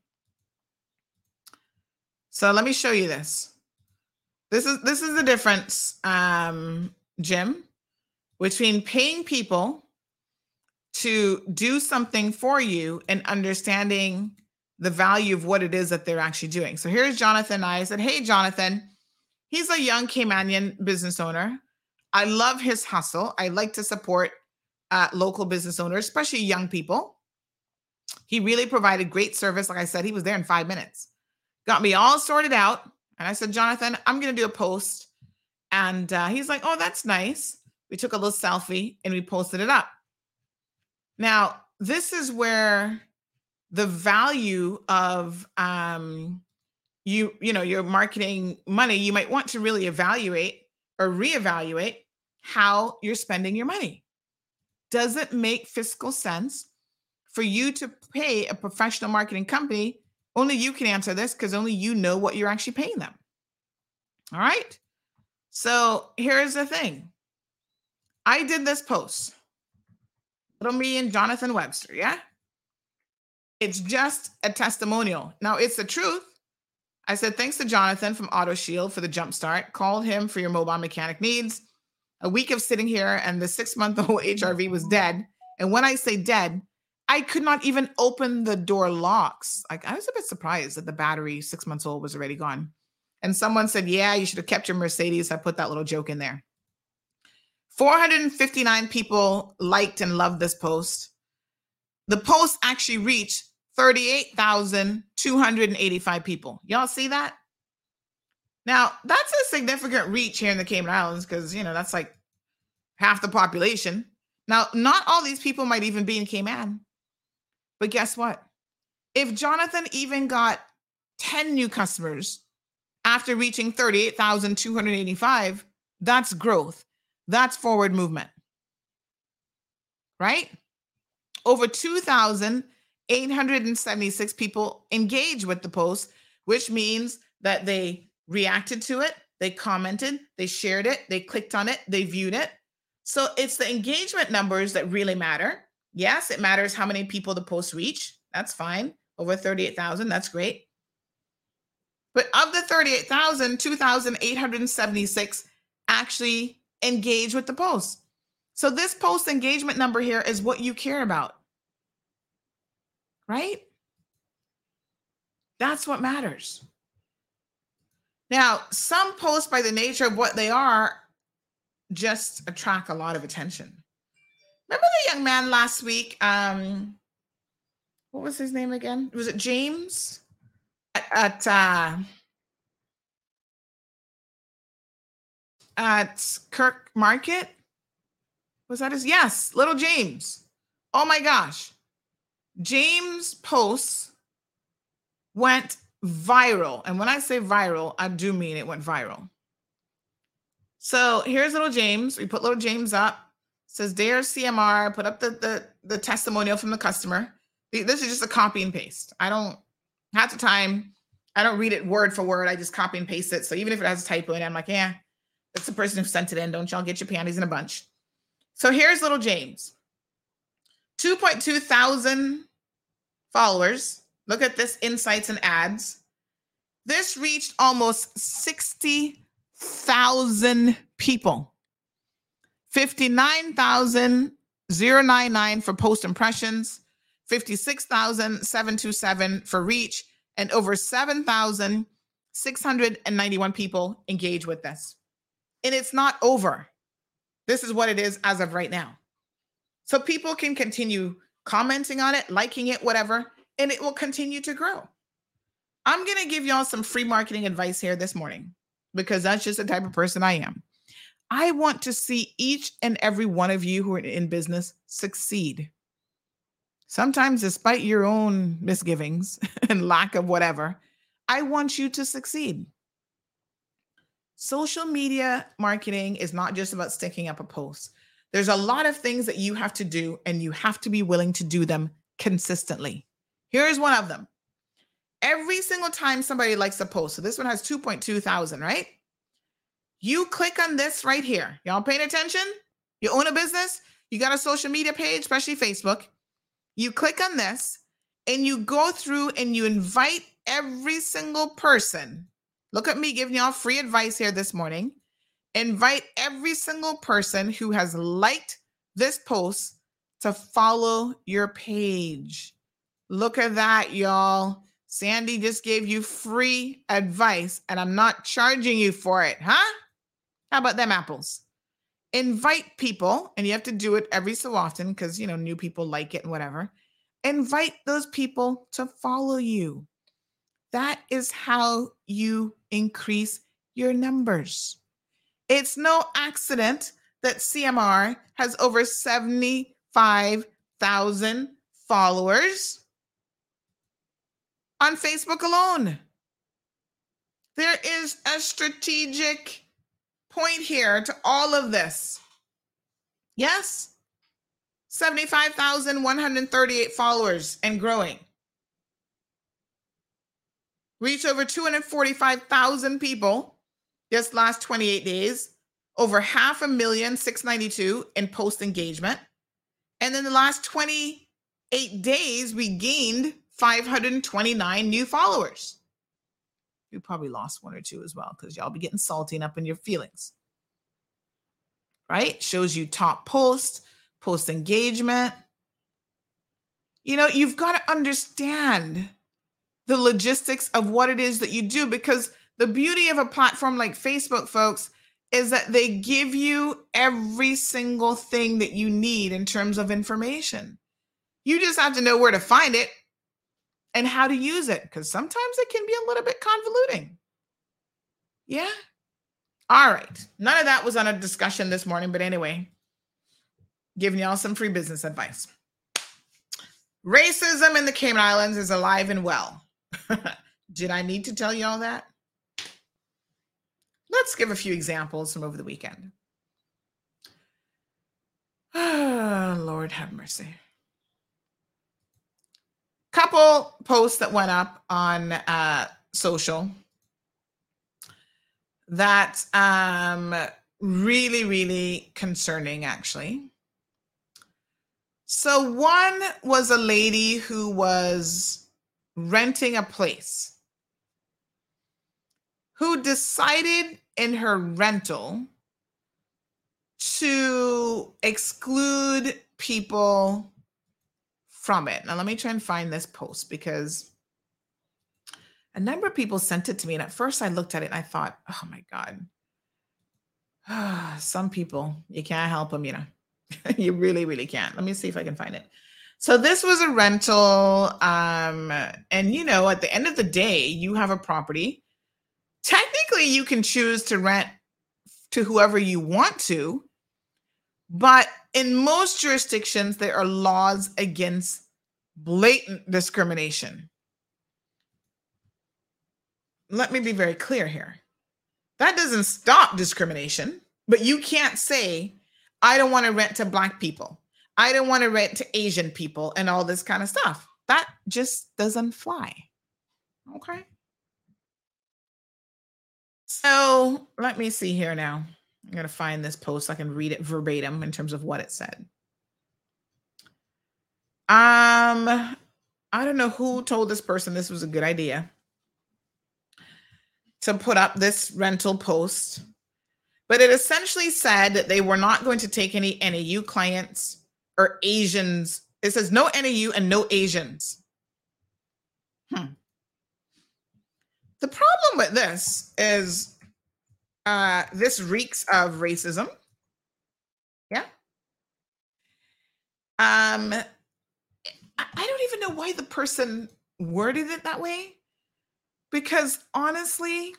So let me show you this. This is this is the difference, um, Jim, between paying people to do something for you and understanding the value of what it is that they're actually doing. So here's Jonathan. I said, Hey, Jonathan, he's a young Caymanian business owner. I love his hustle. I like to support uh, local business owners, especially young people. He really provided great service. Like I said, he was there in five minutes, got me all sorted out. And I said, Jonathan, I'm going to do a post. And uh, he's like, Oh, that's nice. We took a little selfie and we posted it up. Now, this is where the value of um, you, you know, your marketing money, you might want to really evaluate or reevaluate how you're spending your money. Does it make fiscal sense for you to pay a professional marketing company? Only you can answer this because only you know what you're actually paying them. All right. So here's the thing I did this post. Little me and Jonathan Webster, yeah? It's just a testimonial. Now, it's the truth. I said, thanks to Jonathan from Auto Shield for the jumpstart. Called him for your mobile mechanic needs. A week of sitting here, and the six month old HRV was dead. And when I say dead, I could not even open the door locks. Like I was a bit surprised that the battery, six months old, was already gone. And someone said, Yeah, you should have kept your Mercedes. I put that little joke in there. 459 people liked and loved this post. The post actually reached 38,285 people. Y'all see that? Now, that's a significant reach here in the Cayman Islands because, you know, that's like half the population. Now, not all these people might even be in Cayman. But guess what? If Jonathan even got 10 new customers after reaching 38,285, that's growth. That's forward movement. Right? Over 2,876 people engaged with the post, which means that they reacted to it, they commented, they shared it, they clicked on it, they viewed it. So it's the engagement numbers that really matter. Yes, it matters how many people the post reach. That's fine. Over 38,000, that's great. But of the 38,000, 2,876 actually engage with the post. So this post engagement number here is what you care about. Right? That's what matters. Now, some posts by the nature of what they are just attract a lot of attention. Remember the young man last week? Um, what was his name again? Was it James? At, at uh at Kirk Market. Was that his? Yes, little James. Oh my gosh. James' posts went viral. And when I say viral, I do mean it went viral. So here's little James. We put little James up. Says Dear CMR, put up the, the the testimonial from the customer. This is just a copy and paste. I don't have the time. I don't read it word for word. I just copy and paste it. So even if it has a typo in it, I'm like, yeah, that's the person who sent it in. Don't y'all get your panties in a bunch. So here's little James. 2.2 thousand followers. Look at this insights and ads. This reached almost 60,000 people. 59,099 for post impressions, 56,727 for reach, and over 7,691 people engage with this and it's not over. This is what it is as of right now. So people can continue commenting on it, liking it, whatever, and it will continue to grow. I'm going to give y'all some free marketing advice here this morning because that's just the type of person I am. I want to see each and every one of you who are in business succeed. Sometimes, despite your own misgivings and lack of whatever, I want you to succeed. Social media marketing is not just about sticking up a post. There's a lot of things that you have to do, and you have to be willing to do them consistently. Here's one of them. Every single time somebody likes a post, so this one has 2.2 thousand, right? You click on this right here. Y'all paying attention? You own a business, you got a social media page, especially Facebook. You click on this and you go through and you invite every single person Look at me giving y'all free advice here this morning. Invite every single person who has liked this post to follow your page. Look at that, y'all. Sandy just gave you free advice and I'm not charging you for it, huh? How about them apples? Invite people, and you have to do it every so often because, you know, new people like it and whatever. Invite those people to follow you. That is how you increase your numbers. It's no accident that CMR has over 75,000 followers on Facebook alone. There is a strategic point here to all of this. Yes, 75,138 followers and growing. Reach over 245,000 people just last 28 days, over half a million 692 in post engagement. And then the last 28 days, we gained 529 new followers. You probably lost one or two as well because y'all be getting salty and up in your feelings. Right? Shows you top post, post engagement. You know, you've got to understand the logistics of what it is that you do because the beauty of a platform like Facebook, folks, is that they give you every single thing that you need in terms of information. You just have to know where to find it and how to use it because sometimes it can be a little bit convoluting. Yeah. All right. None of that was on a discussion this morning, but anyway, giving y'all some free business advice. Racism in the Cayman Islands is alive and well. Did I need to tell you all that? Let's give a few examples from over the weekend. Oh, Lord have mercy. Couple posts that went up on uh, social that um really really concerning actually. So one was a lady who was renting a place who decided in her rental to exclude people from it. Now, let me try and find this post because a number of people sent it to me. And at first, I looked at it and I thought, oh my God, some people, you can't help them, you know, you really, really can't. Let me see if I can find it. So this was a rental um and you know at the end of the day you have a property technically you can choose to rent to whoever you want to but in most jurisdictions there are laws against blatant discrimination. Let me be very clear here. That doesn't stop discrimination but you can't say i don't want to rent to black people. I don't want to rent to asian people and all this kind of stuff. That just doesn't fly okay? So let me see here now. I'm going to find this post. So I can read it verbatim in terms of what it said. Um, I don't know who told this person this was a good idea to put up this rental post, but it essentially said that they were not going to take any NAU clients or Asians. It says no NAU and no Asians. Hmm. The problem with this is uh, this reeks of racism. Yeah. Um, I don't even know why the person worded it that way, because honestly,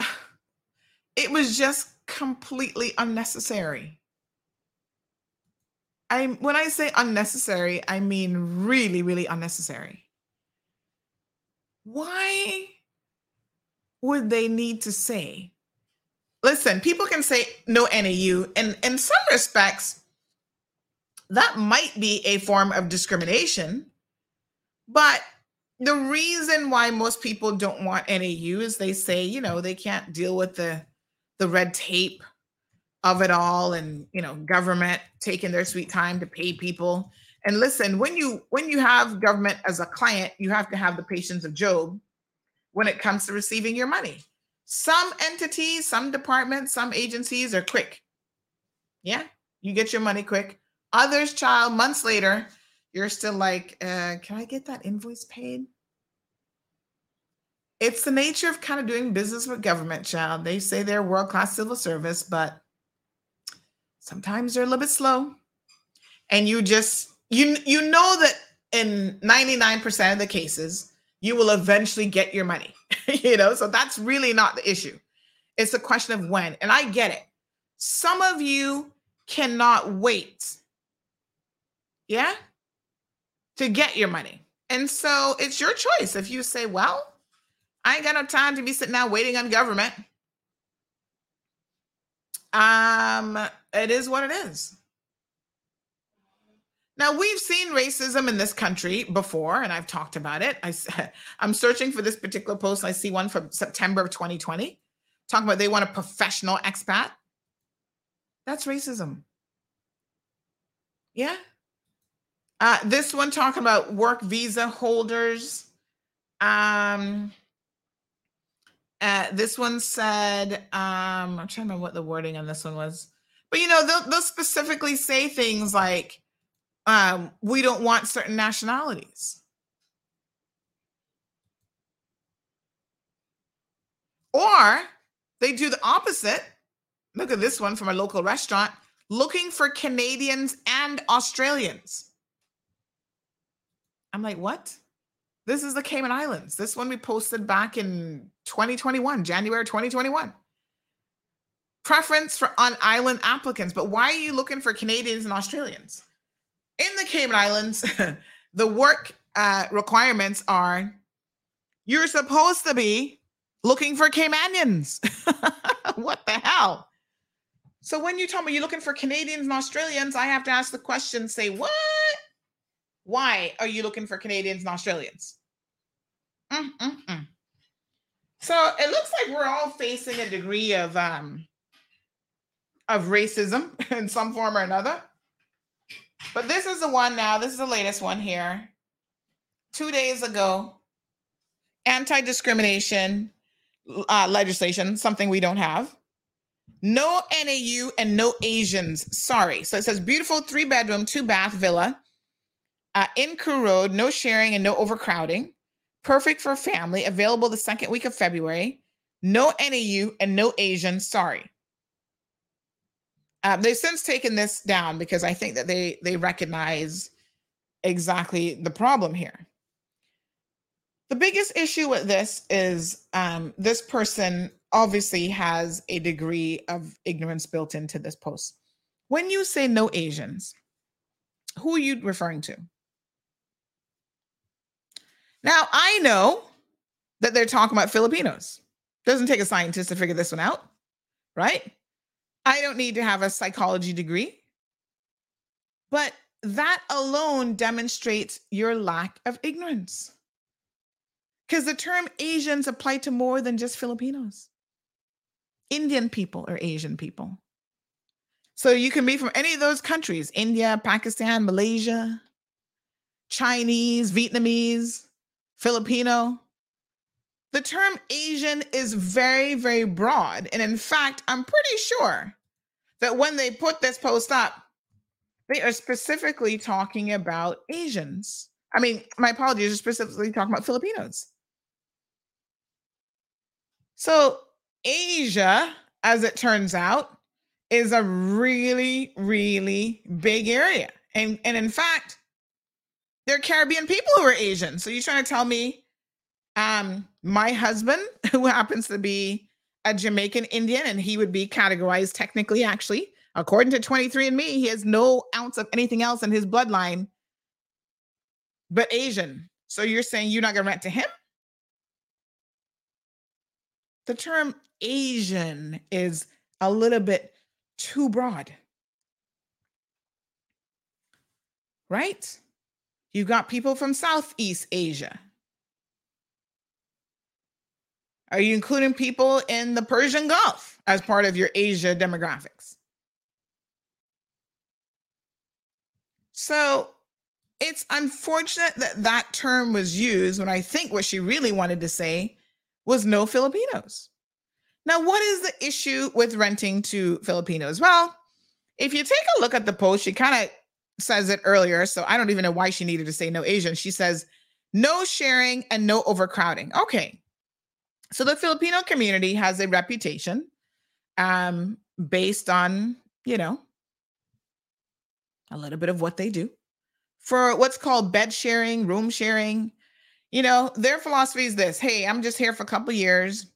it was just completely unnecessary. I when I say unnecessary, I mean really, really unnecessary why would they need to say? Listen people can say no nau and in some respects that might be a form of discrimination but the reason why most people don't want nau is they say you know they can't deal with the the red tape of it all and you know government taking their sweet time to pay people. And listen, when you when you have government as a client, you have to have the patience of Job when it comes to receiving your money. Some entities, some departments, some agencies are quick. Yeah, you get your money quick. Others, child, months later, you're still like, uh, can I get that invoice paid? It's the nature of kind of doing business with government, child. They say they're world class civil service, but sometimes they're a little bit slow. And you just you you know that in 99% of the cases, you will eventually get your money. you know, so that's really not the issue. It's a question of when. And I get it. Some of you cannot wait. Yeah? To get your money. And so it's your choice. If you say, well, I ain't got no time to be sitting out waiting on government. Um, it is what it is. Now we've seen racism in this country before, and I've talked about it. I, I'm searching for this particular post. I see one from September of 2020, talking about they want a professional expat. That's racism. Yeah. Uh, this one talking about work visa holders. Um, uh, this one said, um, I'm trying to remember what the wording on this one was, but you know, they'll, they'll specifically say things like, um, we don't want certain nationalities. Or they do the opposite. Look at this one from a local restaurant looking for Canadians and Australians. I'm like, what? This is the Cayman Islands. This one we posted back in 2021, January 2021. Preference for on island applicants, but why are you looking for Canadians and Australians? In the Cayman Islands, the work uh, requirements are you're supposed to be looking for Caymanians. what the hell? So when you tell me you're looking for Canadians and Australians, I have to ask the question, say, what? Why are you looking for Canadians and Australians? Mm-mm-mm. So it looks like we're all facing a degree of um, of racism in some form or another. But this is the one now. This is the latest one here. Two days ago, anti discrimination uh, legislation, something we don't have. No NAU and no Asians. Sorry. So it says beautiful three bedroom, two bath villa uh, in Crewe Road, no sharing and no overcrowding. Perfect for family. Available the second week of February. No NAU and no Asian. Sorry. Um, they've since taken this down because I think that they they recognize exactly the problem here. The biggest issue with this is um, this person obviously has a degree of ignorance built into this post. When you say no Asians, who are you referring to? Now, I know that they're talking about Filipinos. Doesn't take a scientist to figure this one out, right? I don't need to have a psychology degree. But that alone demonstrates your lack of ignorance. Because the term Asians apply to more than just Filipinos. Indian people are Asian people. So you can be from any of those countries India, Pakistan, Malaysia, Chinese, Vietnamese, Filipino. The term Asian is very, very broad. And in fact, I'm pretty sure that when they put this post up, they are specifically talking about Asians. I mean, my apologies, are specifically talking about Filipinos. So, Asia, as it turns out, is a really, really big area. And, and in fact, there are Caribbean people who are Asian. So, you're trying to tell me um, my husband, who happens to be a Jamaican Indian, and he would be categorized technically, actually, according to 23andMe, he has no ounce of anything else in his bloodline but Asian. So you're saying you're not going to rent to him? The term Asian is a little bit too broad. Right? You've got people from Southeast Asia. Are you including people in the Persian Gulf as part of your Asia demographics? So it's unfortunate that that term was used when I think what she really wanted to say was no Filipinos. Now, what is the issue with renting to Filipinos? Well, if you take a look at the post, she kind of says it earlier, so I don't even know why she needed to say no Asian. She says no sharing and no overcrowding. Okay. So the Filipino community has a reputation um, based on, you know, a little bit of what they do for what's called bed sharing, room sharing. You know, their philosophy is this hey, I'm just here for a couple years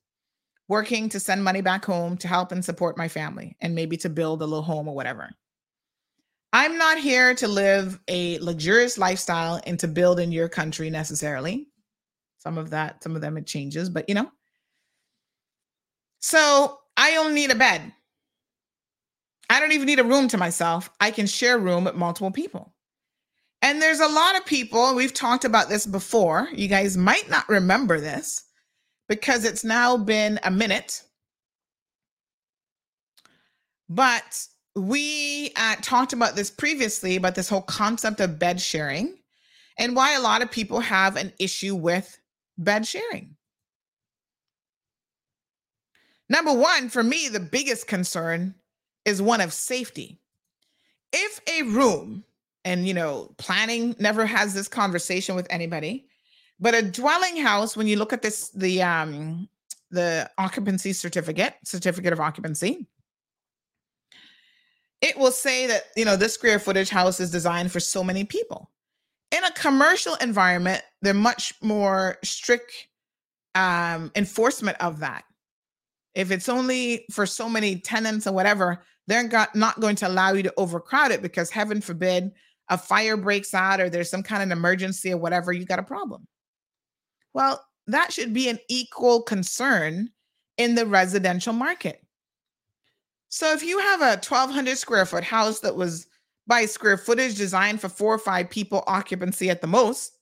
working to send money back home to help and support my family and maybe to build a little home or whatever. I'm not here to live a luxurious lifestyle and to build in your country necessarily. Some of that, some of them it changes, but you know. So I only need a bed. I don't even need a room to myself. I can share room with multiple people. And there's a lot of people, we've talked about this before. You guys might not remember this because it's now been a minute. But we uh, talked about this previously about this whole concept of bed sharing and why a lot of people have an issue with bed sharing. Number one, for me, the biggest concern is one of safety. If a room, and you know, planning never has this conversation with anybody, but a dwelling house, when you look at this, the um the occupancy certificate, certificate of occupancy, it will say that you know this square footage house is designed for so many people in a commercial environment they're much more strict um, enforcement of that if it's only for so many tenants or whatever they're not going to allow you to overcrowd it because heaven forbid a fire breaks out or there's some kind of emergency or whatever you got a problem. Well that should be an equal concern in the residential market. So if you have a 1200 square foot house that was by square footage designed for four or five people occupancy at the most,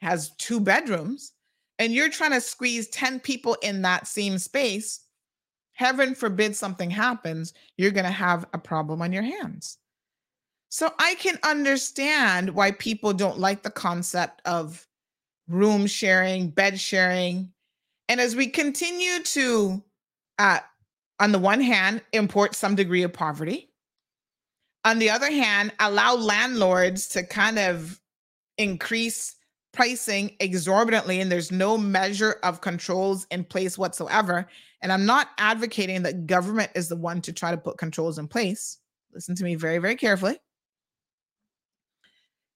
has two bedrooms, and you're trying to squeeze 10 people in that same space, heaven forbid something happens, you're going to have a problem on your hands. So I can understand why people don't like the concept of room sharing, bed sharing. And as we continue to uh, on the one hand, import some degree of poverty. On the other hand, allow landlords to kind of increase pricing exorbitantly, and there's no measure of controls in place whatsoever. And I'm not advocating that government is the one to try to put controls in place. Listen to me very, very carefully.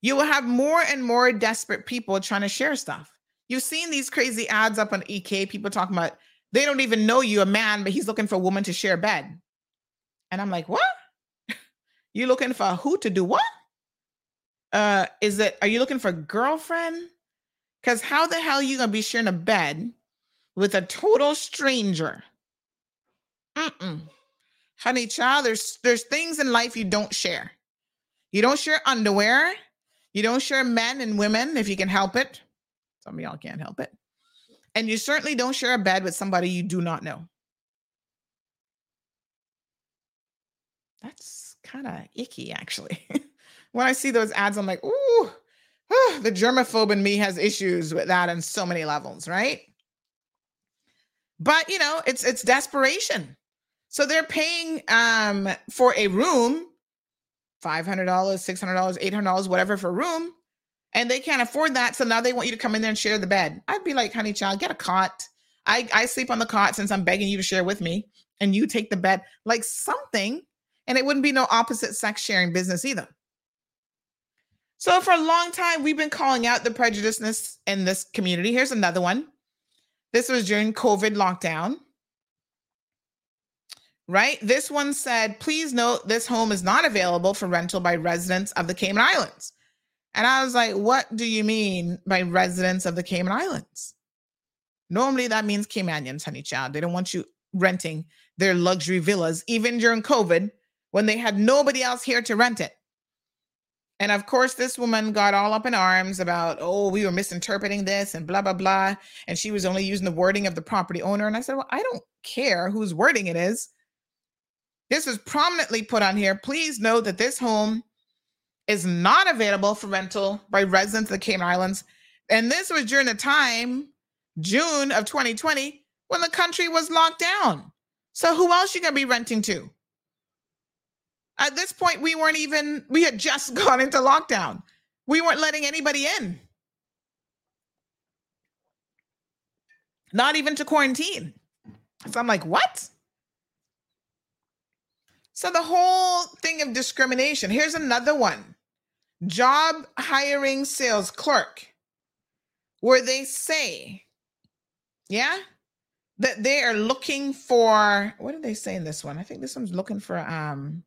You will have more and more desperate people trying to share stuff. You've seen these crazy ads up on EK, people talking about they don't even know you a man, but he's looking for a woman to share a bed. And I'm like, what? you looking for who to do what? Uh, is it are you looking for a girlfriend? Because how the hell are you gonna be sharing a bed with a total stranger? Mm-mm. Honey child, there's there's things in life you don't share. You don't share underwear. You don't share men and women if you can help it. Some of y'all can't help it. And you certainly don't share a bed with somebody you do not know. That's kind of icky, actually. when I see those ads, I'm like, ooh, the germaphobe in me has issues with that on so many levels, right? But you know, it's it's desperation. So they're paying um for a room, $500, $600, $800, whatever for a room and they can't afford that. So now they want you to come in there and share the bed. I'd be like, honey, child, get a cot. I, I sleep on the cot since I'm begging you to share with me, and you take the bed, like something. And it wouldn't be no opposite sex sharing business either. So for a long time, we've been calling out the prejudiceness in this community. Here's another one. This was during COVID lockdown. Right? This one said, please note this home is not available for rental by residents of the Cayman Islands. And I was like, what do you mean by residents of the Cayman Islands? Normally that means Caymanians, honey child. They don't want you renting their luxury villas, even during COVID when they had nobody else here to rent it. And of course, this woman got all up in arms about, oh, we were misinterpreting this and blah, blah, blah. And she was only using the wording of the property owner. And I said, well, I don't care whose wording it is. This is prominently put on here. Please note that this home is not available for rental by residents of the Cayman Islands. And this was during the time, June of 2020, when the country was locked down. So who else you gonna be renting to? At this point, we weren't even, we had just gone into lockdown. We weren't letting anybody in. Not even to quarantine. So I'm like, what? So the whole thing of discrimination. Here's another one job hiring sales clerk, where they say, yeah, that they are looking for what did they say in this one? I think this one's looking for um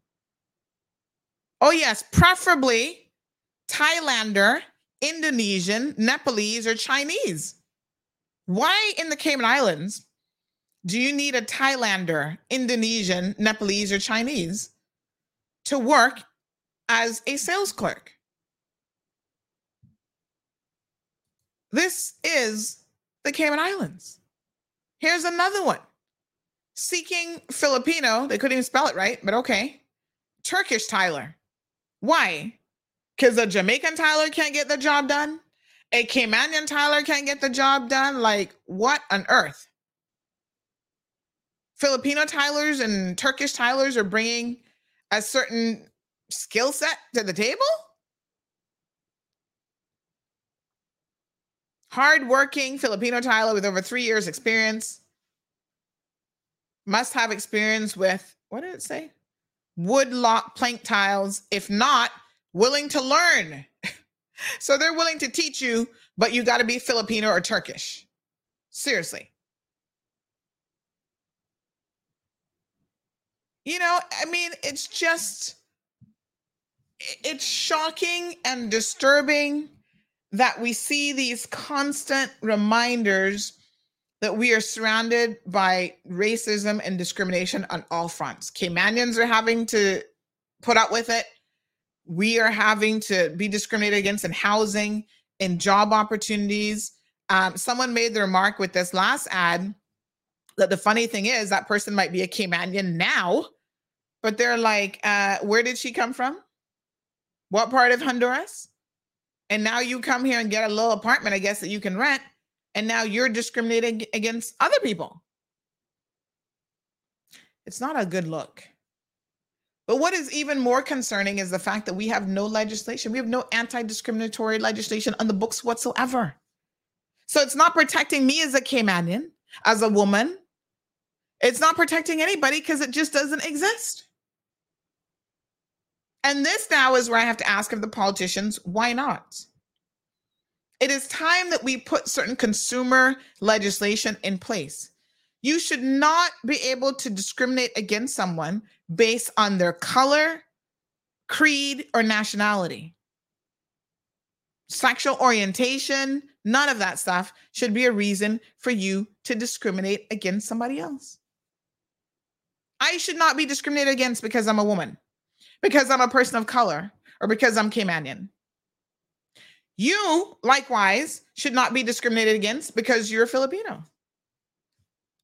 oh yes, preferably Thailander, Indonesian, Nepalese, or Chinese. Why in the Cayman Islands do you need a Thailander, Indonesian, Nepalese, or Chinese to work as a sales clerk? This is the Cayman Islands. Here's another one seeking Filipino. They couldn't even spell it right, but okay. Turkish tiler. Why? Because a Jamaican tiler can't get the job done? A Caymanian tiler can't get the job done? Like, what on earth? Filipino tilers and Turkish tilers are bringing a certain skill set to the table? Hardworking Filipino tiler with over three years' experience must have experience with what did it say? Wood lock plank tiles. If not, willing to learn. so they're willing to teach you, but you got to be Filipino or Turkish. Seriously. You know, I mean, it's just, it's shocking and disturbing that we see these constant reminders that we are surrounded by racism and discrimination on all fronts. Caymanians are having to put up with it. We are having to be discriminated against in housing, in job opportunities. Um, someone made the remark with this last ad that the funny thing is that person might be a Caymanian now, but they're like, uh, where did she come from? What part of Honduras? And now you come here and get a little apartment, I guess, that you can rent. And now you're discriminating against other people. It's not a good look. But what is even more concerning is the fact that we have no legislation. We have no anti discriminatory legislation on the books whatsoever. So it's not protecting me as a Caymanian, as a woman. It's not protecting anybody because it just doesn't exist. And this now is where I have to ask of the politicians why not? It is time that we put certain consumer legislation in place. You should not be able to discriminate against someone based on their color, creed, or nationality. Sexual orientation, none of that stuff should be a reason for you to discriminate against somebody else. I should not be discriminated against because I'm a woman because I'm a person of color or because I'm Caymanian. You, likewise, should not be discriminated against because you're Filipino.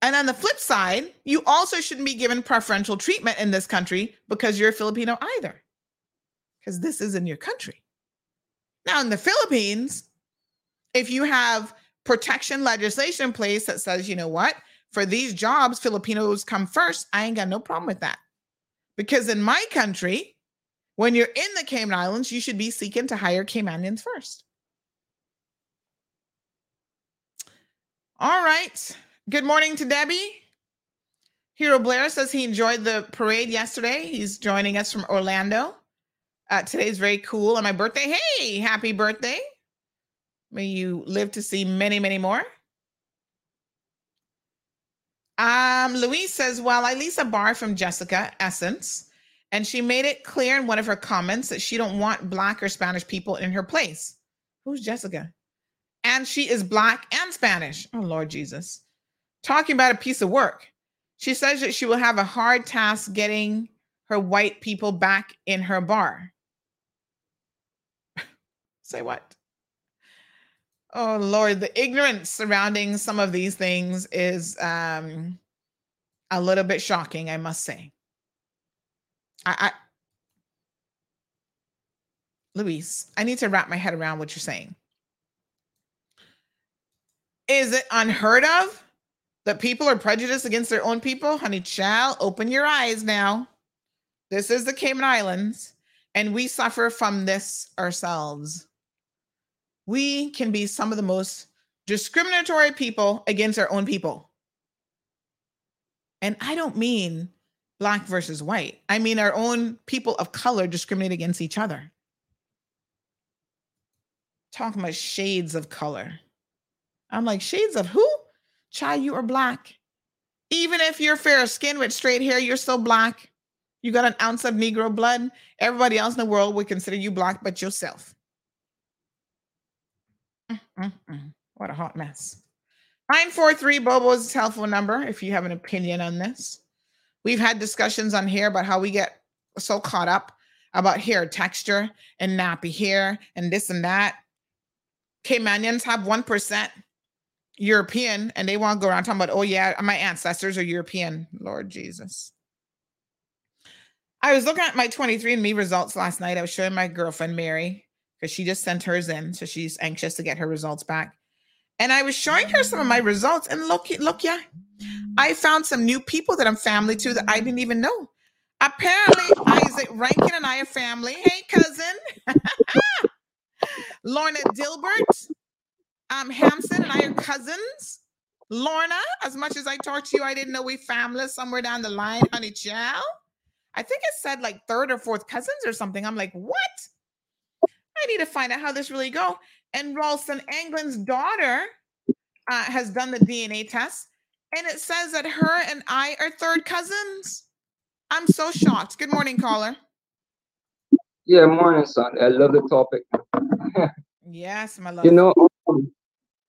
And on the flip side, you also shouldn't be given preferential treatment in this country because you're Filipino either, because this is in your country. Now, in the Philippines, if you have protection legislation in place that says, you know what, for these jobs, Filipinos come first, I ain't got no problem with that. Because in my country, when you're in the Cayman Islands, you should be seeking to hire Caymanians first. All right. Good morning to Debbie. Hero Blair says he enjoyed the parade yesterday. He's joining us from Orlando. Uh, today's very cool on my birthday. Hey, happy birthday. May you live to see many, many more. Um, Louise says, well, I lease a bar from Jessica Essence, and she made it clear in one of her comments that she don't want black or Spanish people in her place. Who's Jessica? And she is black and Spanish. Oh Lord Jesus. Talking about a piece of work. She says that she will have a hard task getting her white people back in her bar. Say what? Oh Lord, the ignorance surrounding some of these things is um a little bit shocking, I must say. I, I Luis, I need to wrap my head around what you're saying. Is it unheard of that people are prejudiced against their own people? Honey, child, open your eyes now. This is the Cayman Islands, and we suffer from this ourselves. We can be some of the most discriminatory people against our own people. And I don't mean black versus white, I mean our own people of color discriminate against each other. Talking about shades of color. I'm like, shades of who? Child, you are black. Even if you're fair skinned with straight hair, you're still black. You got an ounce of Negro blood. Everybody else in the world would consider you black, but yourself. Mm-mm-mm. What a hot mess. 943 Bobo's telephone number if you have an opinion on this. We've had discussions on here about how we get so caught up about hair texture and nappy hair and this and that. Caymanians have 1% European and they want to go around talking about, oh, yeah, my ancestors are European. Lord Jesus. I was looking at my 23andMe results last night. I was showing my girlfriend Mary because she just sent hers in. So she's anxious to get her results back. And I was showing her some of my results. And look, look, yeah, I found some new people that I'm family to that I didn't even know. Apparently, Isaac Rankin and I are family. Hey, cousin. Lorna Dilbert, um, Hampson and I are cousins. Lorna, as much as I talked to you, I didn't know we family somewhere down the line, honey child. I think it said like third or fourth cousins or something. I'm like, what? I need to find out how this really go. And Ralston England's daughter uh, has done the DNA test, and it says that her and I are third cousins. I'm so shocked. Good morning, caller. Yeah, morning, son. I love the topic. yes, my love. You know, um,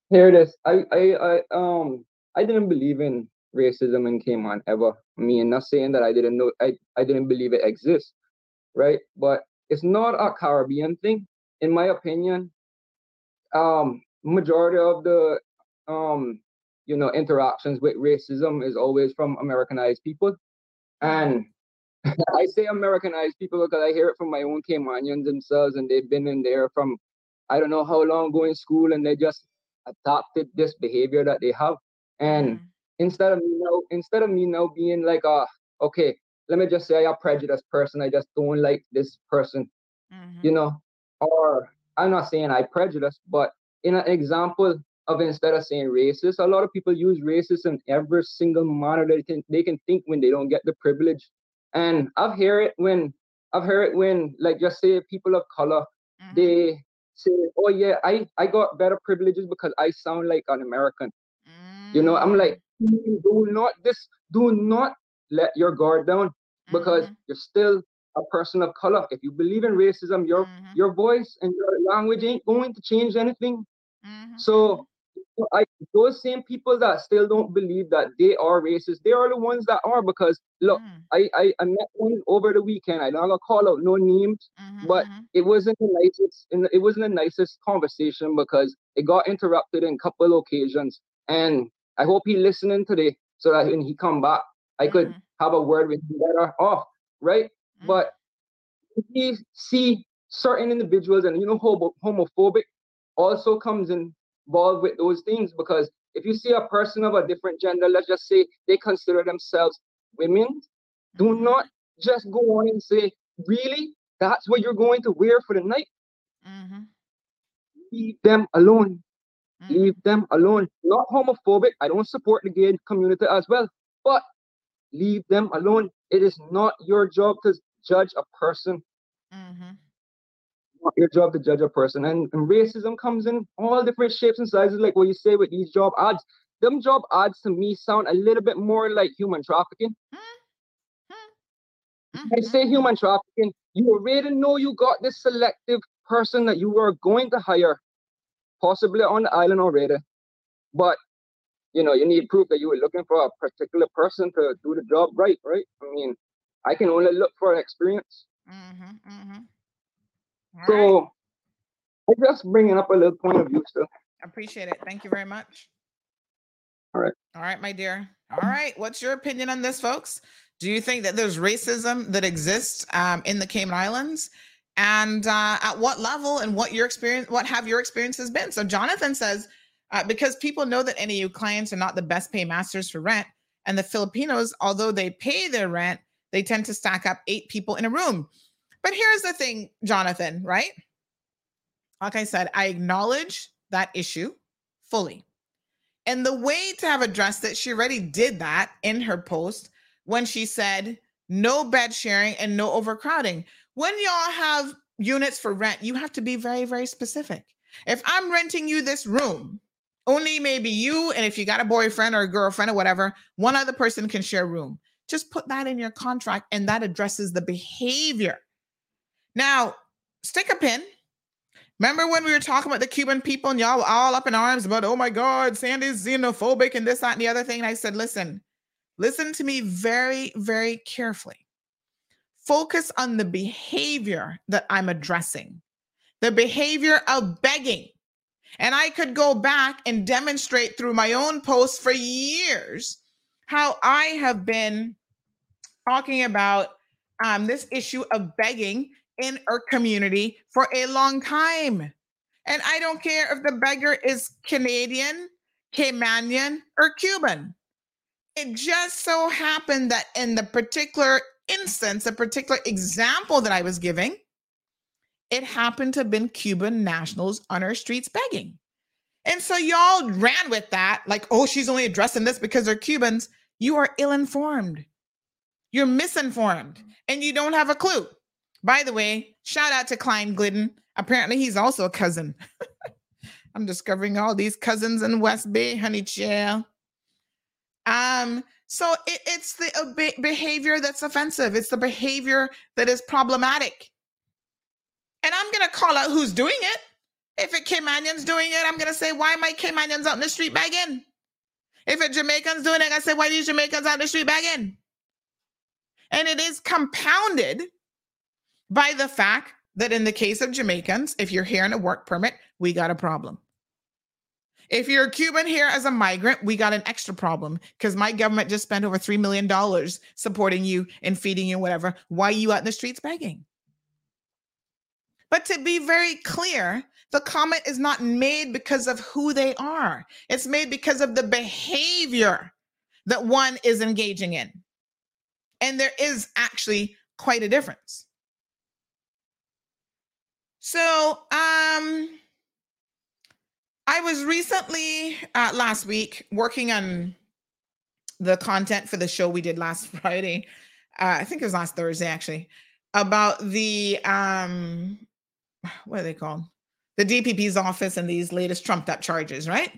here it is. I, I, I, um, I didn't believe in racism in Cayman ever. I mean, not saying that I didn't know, I, I didn't believe it exists, right? But it's not a Caribbean thing, in my opinion. Um, majority of the, um, you know, interactions with racism is always from Americanized people, and I say Americanized people because I hear it from my own Caymanians themselves, and they've been in there from I don't know how long going school, and they just adopted this behavior that they have. And mm. instead of me now, instead of me now being like, uh, okay, let me just say I'm a prejudiced person. I just don't like this person, mm-hmm. you know. Or I'm not saying I prejudice, but in an example of instead of saying racist, a lot of people use racist in every single manner they can they can think when they don't get the privilege and I've heard it when I've heard it when like just say people of color, mm-hmm. they say, Oh yeah, I, I got better privileges because I sound like an American. Mm-hmm. You know, I'm like, mm. do not this do not let your guard down because mm-hmm. you're still a person of color. If you believe in racism, your mm-hmm. your voice and your language ain't going to change anything. Mm-hmm. So I, those same people that still don't believe that they are racist, they are the ones that are because look, mm. I, I, I met one over the weekend. I'm not gonna call out no names, mm-hmm, but mm-hmm. it wasn't the nicest it wasn't the nicest conversation because it got interrupted in a couple occasions. And I hope he listening today so that when he come back, I mm-hmm. could have a word with him better off, right? Mm. But if you see certain individuals and you know homophobic also comes involved with those things because if you see a person of a different gender, let's just say they consider themselves women, do mm-hmm. not just go on and say, really? That's what you're going to wear for the night? Mm-hmm. Leave them alone. Mm-hmm. Leave them alone. Not homophobic. I don't support the gay community as well, but leave them alone. It is not your job to judge a person. Mm-hmm your job to judge a person. And, and, racism comes in all different shapes and sizes, like what you say with these job ads. Them job ads to me sound a little bit more like human trafficking. Mm-hmm. I say human trafficking, you already know you got this selective person that you are going to hire, possibly on the island already. But you know, you need proof that you were looking for a particular person to do the job right, right? I mean, I can only look for an experience. Mm-hmm, mm-hmm. So right. I'm just bringing up a little point of view still. Appreciate it. Thank you very much. All right. All right, my dear. All right. What's your opinion on this, folks? Do you think that there's racism that exists um, in the Cayman Islands? And uh, at what level and what your experience, what have your experiences been? So Jonathan says, uh, because people know that NAU clients are not the best paymasters for rent, and the Filipinos, although they pay their rent, they tend to stack up eight people in a room. But here's the thing, Jonathan, right? Like I said, I acknowledge that issue fully. And the way to have addressed it, she already did that in her post when she said no bed sharing and no overcrowding. When y'all have units for rent, you have to be very, very specific. If I'm renting you this room, only maybe you, and if you got a boyfriend or a girlfriend or whatever, one other person can share room. Just put that in your contract, and that addresses the behavior. Now, stick a pin. Remember when we were talking about the Cuban people and y'all were all up in arms about, oh my God, Sandy's xenophobic and this, that, and the other thing? And I said, listen, listen to me very, very carefully. Focus on the behavior that I'm addressing, the behavior of begging. And I could go back and demonstrate through my own posts for years how I have been talking about um, this issue of begging in our community for a long time. And I don't care if the beggar is Canadian, Caymanian, or Cuban. It just so happened that in the particular instance, a particular example that I was giving, it happened to have been Cuban nationals on our streets begging. And so y'all ran with that, like, oh, she's only addressing this because they're Cubans. You are ill informed. You're misinformed and you don't have a clue. By the way, shout out to Klein Glidden. Apparently, he's also a cousin. I'm discovering all these cousins in West Bay, honey chill. Um, so it, it's the uh, behavior that's offensive. It's the behavior that is problematic. And I'm gonna call out who's doing it. If a Caymanian's doing it, I'm gonna say, why am I Caymanians out in the street begging? If a Jamaican's doing it, I say, why are these Jamaicans out in the street begging? And it is compounded by the fact that in the case of Jamaicans, if you're here in a work permit, we got a problem. If you're a Cuban here as a migrant, we got an extra problem because my government just spent over $3 million supporting you and feeding you, whatever. Why are you out in the streets begging? But to be very clear, the comment is not made because of who they are, it's made because of the behavior that one is engaging in. And there is actually quite a difference. So, um, I was recently uh, last week working on the content for the show we did last Friday. Uh, I think it was last Thursday actually about the um, what are they called? The DPP's office and these latest trumped up charges, right?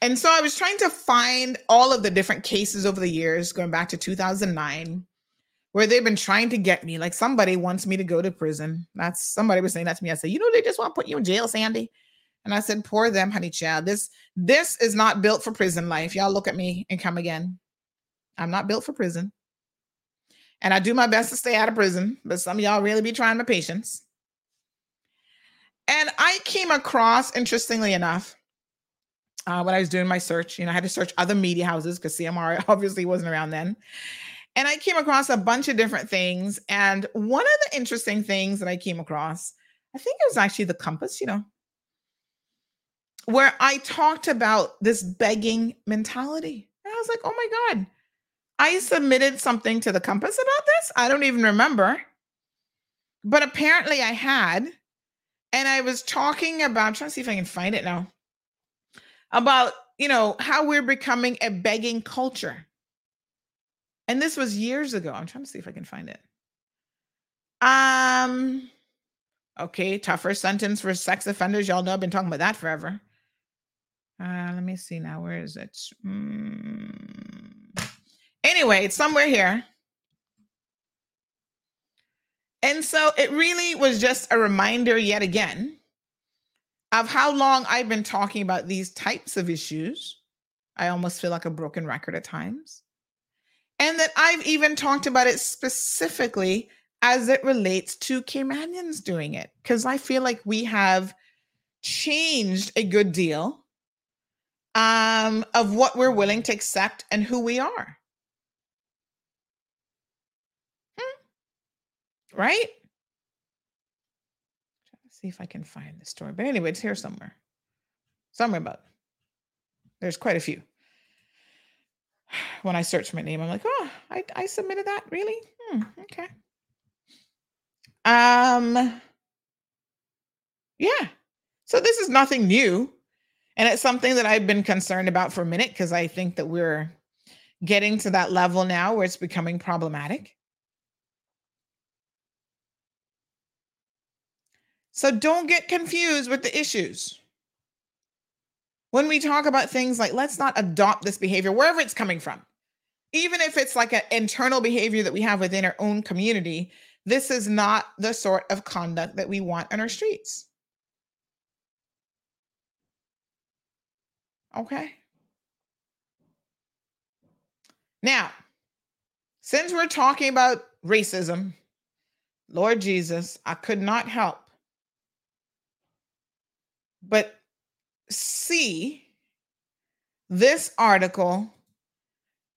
And so I was trying to find all of the different cases over the years, going back to 2009, where they've been trying to get me. Like somebody wants me to go to prison. That's somebody was saying that to me. I said, you know, they just want to put you in jail, Sandy. And I said, poor them, honey child. This this is not built for prison life. Y'all look at me and come again. I'm not built for prison. And I do my best to stay out of prison, but some of y'all really be trying my patience. And I came across, interestingly enough, uh, when I was doing my search, you know, I had to search other media houses because CMR obviously wasn't around then. And I came across a bunch of different things. And one of the interesting things that I came across, I think it was actually the compass, you know, where I talked about this begging mentality. And I was like, oh my God, I submitted something to the compass about this. I don't even remember. But apparently I had. And I was talking about, trying to see if I can find it now, about, you know, how we're becoming a begging culture. And this was years ago. I'm trying to see if I can find it. Um, okay, tougher sentence for sex offenders. Y'all know I've been talking about that forever. Uh, let me see now. Where is it? Mm. Anyway, it's somewhere here. And so it really was just a reminder yet again of how long I've been talking about these types of issues. I almost feel like a broken record at times and that I've even talked about it specifically as it relates to Caymanians doing it, because I feel like we have changed a good deal um, of what we're willing to accept and who we are. Hmm. Right? See if I can find the story. But anyway, it's here somewhere. Somewhere about. There's quite a few. when I search my name, I'm like, oh, I, I submitted that. Really? Hmm, okay. Um, yeah. So this is nothing new. And it's something that I've been concerned about for a minute because I think that we're getting to that level now where it's becoming problematic. So don't get confused with the issues. When we talk about things like, let's not adopt this behavior, wherever it's coming from, even if it's like an internal behavior that we have within our own community, this is not the sort of conduct that we want on our streets. Okay. Now, since we're talking about racism, Lord Jesus, I could not help but see this article.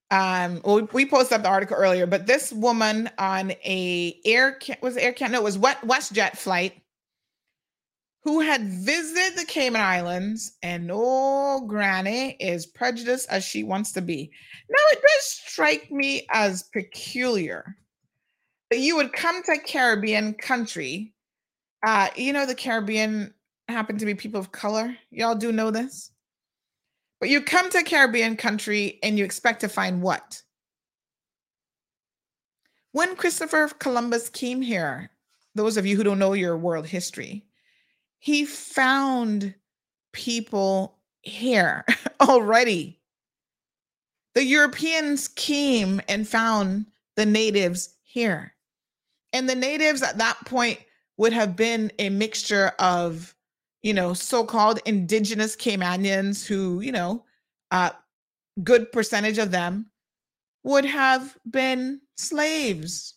Um, well, we posted up the article earlier, but this woman on a air was air can no, it was WestJet flight who had visited the Cayman Islands, and oh, Granny is prejudiced as she wants to be. Now, it does strike me as peculiar that you would come to a Caribbean country. Uh, you know, the Caribbean happen to be people of color. Y'all do know this. But you come to a Caribbean country and you expect to find what? When Christopher Columbus came here, those of you who don't know your world history, he found people here already. The Europeans came and found the natives here. And the natives at that point would have been a mixture of you know, so-called indigenous Caymanians who, you know, a good percentage of them would have been slaves.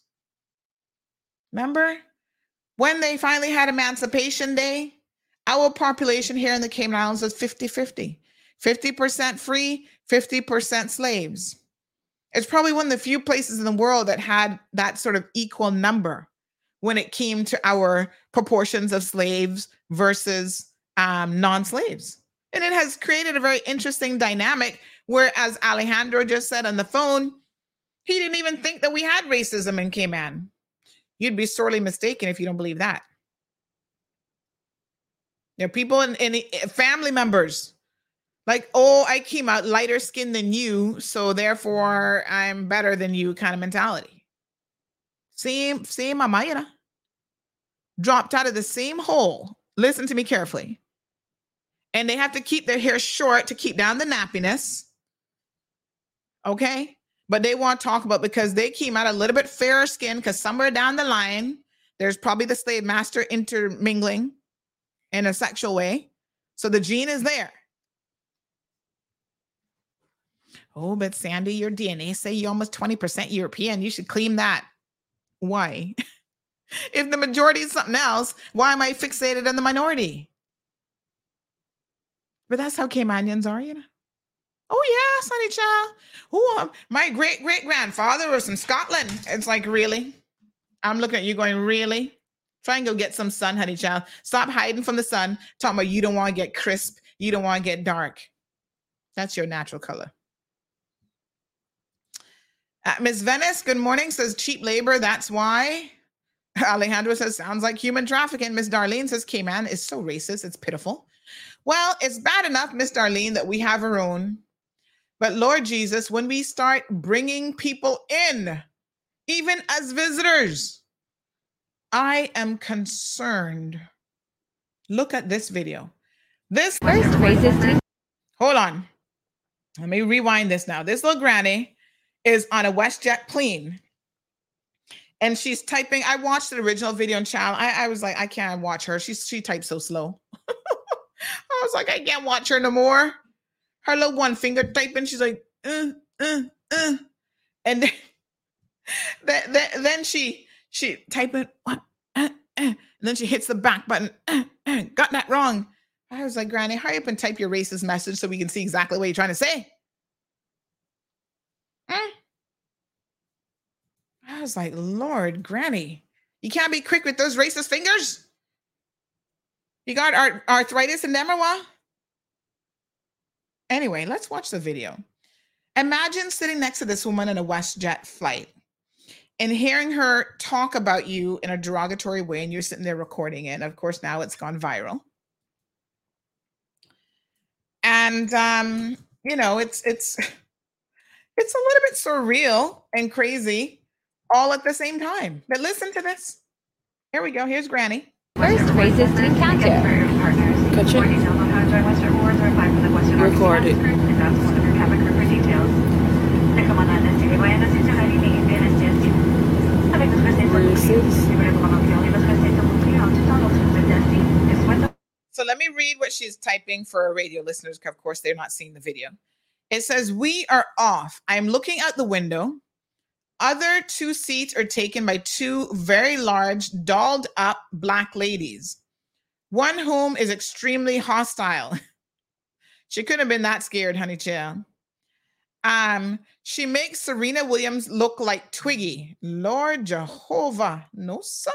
Remember when they finally had Emancipation Day? Our population here in the Cayman Islands was 50 50. 50% free, 50% slaves. It's probably one of the few places in the world that had that sort of equal number when it came to our proportions of slaves versus um, non slaves. And it has created a very interesting dynamic where, as Alejandro just said on the phone, he didn't even think that we had racism in Cayman. You'd be sorely mistaken if you don't believe that. There are people in eh, family members like, oh, I came out lighter skinned than you, so therefore I'm better than you kind of mentality. Same, same Amayana dropped out of the same hole. Listen to me carefully. And they have to keep their hair short to keep down the nappiness. Okay. But they want to talk about because they came out a little bit fairer skin because somewhere down the line, there's probably the slave master intermingling in a sexual way. So the gene is there. Oh, but Sandy, your DNA say you're almost 20% European. You should claim that. Why? if the majority is something else, why am I fixated on the minority? But that's how Caymanians are, you know. Oh yeah, Sonny Child. Who um, my great great grandfather was from Scotland. It's like really. I'm looking at you going, really? Try and go get some sun, honey child. Stop hiding from the sun. Talking about you don't want to get crisp. You don't want to get dark. That's your natural color. Uh, Miss Venice, good morning. Says cheap labor. That's why. Alejandro says, sounds like human trafficking. Miss Darlene says, Cayman is so racist. It's pitiful. Well, it's bad enough, Miss Darlene, that we have our own. But Lord Jesus, when we start bringing people in, even as visitors, I am concerned. Look at this video. This first racist. Hold on. Let me rewind this now. This little granny is on a WestJet plane and she's typing. I watched the original video in child. I, I was like, I can't watch her. She's she types so slow. I was like, I can't watch her no more. Her little one finger typing. She's like, uh, uh, uh. and then, then, then she she typing what, uh, uh, and then she hits the back button. Uh, uh, got that wrong. I was like, Granny, hurry up and type your racist message so we can see exactly what you're trying to say. Mm. I was like, Lord, Granny, you can't be quick with those racist fingers. You got art- arthritis in Nemawa? Anyway, let's watch the video. Imagine sitting next to this woman in a WestJet flight and hearing her talk about you in a derogatory way, and you're sitting there recording it. Of course, now it's gone viral. And um, you know, it's it's it's a little bit surreal and crazy all at the same time. But listen to this. Here we go. Here's Granny. First races to encounter. Gotcha. Record it. So let me read what she's typing for our radio listeners. Of course, they're not seeing the video. It says, We are off. I'm looking out the window. Other two seats are taken by two very large, dolled up black ladies, one whom is extremely hostile. she couldn't have been that scared, honey chill. Um, she makes Serena Williams look like Twiggy. Lord Jehovah, no sir.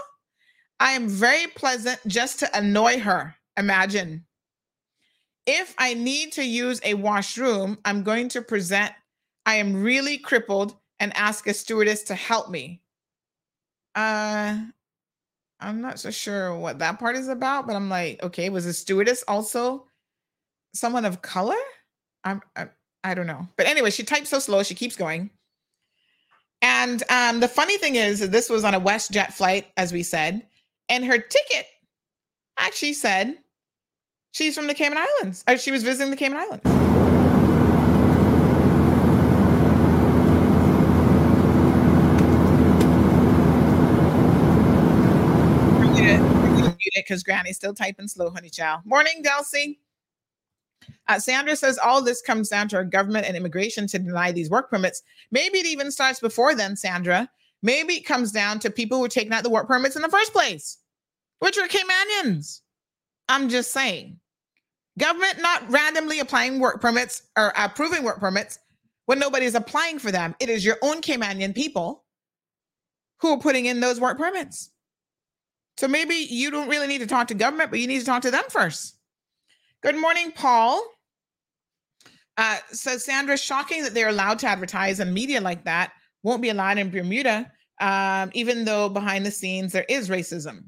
I am very pleasant just to annoy her. Imagine. If I need to use a washroom, I'm going to present I am really crippled and ask a stewardess to help me. Uh I'm not so sure what that part is about, but I'm like, okay, was a stewardess also someone of color? I'm, I, I don't know. But anyway, she types so slow, she keeps going. And um, the funny thing is, this was on a WestJet flight, as we said, and her ticket actually said she's from the Cayman Islands. Or she was visiting the Cayman Islands. Because Granny's still typing slow, honey child. Morning, Delcy. Uh, Sandra says all this comes down to our government and immigration to deny these work permits. Maybe it even starts before then, Sandra. Maybe it comes down to people who are taking out the work permits in the first place, which are Caymanians. I'm just saying. Government not randomly applying work permits or approving work permits when nobody's applying for them. It is your own Caymanian people who are putting in those work permits. So maybe you don't really need to talk to government, but you need to talk to them first. Good morning, Paul. Uh, says Sandra, shocking that they're allowed to advertise in media like that. Won't be allowed in Bermuda, um, even though behind the scenes there is racism.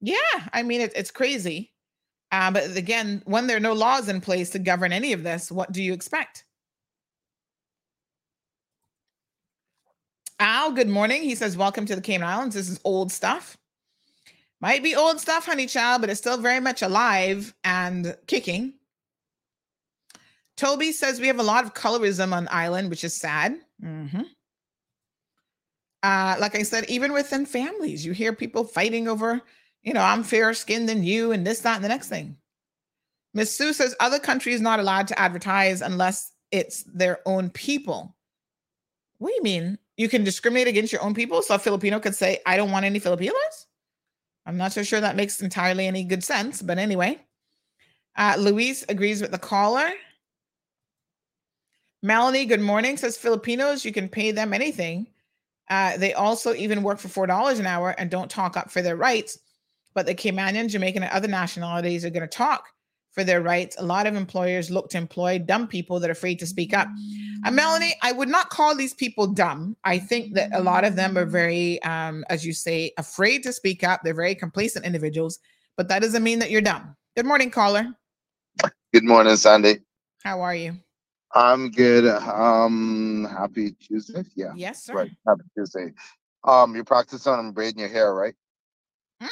Yeah, I mean it, it's crazy. Uh, but again, when there are no laws in place to govern any of this, what do you expect? Al, good morning. He says, Welcome to the Cayman Islands. This is old stuff. Might be old stuff, honey child, but it's still very much alive and kicking. Toby says we have a lot of colorism on island, which is sad. Mhm. Uh, like I said, even within families, you hear people fighting over, you know, I'm fairer skinned than you, and this, that, and the next thing. Miss Sue says other countries not allowed to advertise unless it's their own people. What do you mean? You can discriminate against your own people? So a Filipino could say, I don't want any Filipinos? I'm not so sure that makes entirely any good sense, but anyway. Uh, Luis agrees with the caller. Melanie, good morning, says Filipinos, you can pay them anything. Uh, they also even work for $4 an hour and don't talk up for their rights. But the Caymanian, Jamaican, and other nationalities are going to talk for their rights. A lot of employers look to employ dumb people that are afraid to speak up. Uh, Melanie, I would not call these people dumb. I think that a lot of them are very, um, as you say, afraid to speak up. They're very complacent individuals, but that doesn't mean that you're dumb. Good morning, caller. Good morning, Sandy. How are you? I'm good. Um, happy Tuesday. Yeah. Yes, sir. Right. Happy Tuesday. Um, you're practicing on braiding your hair, right? Hmm?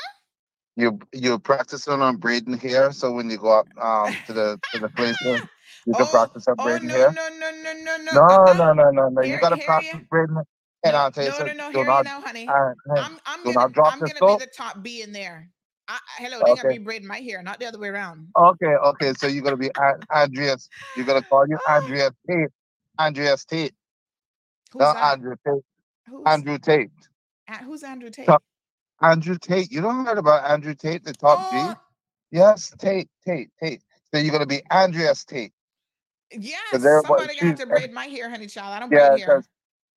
You you're practicing on braiding hair, so when you go up um to the to the place, you can practice on braiding hair. Oh, No, no, no, no, no. No, no, no, no, no. You Hear- gotta practice braiding. And I'll tell you No, no, something. no. do not, you now, honey. uh, I'm, I'm do gonna, not drop I'm gonna soap. be the top B in there. I, hello, they gotta be braiding my hair, not the other way around. Okay, okay. So you're gonna be An- Andreas. You're gonna call you Andreas Tate. Andreas Tate. Who's that? Andrew Tate. Who's, Andrew Tate. who's Andrew Tate? So- Andrew Tate. You don't heard about Andrew Tate, the top Oh. G? Yes, Tate, Tate, Tate. So you're gonna be Andreas Tate. Yes, everybody- somebody got to to braid my hair, honey child. I don't Yeah, braid hair.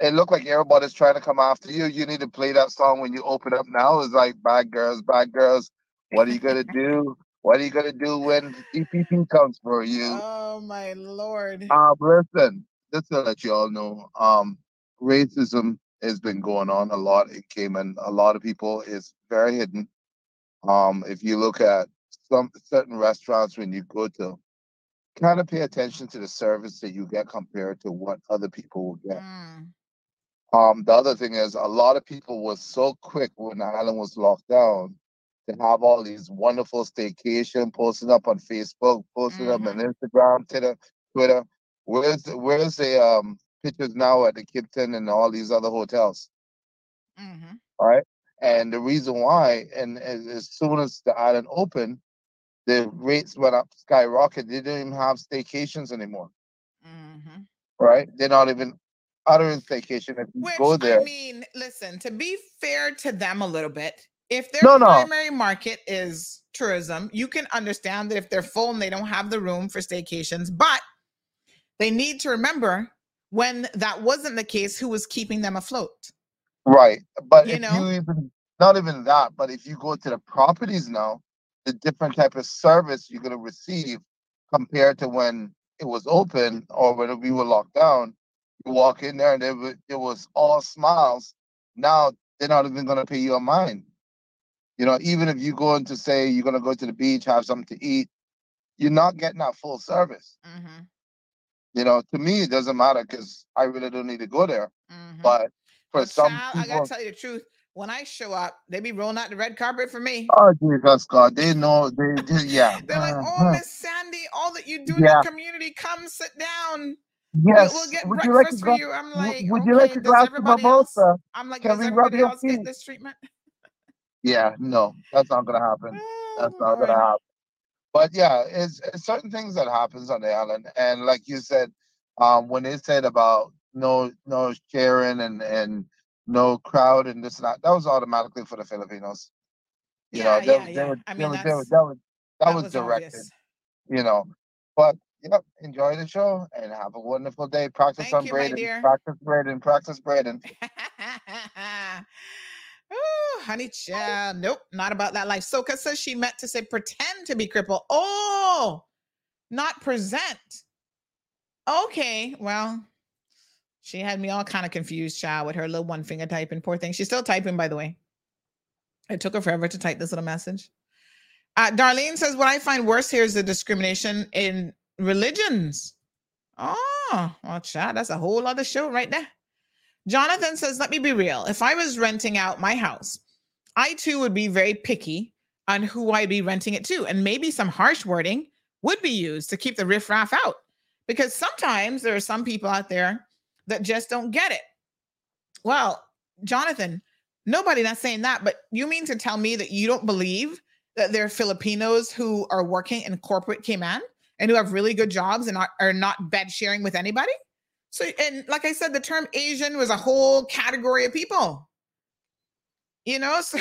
it looked like everybody's trying to come after you. You need to play that song when you open up now. It's like bad girls, bad girls. What are you gonna do? What are you gonna do when EPP comes for you? Oh my lord. Um, listen, just to let you all know, um, racism has been going on a lot It came in Cayman. A lot of people is very hidden. Um, if you look at some certain restaurants when you go to, kind of pay attention to the service that you get compared to what other people will get. Um, the other thing is a lot of people was so quick when the island was locked down to have all these wonderful staycation posting up on Facebook, posting up on Instagram, Twitter, Twitter. Where's where's the um pictures now at the Kimpton and all these other hotels? Mm-hmm. All right. And the reason why, and as, as soon as the island opened, the rates went up skyrocket. They didn't even have staycations anymore. Mm-hmm. Right? They're not even uttering staycation. If you Which go there, I mean, listen, to be fair to them a little bit, if their No, no. primary market is tourism, you can understand that if they're full and they don't have the room for staycations, but they need to remember when that wasn't the case, who was keeping them afloat. Right. But You if know? you even not even that, but if you go to the properties now, the different type of service you're gonna receive compared to when it was open or when we were locked down, you walk in there and it was, it was all smiles. Now they're not even gonna pay you a mind. You know, even if you go in to say you're gonna go to the beach, have something to eat, you're not getting that full service. Mm-hmm. You know, to me it doesn't matter because I really don't need to go there. But for some Child, I gotta tell you the truth. When I show up, they be rolling out the red carpet for me. Oh Jesus God, they know they, they yeah. They're like, "Oh, uh-huh. Miss Sandy, all that you do in the community, come sit down. Yes. We'll, we'll get would you like breakfast for you." I'm like, would you like "Okay, a does glass of everybody else?" I'm like, Can "Does we rub everybody your else get feet? this treatment?" Yeah, no, that's not gonna happen. That's not Lord. gonna happen. But yeah, it's, it's certain things that happens on the island, and like you said, um, when they said about no no sharing and and no crowd and this and that, that was automatically for the Filipinos. You Yeah, know, they, yeah, they yeah. were, I they mean, were, they were, that was that, that was, was directed. obvious. You know, but yep, enjoy the show and have a wonderful day. Practice Thank on you, braiding. Practice braiding. Practice braiding. Ooh, honey child. Nope, not about that life. Soka says she meant to say pretend to be crippled. Oh, not present. Okay, well, she had me all kind of confused, child, with her little one finger typing. Poor thing. She's still typing, by the way. It took her forever to type this little message. Uh, Darlene says, What I find worse here is the discrimination in religions. Oh, well, child, that's a whole other show right there. Jonathan says, Let me be real. If I was renting out my house, I too would be very picky on who I'd be renting it to. And maybe some harsh wording would be used to keep the riffraff out. Because sometimes there are some people out there that just don't get it. Well, Jonathan, nobody not saying that, but you mean to tell me that you don't believe that there are Filipinos who are working in corporate Cayman and who have really good jobs and are, are not bed sharing with anybody? So, and like I said, the term Asian was a whole category of people. You know, so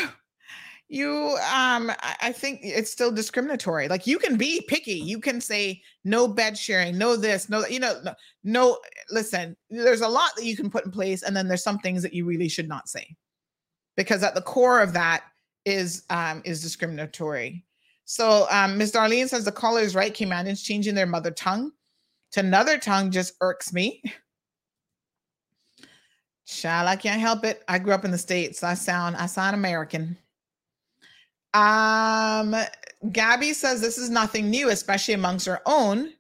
you um I, think it's still discriminatory. Like you can be picky. You can say no bed sharing, no this, no you know, no, no listen, there's a lot that you can put in place, and then there's some things that you really should not say. Because at the core of that is um is discriminatory. So um Ms. Darlene says the caller is right, Caymanians changing their mother tongue to another tongue just irks me. Child, I can't help it. I grew up in the States. I sound I sound American. Um Gabby says this is nothing new, especially amongst our own.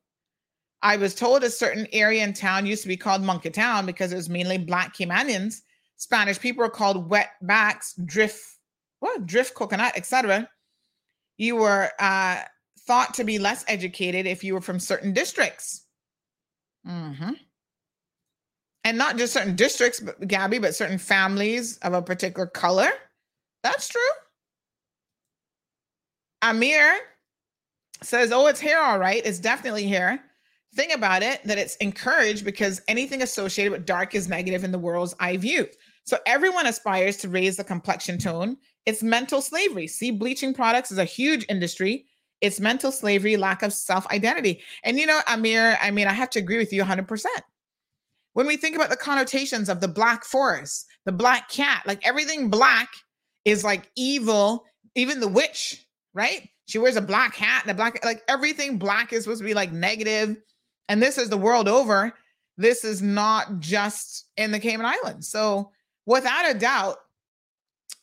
I was told a certain area in town used to be called Monkey Town because it was mainly black Caymanians. Spanish people were called wetbacks, drift, what drift coconut, etc. You were uh, thought to be less educated if you were from certain districts. Mhm. And not just certain districts, but Gabby, but certain families of a particular color. That's true. Amir says, Oh, it's hair, all right. It's definitely hair. Think about it that it's encouraged because anything associated with dark is negative in the world's eye view. So everyone aspires to raise the complexion tone. It's mental slavery. See, bleaching products is a huge industry. It's mental slavery, lack of self identity. And you know, Amir, I mean, I have to agree with you 100%. When we think about the connotations of the black forest, the black cat, like everything black is like evil, even the witch, right? She wears a black hat and a black, like everything black is supposed to be like negative. And this is the world over. This is not just in the Cayman Islands. So, without a doubt,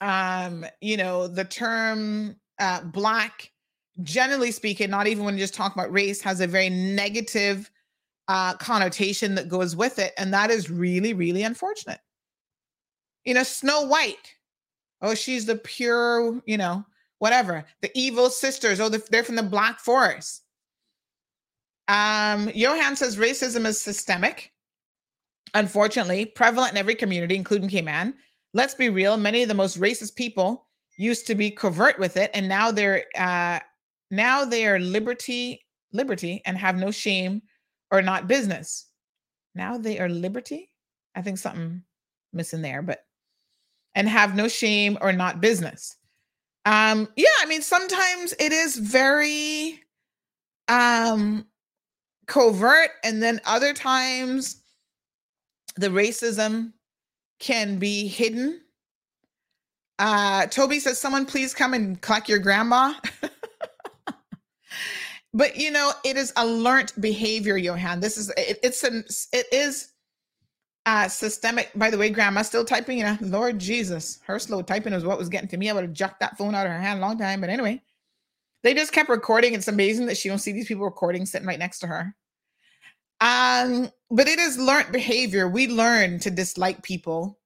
um, you know, the term uh, black, generally speaking, not even when you just talk about race, has a very negative uh, connotation that goes with it. And that is really, really unfortunate. You know, Snow White. Oh, she's the pure, you know, whatever. The evil sisters. Oh, they're from the Black Forest. Um, Johan says racism is systemic, unfortunately, prevalent in every community, including Cayman. Let's be real, many of the most racist people used to be covert with it, and now they're uh now they are liberty, liberty, and have no shame or not business. Now they are liberty. I think something missing there, but and have no shame or not business. Um, yeah, I mean, sometimes it is very um covert, and then other times the racism can be hidden. Uh, Toby says, "Someone please come and collect your grandma." but you know, it is a learned behavior, Johan. This is it, it's an it is uh systemic. By the way, grandma still typing. You know, Lord Jesus, her slow typing is what was getting to me. I would have jucked that phone out of her hand a long time. But anyway, they just kept recording. It's amazing that she don't see these people recording sitting right next to her. Um, but it is learned behavior. We learn to dislike people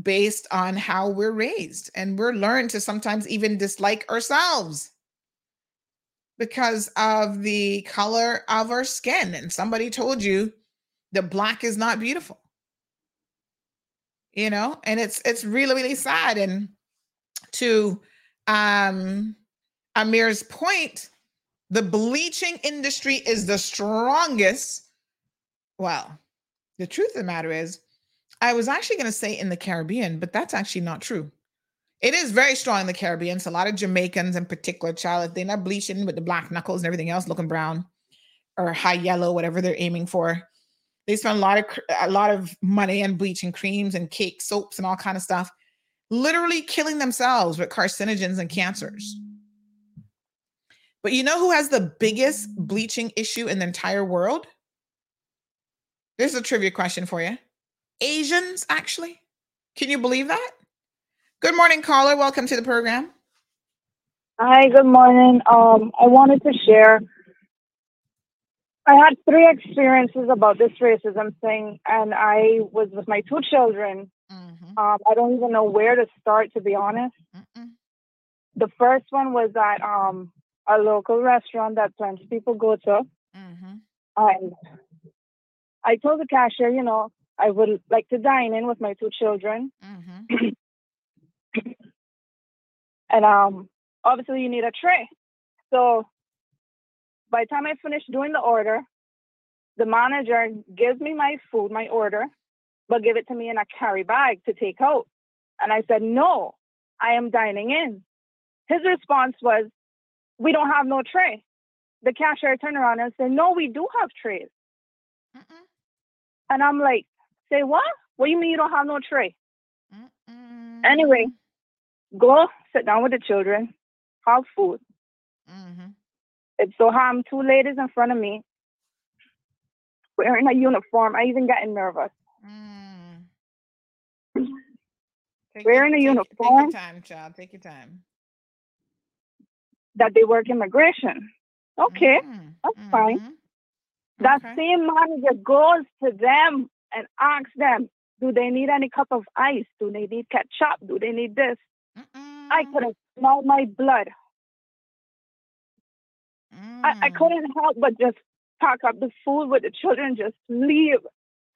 based on how we're raised, and we're learned to sometimes even dislike ourselves because of the color of our skin. And somebody told you that black is not beautiful. You know, and it's it's really, really sad. And to um Amir's point, the bleaching industry is the strongest. Well, the truth of the matter is, I was actually going to say in the Caribbean, but that's actually not true. It is very strong in the Caribbean. So a lot of Jamaicans in particular, child, they're not bleaching with the black knuckles and everything else, looking brown or high yellow, whatever they're aiming for. They spend a lot of a lot of money on bleaching creams and cake soaps and all kind of stuff, literally killing themselves with carcinogens and cancers. But you know who has the biggest bleaching issue in the entire world? There's a trivia question for you. Asians, actually. Can you believe that? Good morning, caller. Welcome to the program. Hi, good morning. Um, I wanted to share. I had three experiences about this racism thing, and I was with my two children. Mm-hmm. Um, I don't even know where to start, to be honest. Mm-mm. The first one was at um, a local restaurant that of people go to. Mm-hmm. And I told the cashier, you know, I would like to dine in with my two children. Mm-hmm. and um, obviously, you need a tray. So by the time I finish doing the order, the manager gives me my food, my order, but give it to me in a carry bag to take out. And I said, no, I am dining in. His response was, we don't have no tray. The cashier turned around and said, no, we do have trays. And I'm like, say what? What do you mean you don't have no tray? Anyway, go sit down with the children, have food. Mm-hmm. It's so harm two ladies in front of me wearing a uniform. I even getting nervous. Mm. Take wearing your, a uniform Take your time, child. Take your time. that they work immigration. Okay, mm-hmm. that's mm-hmm. fine. That same manager goes to them and asks them, do they need any cup of ice? Do they need ketchup? Do they need this? I couldn't smell my blood. I, I couldn't help but just pack up the food with the children, just leave.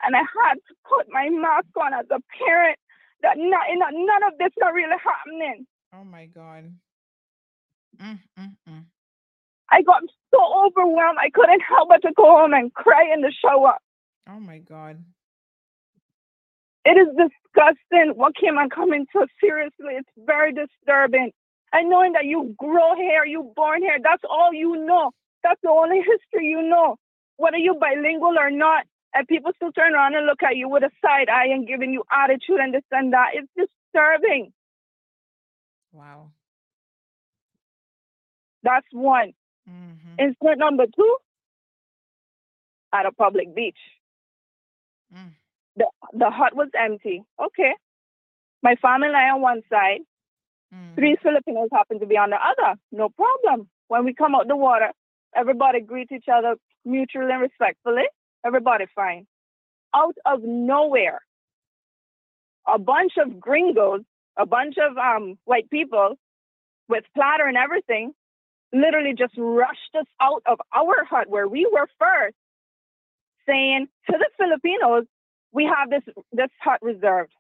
And I had to put my mask on as a parent that not, not, none of this not really happening. Oh my God. Mm, mm, mm. I got so overwhelmed, I couldn't help but to go home and cry in the shower. Oh my God. It is disgusting what came on coming so seriously. It's very disturbing. And knowing that you grow hair, you born hair, that's all you know. That's the only history you know. Whether you're bilingual or not, and people still turn around and look at you with a side eye and giving you attitude and this and that. It's disturbing. Wow. That's one. Mm-hmm. Incident number two at a public beach. Mm. The the hut was empty. Okay. My family lie on one side, Mm. three Filipinos happen to be on the other. No problem. When we come out the water, everybody greet each other mutually and respectfully. Everybody fine. Out of nowhere, a bunch of gringos, a bunch of um, white people with platter and everything, literally just rushed us out of our hut where we were first, saying to the Filipinos, "We have this this hut reserved."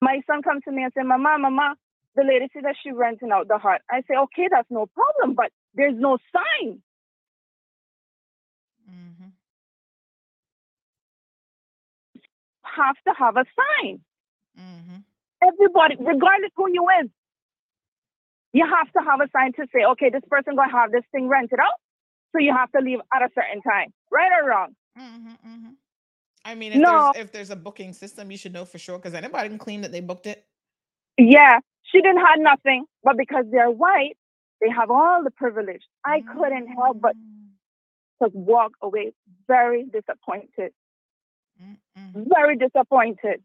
My son comes to me and said, "Mama, Mama, the lady said that she renting out the hut." I say, "Okay, that's no problem, but there's no sign." Mm-hmm. Have to have a sign. Mm-hmm. Everybody, regardless who you is, you have to have a sign to say, okay, this person gonna have this thing rented out, so you have to leave at a certain time, right or wrong. Mm-hmm, I mean, if No. there's if there's a booking system, you should know for sure because anybody can claim that they booked it. Yeah, she didn't have nothing, but because they're white, they have all the privilege. I couldn't help but to walk away very disappointed. Very disappointed.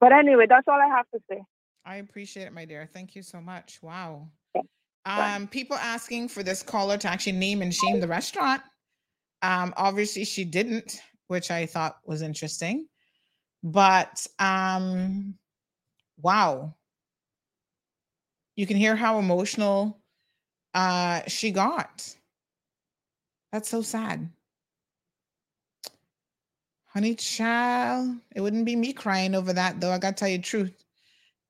But anyway, that's all I have to say. I appreciate it, my dear. Thank you so much. Wow. Um, people asking for this caller to actually name and shame the restaurant. Um, obviously she didn't, which I thought was interesting. But um, wow. You can hear how emotional uh she got. That's so sad. Honey child, it wouldn't be me crying over that though. I gotta tell you the truth.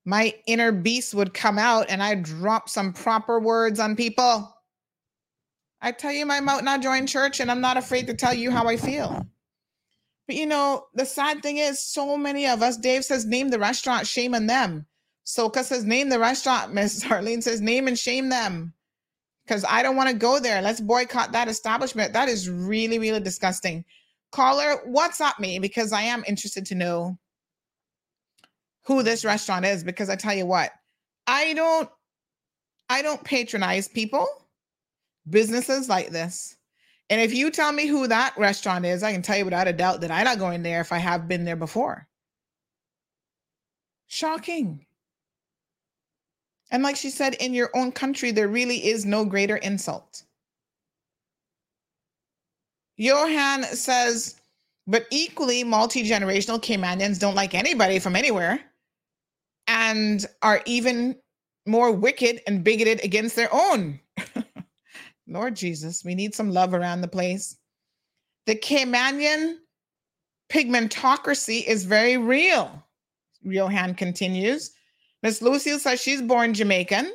My inner beast would come out and I'd drop some proper words on people. I tell you, my mouth not join church, and I'm not afraid to tell you how I feel. But you know, the sad thing is, so many of us, Dave says, name the restaurant, shame on them. Soka says, name the restaurant. Miss Harleen says, name and shame them. Because I don't want to go there. Let's boycott that establishment. That is really, really disgusting. Caller, what's up me? Because I am interested to know who this restaurant is. Because I tell you what, I don't I don't patronize people, businesses like this. And if you tell me who that restaurant is, I can tell you without a doubt that I'm not going there if I have been there before. Shocking. And like she said, in your own country, there really is no greater insult. Johan says, but equally multi generational Caymanians don't like anybody from anywhere and are even more wicked and bigoted against their own. Lord Jesus, we need some love around the place. The Caymanian pigmentocracy is very real. Johan continues. Miss Lucille says she's born Jamaican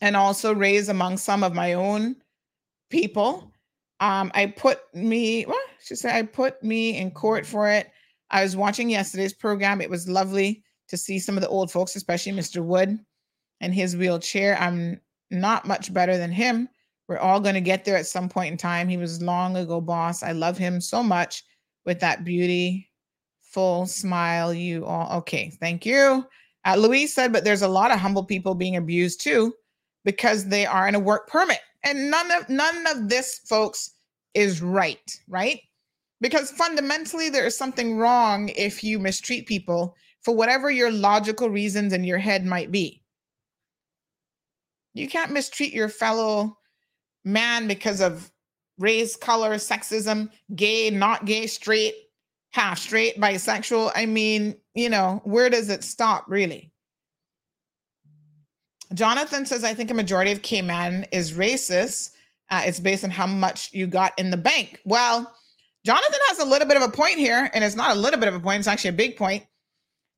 and also raised among some of my own people. Um, I put me, what? She said, I put me in court for it. I was watching yesterday's program. It was lovely to see some of the old folks, especially Mr. Wood and his wheelchair. I'm not much better than him. We're all going to get there at some point in time. He was long ago boss. I love him so much with that beauty, full smile. You all, okay, thank you. Uh, Louise said, but there's a lot of humble people being abused too because they are in a work permit. And none of none of this, folks, is right, right? Because fundamentally, there is something wrong if you mistreat people for whatever your logical reasons in your head might be. You can't mistreat your fellow man because of race, color, sexism, gay, not gay, straight, half straight, bisexual. I mean, you know, where does it stop, really? Jonathan says, I think a majority of K Cayman is racist. Uh, it's based on how much you got in the bank. Well, Jonathan has a little bit of a point here, and it's not a little bit of a point, it's actually a big point.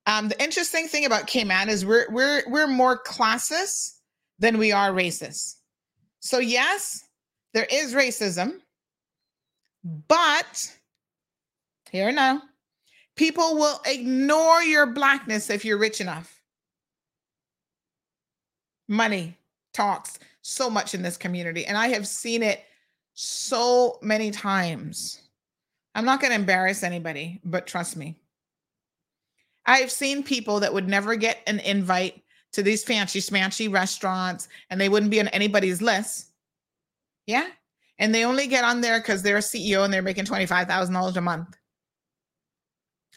Um, the interesting thing about K Cayman is we're we're we're more classist than we are racist. So yes, there is racism, but here now, people will ignore your blackness if you're rich enough. Money talks so much in this community, and I have seen it so many times. I'm not going to embarrass anybody, but trust me. I've seen people that would never get an invite to these fancy smanchy restaurants and they wouldn't be on anybody's list. Yeah. and they only get on there because they're a CEO and they're making $25,000 a month.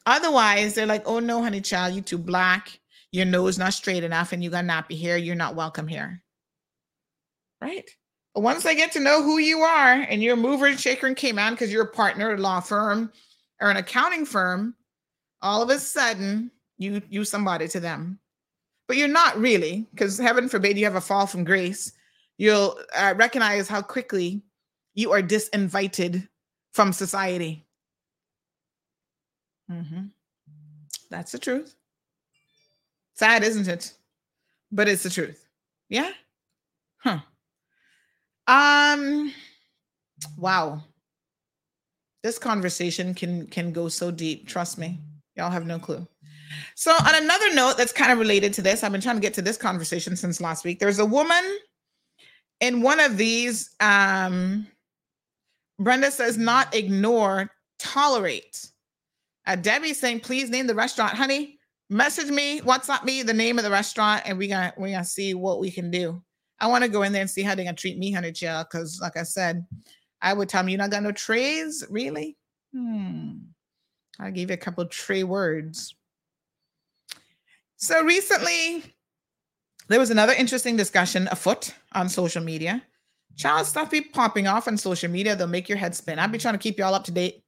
Otherwise, they're like, oh no, honey child, you too black, your nose not straight enough, and you got nappy hair, you're not welcome here. Right? But once they get to know who you are and you're a mover and shaker and came on because you're a partner at a law firm or an accounting firm, all of a sudden you you somebody to them. But you're not really, because heaven forbid you have a fall from grace. You'll uh, recognize how quickly you are disinvited from society. Mm-hmm. That's the truth. Sad, isn't it? But it's the truth. Yeah. Huh. Um. Wow. This conversation can can go so deep. Trust me. Y'all have no clue. So, on another note, that's kind of related to this, I've been trying to get to this conversation since last week. There's a woman in one of these. Um, Brenda says, not ignore, tolerate. Uh, Debbie saying, please name the restaurant, honey. Message me, WhatsApp me the name of the restaurant, and we got we gonna see what we can do. I want to go in there and see how they're gonna treat me, honey, child. Because, like I said, I would tell me you're not got no trays, really. Hmm. I gave you a couple tray words. So recently, there was another interesting discussion afoot on social media. Child stuff be popping off on social media. They'll make your head spin. I'll be trying to keep you all up to date.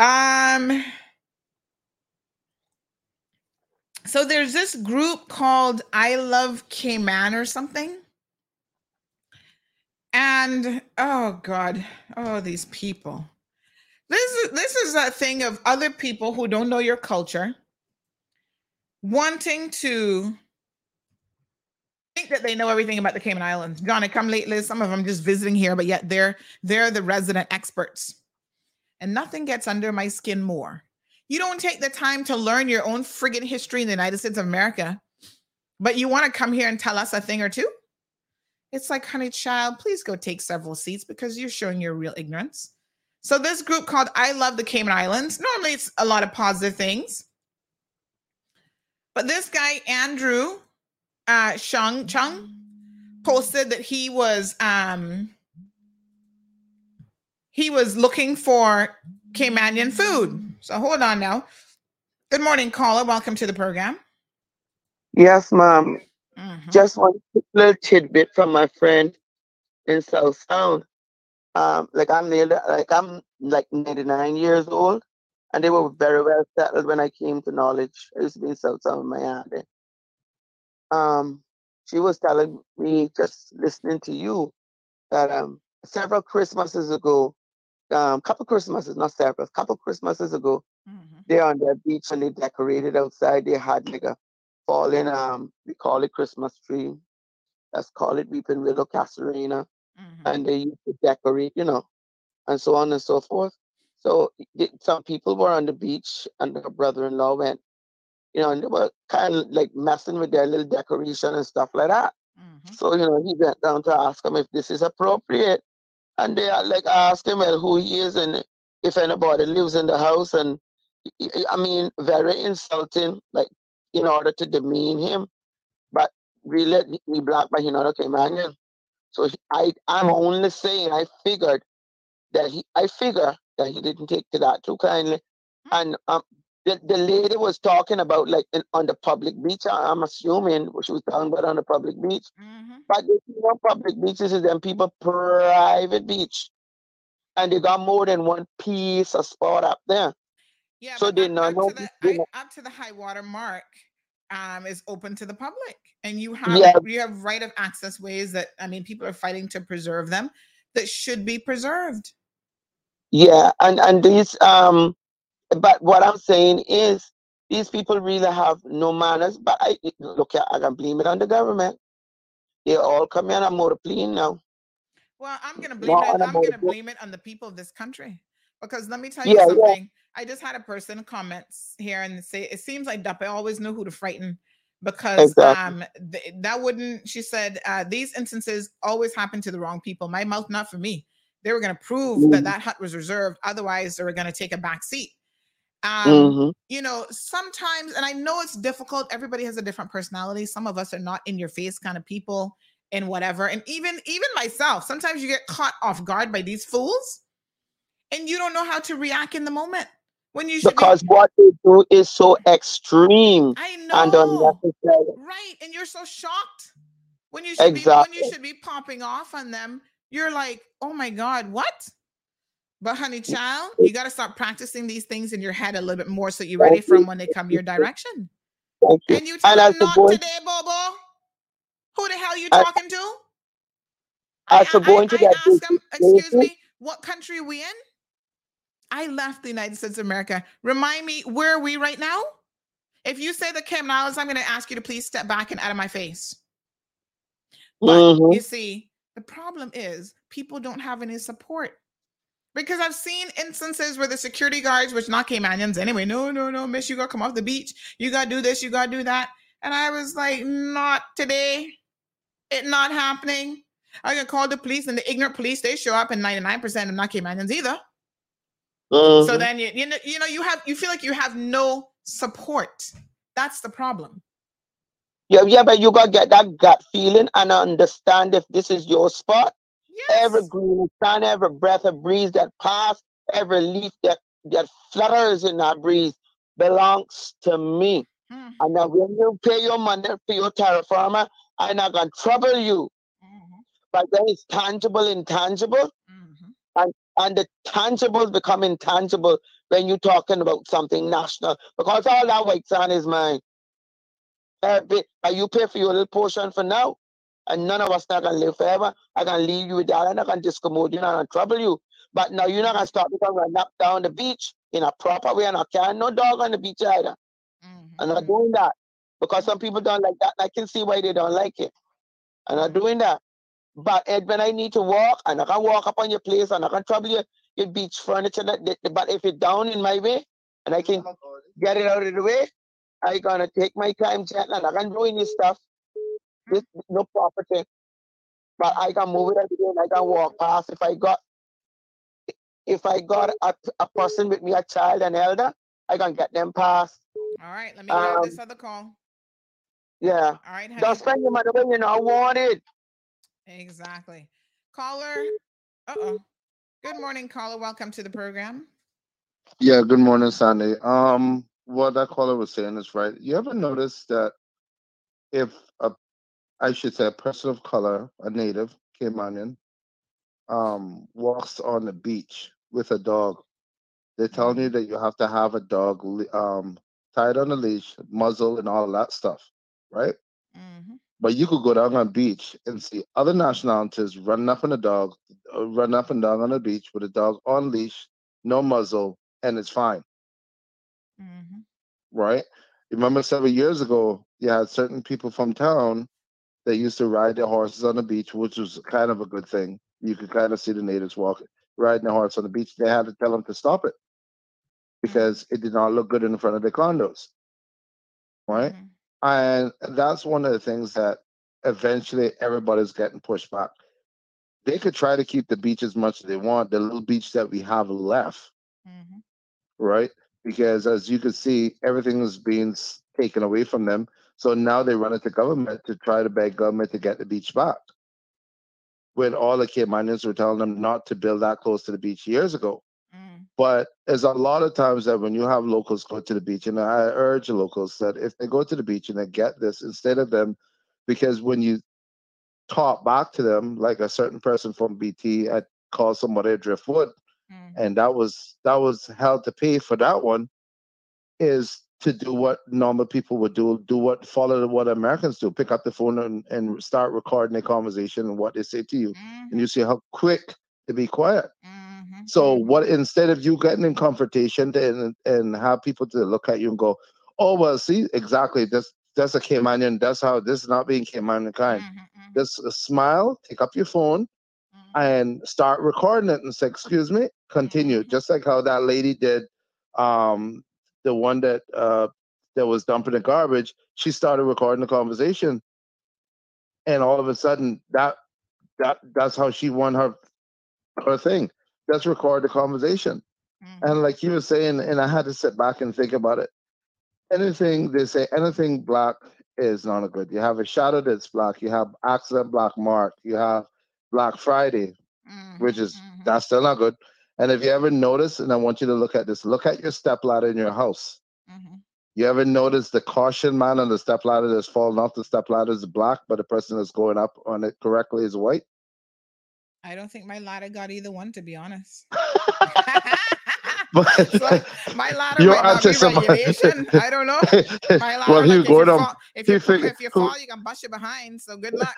Um, so there's this group called I Love Cayman or something. And oh God, oh, these people. This is this is a thing of other people who don't know your culture wanting to think that they know everything about the Cayman Islands. Johnny, come lately. Some of them just visiting here, but yet they're they're the resident experts. And nothing gets under my skin more. You don't take the time to learn your own friggin' history in the United States of America, but you want to come here and tell us a thing or two? It's like, honey, child, please go take several seats because you're showing your real ignorance. So this group called I Love the Cayman Islands. Normally it's a lot of positive things. But this guy, Andrew uh Shung Chung, posted that he was um he was looking for Caymanian food. So hold on now. Good morning, caller. Welcome to the program. Yes, ma'am. Just one little tidbit from my friend in South Sound. Um, like I'm nearly, like I'm like 99 years old, and they were very well settled when I came to knowledge. I used to be in South Sound, Miami. Um, she was telling me just listening to you that um several Christmases ago, um, couple Christmases, not several, couple Christmases ago, they're on their beach and they decorated outside. They had like a fallen, um, we call it Christmas tree. Let's call it Weeping Willow Casuarina. And they used to decorate, you know, and so on and so forth. So some people were on the beach and their brother-in-law went, you know, and they were kind of like messing with their little decoration and stuff like that. Mm-hmm. So, you know, he went down to ask them if this is appropriate. And they are like asked him well, who he is and if anybody lives in the house. And I mean, very insulting, like in order to demean him. But really, he black, but he not a Caymanian. So he- I, I'm only saying, I figured that he, I figure that he didn't take to that too kindly. And um, the, the lady was talking about like in, on the public beach. I- I'm assuming what she was talking about on the public beach. But the you know, public beaches is them people private beach, and they got more than one piece of spot up there. Yeah, so they not know. they not- Up to the high water mark um is open to the public. And you have Yeah. you have right of access ways that I mean people are fighting to preserve them that should be preserved. Yeah, and and these um, but what I'm saying is these people really have no manners. But I look, at I can blame it on the government. They all come in on motor plane now. Well, I'm gonna blame it. I'm gonna blame it on the people of this country. Because let me tell you Yeah, yeah. something. I just had a person comments here and say it seems like Duppy always knew who to frighten because Exactly. um th- that wouldn't she said uh, these instances always happen to the wrong people. My mouth not for me. They were going to prove that Mhm. that hut was reserved. Otherwise, they were going to take a back seat. Um, Mhm. you know, sometimes, and I know it's difficult. Everybody has a different personality. Some of us are not in your face kind of people and whatever. And even even myself, sometimes you get caught off guard by these fools, and you don't know how to react in the moment when you should be- because what they do is so extreme I and know. unnecessary. Right. And you're so shocked when you should be when you should be popping off on them. You're like, oh my God, what? But honey child, you gotta start practicing these things in your head a little bit more so you're ready for them when they come your direction. Thank you. And you tell And them not boy, today, Bobo. Who the hell are you I- talking to? as for going to I that ask them, excuse me, what country are we in? I left the United States of America. Remind me, where are we right now? If you say the Cayman Islands, I'm going to ask you to please step back and out of my face. But Mhm. you see, the problem is people don't have any support. Because I've seen instances where the security guards, which not Caymanians anyway, no, no, no, miss, you gotta come off the beach. You gotta do this, you gotta do that. And I was like, not today. It not happening. I can call the police and the ignorant police, they show up and 99% of not Caymanians either. So Mhm. then you, you know, you know, you have you feel like you have no support. That's the problem. Yeah, yeah, but you gotta get that gut feeling and understand if this is your spot. Every green sun, every breath of breeze that pass, every leaf that that flutters in that breeze belongs to me. Hmm. And now when you pay your money for your terraformer, I'm not gonna trouble you. Mm-hmm. But then it's tangible, intangible, and and the tangibles become intangible when you're talking about something national because all that white sand is mine. Every, and you pay for your little portion for now, and none of us not gonna live forever. I can leave you with that, and I can discommode you, and I can trouble you. But now you're not gonna stop me from running up down the beach in a proper way, and I can't no dog on the beach either. Mm-hmm. I'm not doing that because some people don't like that. and I can see why they don't like it. I'm not doing that. But Ed, when I need to walk, and I can walk up on your place, and I can trouble your, your beach furniture. That, that- but if it's down in my way, and I can get it out of the way, I gonna take my time gently, and I can do any stuff. This no property. But I can move it every day, and I can walk past. If I got, if I got a, a person with me, a child, an elder, I can get them past. All right, let me grab Um, this other call. Yeah. All right, honey. Don't spend your money when you not want it. Exactly. Caller. Uh oh. Good morning, caller. Welcome to the program. Yeah, good morning, Sandy. Um, what that caller was saying is right. You ever notice that if a, I should say, a person of color, a native Caymanian, um, walks on the beach with a dog, they're telling you that you have to have a dog um tied on a leash, muzzle, and all of that stuff, right? But you could go down on the beach and see other nationalities running up on a dog, uh, running up and down on the beach with a dog on leash, no muzzle, and it's fine. Mm-hmm. Right? Remember several years ago, you had certain people from town that used to ride their horses on the beach, which was kind of a good thing. You could kind of see the natives walking, riding their horse on the beach. They had to tell them to stop it mm-hmm. because it did not look good in front of the condos. Right? Mm-hmm. And that's one of the things that eventually everybody's getting pushed back. They could try to keep the beach as much as they want, the little beach that we have left, right? Because as you can see, everything is being taken away from them. So now they run into government to try to beg government to get the beach back. When all the Caymanians were telling them not to build that close to the beach years ago. Mm. But there's a lot of times that when you have locals go to the beach, and I urge the locals that if they go to the beach and they get this, instead of them, because when you talk back to them, like a certain person from BT had called somebody a driftwood, Mm. and that was that was held to pay for that one, is to do what normal people would do, do what follow what Americans do, pick up the phone and, and start recording a conversation and what they say to you, and you mm-hmm. see how quick to be quiet. Mm-hmm, so what instead of you getting in confrontation and and have people to look at you and go, oh well, see exactly that's that's a Caymanian. That's how this is not being Caymanian kind. Mm-hmm, Just uh, smile, take up your phone, and start recording it and say, excuse me, continue. Just like how that lady did, um, the one that uh that was dumping the garbage. She started recording the conversation, and all of a sudden that that that's how she won her her thing. Just record the conversation. And like you were saying, and I had to sit back and think about it. Anything they say, anything black, is not a good. You have a shadow that's black. You have accident black mark. You have Black Friday, mm-hmm, which is mm-hmm. that's still not good. And if you ever notice, and I want you to look at this, look at your step ladder in your house. Mm-hmm. You ever notice the caution man on the step ladder that's falling off the step ladder is black, but the person that's going up on it correctly is white? I don't think my ladder got either one, to be honest. But My ladder You're might not be I don't know. My ladder, well, he like, was if, you fall, if, you, if you fall, you can bust your behind. So good luck.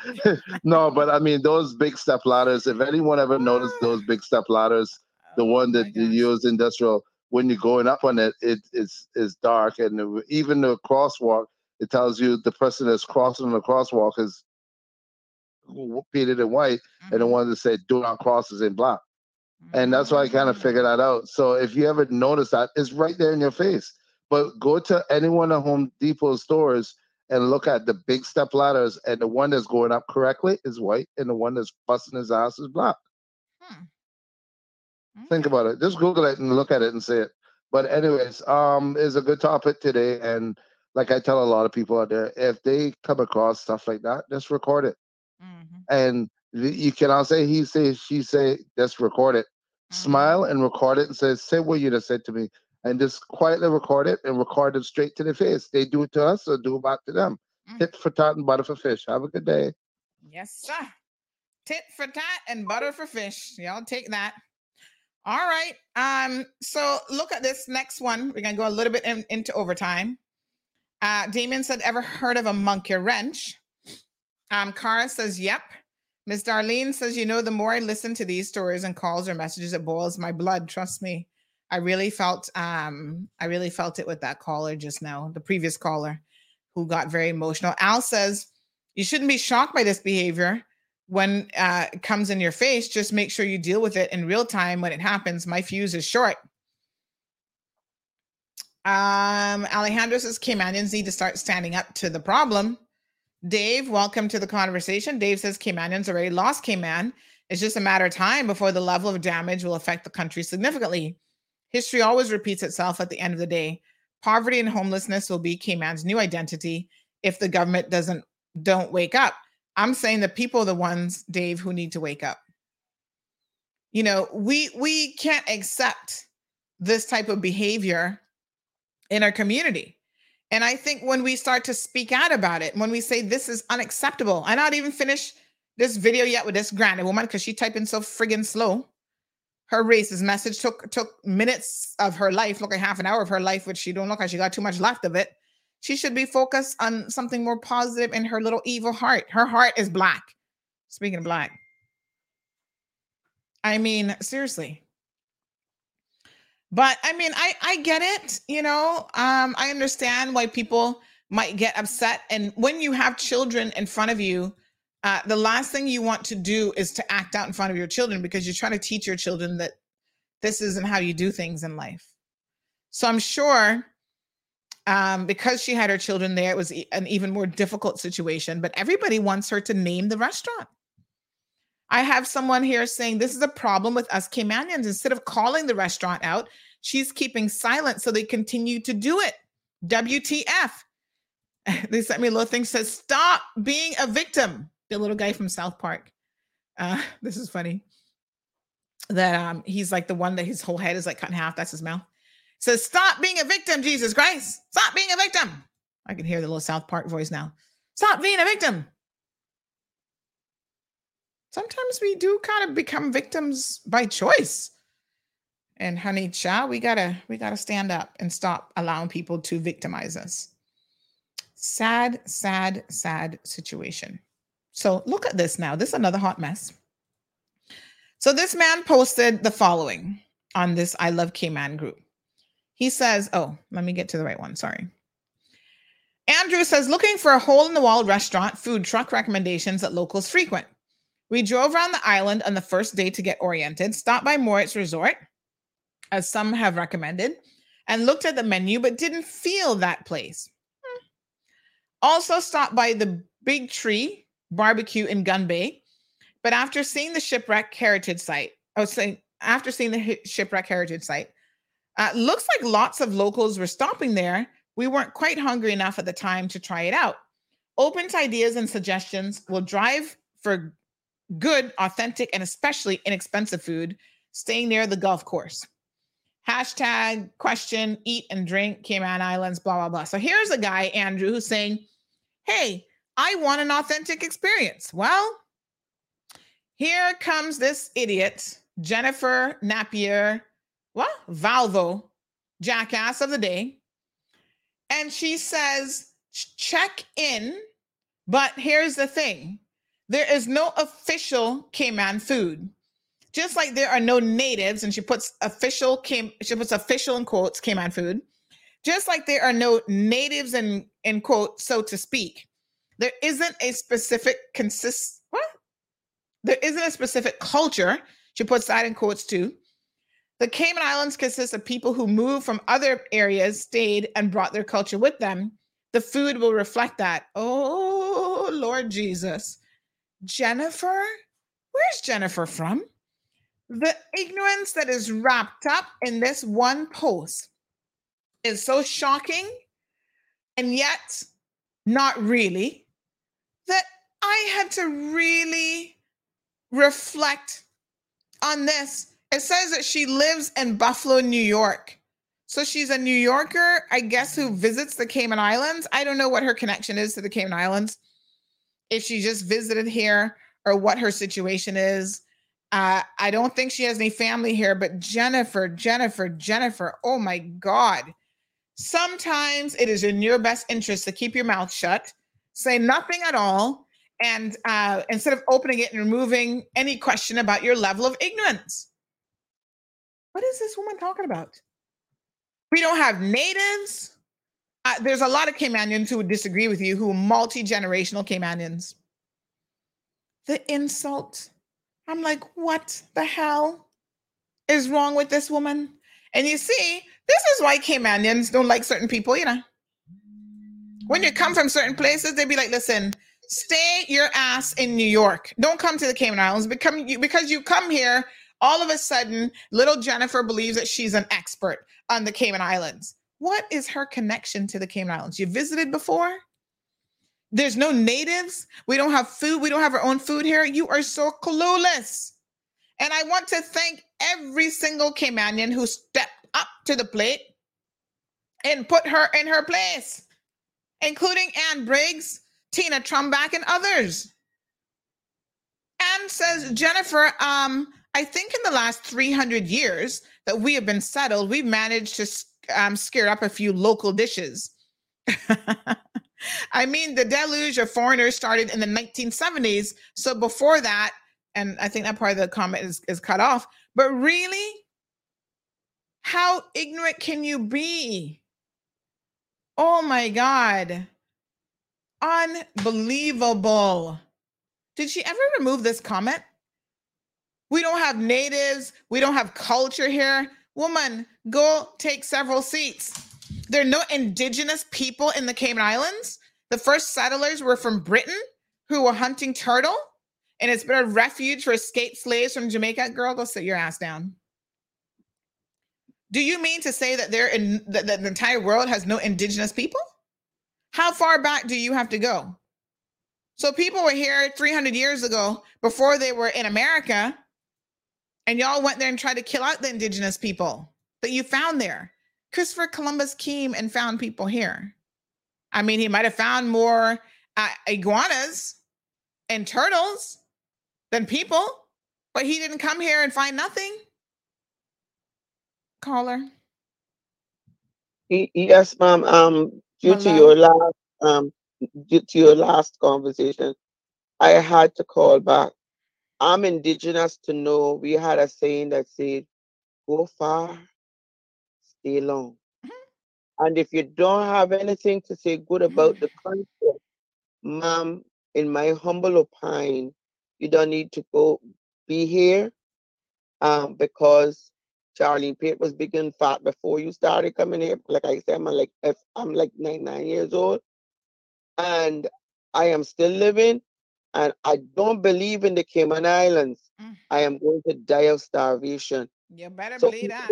no, but I mean those big step ladders. If anyone ever noticed those big step ladders, the Oh one that you use industrial, when you're going up on it, it it's is dark, and even the crosswalk, it tells you the person that's crossing the crosswalk is painted in white, and the mm-hmm. one that said "Do not cross" is in black. And that's why I kind of mm-hmm. figured that out. So if you ever notice that, it's right there in your face. But go to any one of Home Depot stores and look at the big step ladders, and the one that's going up correctly is white, and the one that's busting his ass is black. Hmm. Think about it. Just Google it and look at it and see it. But anyways, um, is a good topic today, and like I tell a lot of people out there, if they come across stuff like that, just record it. Mm-hmm. And y- you cannot say he say she say just record it. Smile and record it and say say what you just said to me, and just quietly record it and record it straight to the face. They do it to us, so do it back to them. Tit for tat and butter for fish. Have a good day. Yes, sir. Tit for tat and butter for fish. Y'all take that. All right. Um, so look at this next one. We're gonna go a little bit in- into overtime. Uh, Damien said, "Ever heard of a monkey wrench?" Um, Cara says, "Yep." Miss Darlene says, "You know, the more I listen to these stories and calls or messages, it boils my blood. Trust me, I really felt, um, I really felt it with that caller just now, the previous caller, who got very emotional." Al says, "You shouldn't be shocked by this behavior." when uh, it comes in your face, just make sure you deal with it in real time when it happens. My fuse is short. Um, Alejandro says Caymanians need to start standing up to the problem. Dave, welcome to the conversation. Dave says Caymanians already lost Cayman. It's just a matter of time before the level of damage will affect the country significantly. History always repeats itself at the end of the day. Poverty and homelessness will be Cayman's new identity if the government doesn't don't wake up. I'm saying the people are the ones, Dave, who need to wake up. You know, we we can't accept this type of behavior in our community. And I think when we start to speak out about it, when we say this is unacceptable, I not even finished this video yet with this granny woman because she typed in so friggin' slow. Her racist message took took minutes of her life, look like half an hour of her life, which she don't look like she got too much left of it. She should be focused on something more positive in her little evil heart. Her heart is black. Speaking of black. I mean, seriously. But I mean, I I get it, you know. Um I understand why people might get upset and when you have children in front of you, uh, the last thing you want to do is to act out in front of your children because you're trying to teach your children that this isn't how you do things in life. So I'm sure um, because she had her children there, it was an even more difficult situation. But everybody wants her to name the restaurant. I have someone here saying this is a problem with us Caymanians. Instead of calling the restaurant out, she's keeping silent so they continue to do it. WTF. they sent me a little thing says, Stop being a victim. The little guy from South Park. Uh, this is funny. That um he's like the one that his whole head is like cut in half. That's his mouth. Says, Stop being a victim, Jesus Christ. Stop being a victim. I can hear the little South Park voice now. Stop being a victim. Sometimes we do kind of become victims by choice. And honey, cha, we gotta we gotta stand up and stop allowing people to victimize us. Sad, sad, sad situation. So look at this now. This is another hot mess. So this man posted the following on this I Love Cayman group. He says, Oh, let me get to the right one. Sorry. Andrew says, looking for a hole in the wall restaurant, food truck recommendations that locals frequent. We drove around the island on the first day to get oriented, stopped by Morritt's Resort, as some have recommended, and looked at the menu, but didn't feel that place. Hmm. Also stopped by the Big Tree Barbecue in Gun Bay, but after seeing the shipwreck heritage site, I was saying after seeing the shipwreck heritage site, uh, looks like lots of locals were stopping there. We weren't quite hungry enough at the time to try it out. open to ideas and suggestions, will drive for good, authentic, and especially inexpensive food, staying near the golf course. Hashtag question, eat and drink, Cayman Islands, blah, blah, blah. So here's a guy, Andrew, who's saying, Hey, I want an authentic experience. Well, here comes this idiot, Jennifer Napier, well, Valvo, jackass of the day. And she says, check in. But here's the thing there is no official Cayman food. Just like there are no natives, and she puts official came she puts official in quotes Cayman food. Just like there are no natives in in quote, so to speak. There isn't a specific consist what? There isn't a specific culture. She puts that in quotes too. The Cayman Islands consist of people who moved from other areas, stayed, and brought their culture with them. The food will reflect that. Oh, Lord Jesus. Jennifer? Where's Jennifer from? The ignorance that is wrapped up in this one post is so shocking and yet not really that I had to really reflect on this. It says that she lives in Buffalo, New York. So she's a New Yorker, I guess, who visits the Cayman Islands. I don't know what her connection is to the Cayman Islands, if she just visited here or what her situation is. Uh, I don't think she has any family here, but Jennifer, Jennifer, Jennifer, oh my God. Sometimes it is in your best interest to keep your mouth shut, say nothing at all, and uh, instead of opening it and removing any question about your level of ignorance. What is this woman talking about? We don't have natives. Uh, there's a lot of Caymanians who would disagree with you, who are multi generational Caymanians. The insult. I'm like, what the hell is wrong with this woman? And you see, this is why Caymanians don't like certain people, you know. When you come from certain places, they'd be like, listen, stay your ass in New York. Don't come to the Cayman Islands. Become you because you come here, all of a sudden, little Jennifer believes that she's an expert on the Cayman Islands. What is her connection to the Cayman Islands? You visited before? There's no natives. We don't have food. We don't have our own food here. You are so clueless. And I want to thank every single Caymanian who stepped up to the plate and put her in her place, including Ann Briggs, Tina Trumbach, and others. Anne says, Jennifer, um, I think in the last 300 years that we have been settled, we've managed to um, scare up a few local dishes. I mean, the deluge of foreigners started in the 1970s. So before that, and I think that part of the comment is, is cut off, but really, how ignorant can you be? Oh my God. Unbelievable. Did she ever remove this comment? We don't have natives. We don't have culture here. Woman, go take several seats. There are no indigenous people in the Cayman Islands. The first settlers were from Britain who were hunting turtle, and it's been a refuge for escaped slaves from Jamaica. Girl, go sit your ass down. Do you mean to say that there in that the entire world has no indigenous people? How far back do you have to go? So people were here 300 years ago before they were in America, and y'all went there and tried to kill out the indigenous people that you found there. Christopher Columbus came and found people here. I mean, he might have found more uh, iguanas and turtles than people, but he didn't come here and find nothing. Caller. Yes, ma'am. Um, due to your last um, due to your last conversation, I had to call back. I'm indigenous to know we had a saying that said, "Go far, stay long." And if you don't have anything to say good about the country, ma'am, in my humble opinion, you don't need to go be here um, because Charlene Pate was big and fat before you started coming here. Like I said, I'm like if I'm like nine nine years old, and I am still living, and I don't believe in the Cayman Islands. Mm. I am going to die of starvation. You better so believe that.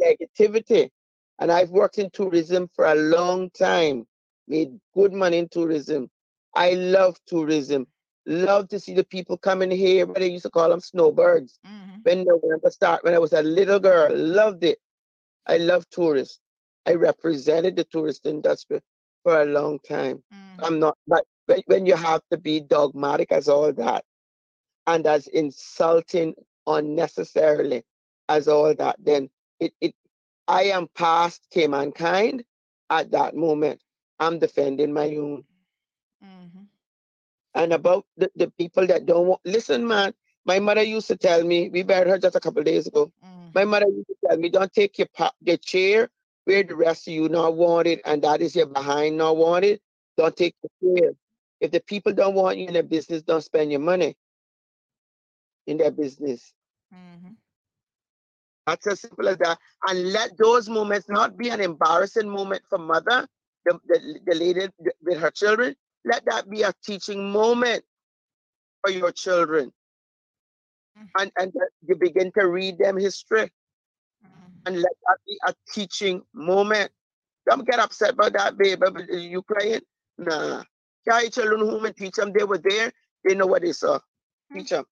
Negativity and I've worked in tourism for a long time, made good money in tourism. I love tourism. Love to see the people coming here. What they used to call them snowbirds. Mm-hmm. When November start, when I was a little girl, loved it. I love tourists. I represented the tourist industry for a long time. Mm-hmm. I'm not, but when you have to be dogmatic as all that, and as insulting unnecessarily as all that, then it, it I am past K mankind at that moment. I'm defending my own. Mm-hmm. And about the, the people that don't want listen, man. My mother used to tell me, we buried her just a couple days ago. Mm-hmm. My mother used to tell me, don't take your pa- the chair where the rest of you not want it, and that is your behind not want it. Don't take the chair. If the people don't want you in their business, don't spend your money in their business. Mm-hmm. That's as simple as that. And let those moments not be an embarrassing moment for mother, the, the, the lady with her children. Let that be a teaching moment for your children. Mm-hmm. And, and you begin to read them history. Mm-hmm. And let that be a teaching moment. Don't get upset about that, baby. But You crying? Nah. Carry children home and teach them they were there. They know what they saw. Teach mm-hmm. them.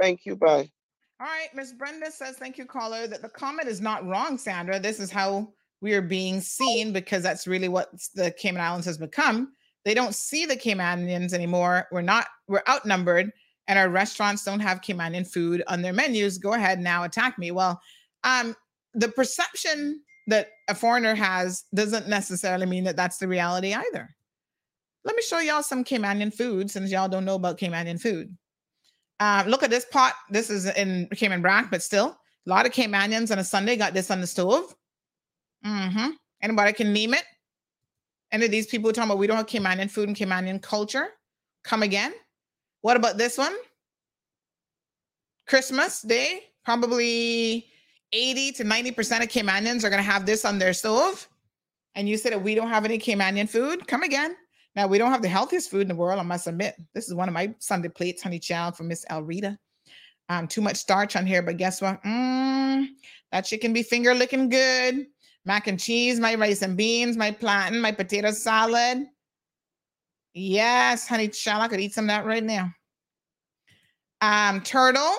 Thank you. Bye. All right, Miss Brenda says, thank you, caller, that the comment is not wrong, Sandra. This is how we are being seen because that's really what the Cayman Islands has become. They don't see the Caymanians anymore. We're not, we're outnumbered, and our restaurants don't have Caymanian food on their menus. Go ahead now, attack me. Well, um, the perception that a foreigner has doesn't necessarily mean that that's the reality either. Let me show y'all some Caymanian food since y'all don't know about Caymanian food. Uh, look at this pot. This is in Cayman Brac, but still a lot of Caymanians on a Sunday got this on the stove. Mm-hmm. Anybody can name it? Any of these people talking about we don't have Caymanian food and Caymanian culture? Come again? What about this one? Christmas Day, probably 80 to 90% of Caymanians are going to have this on their stove. And you said that we don't have any Caymanian food? Come again. Now, we don't have the healthiest food in the world, I must admit. This is one of my Sunday plates, honey child from Miss Elrita. Um, too much starch on here, but guess what? Mm, that chicken be finger licking good. Mac and cheese, my rice and beans, my plantain, my potato salad. Yes, honey child, I could eat some of that right now. Um, turtle.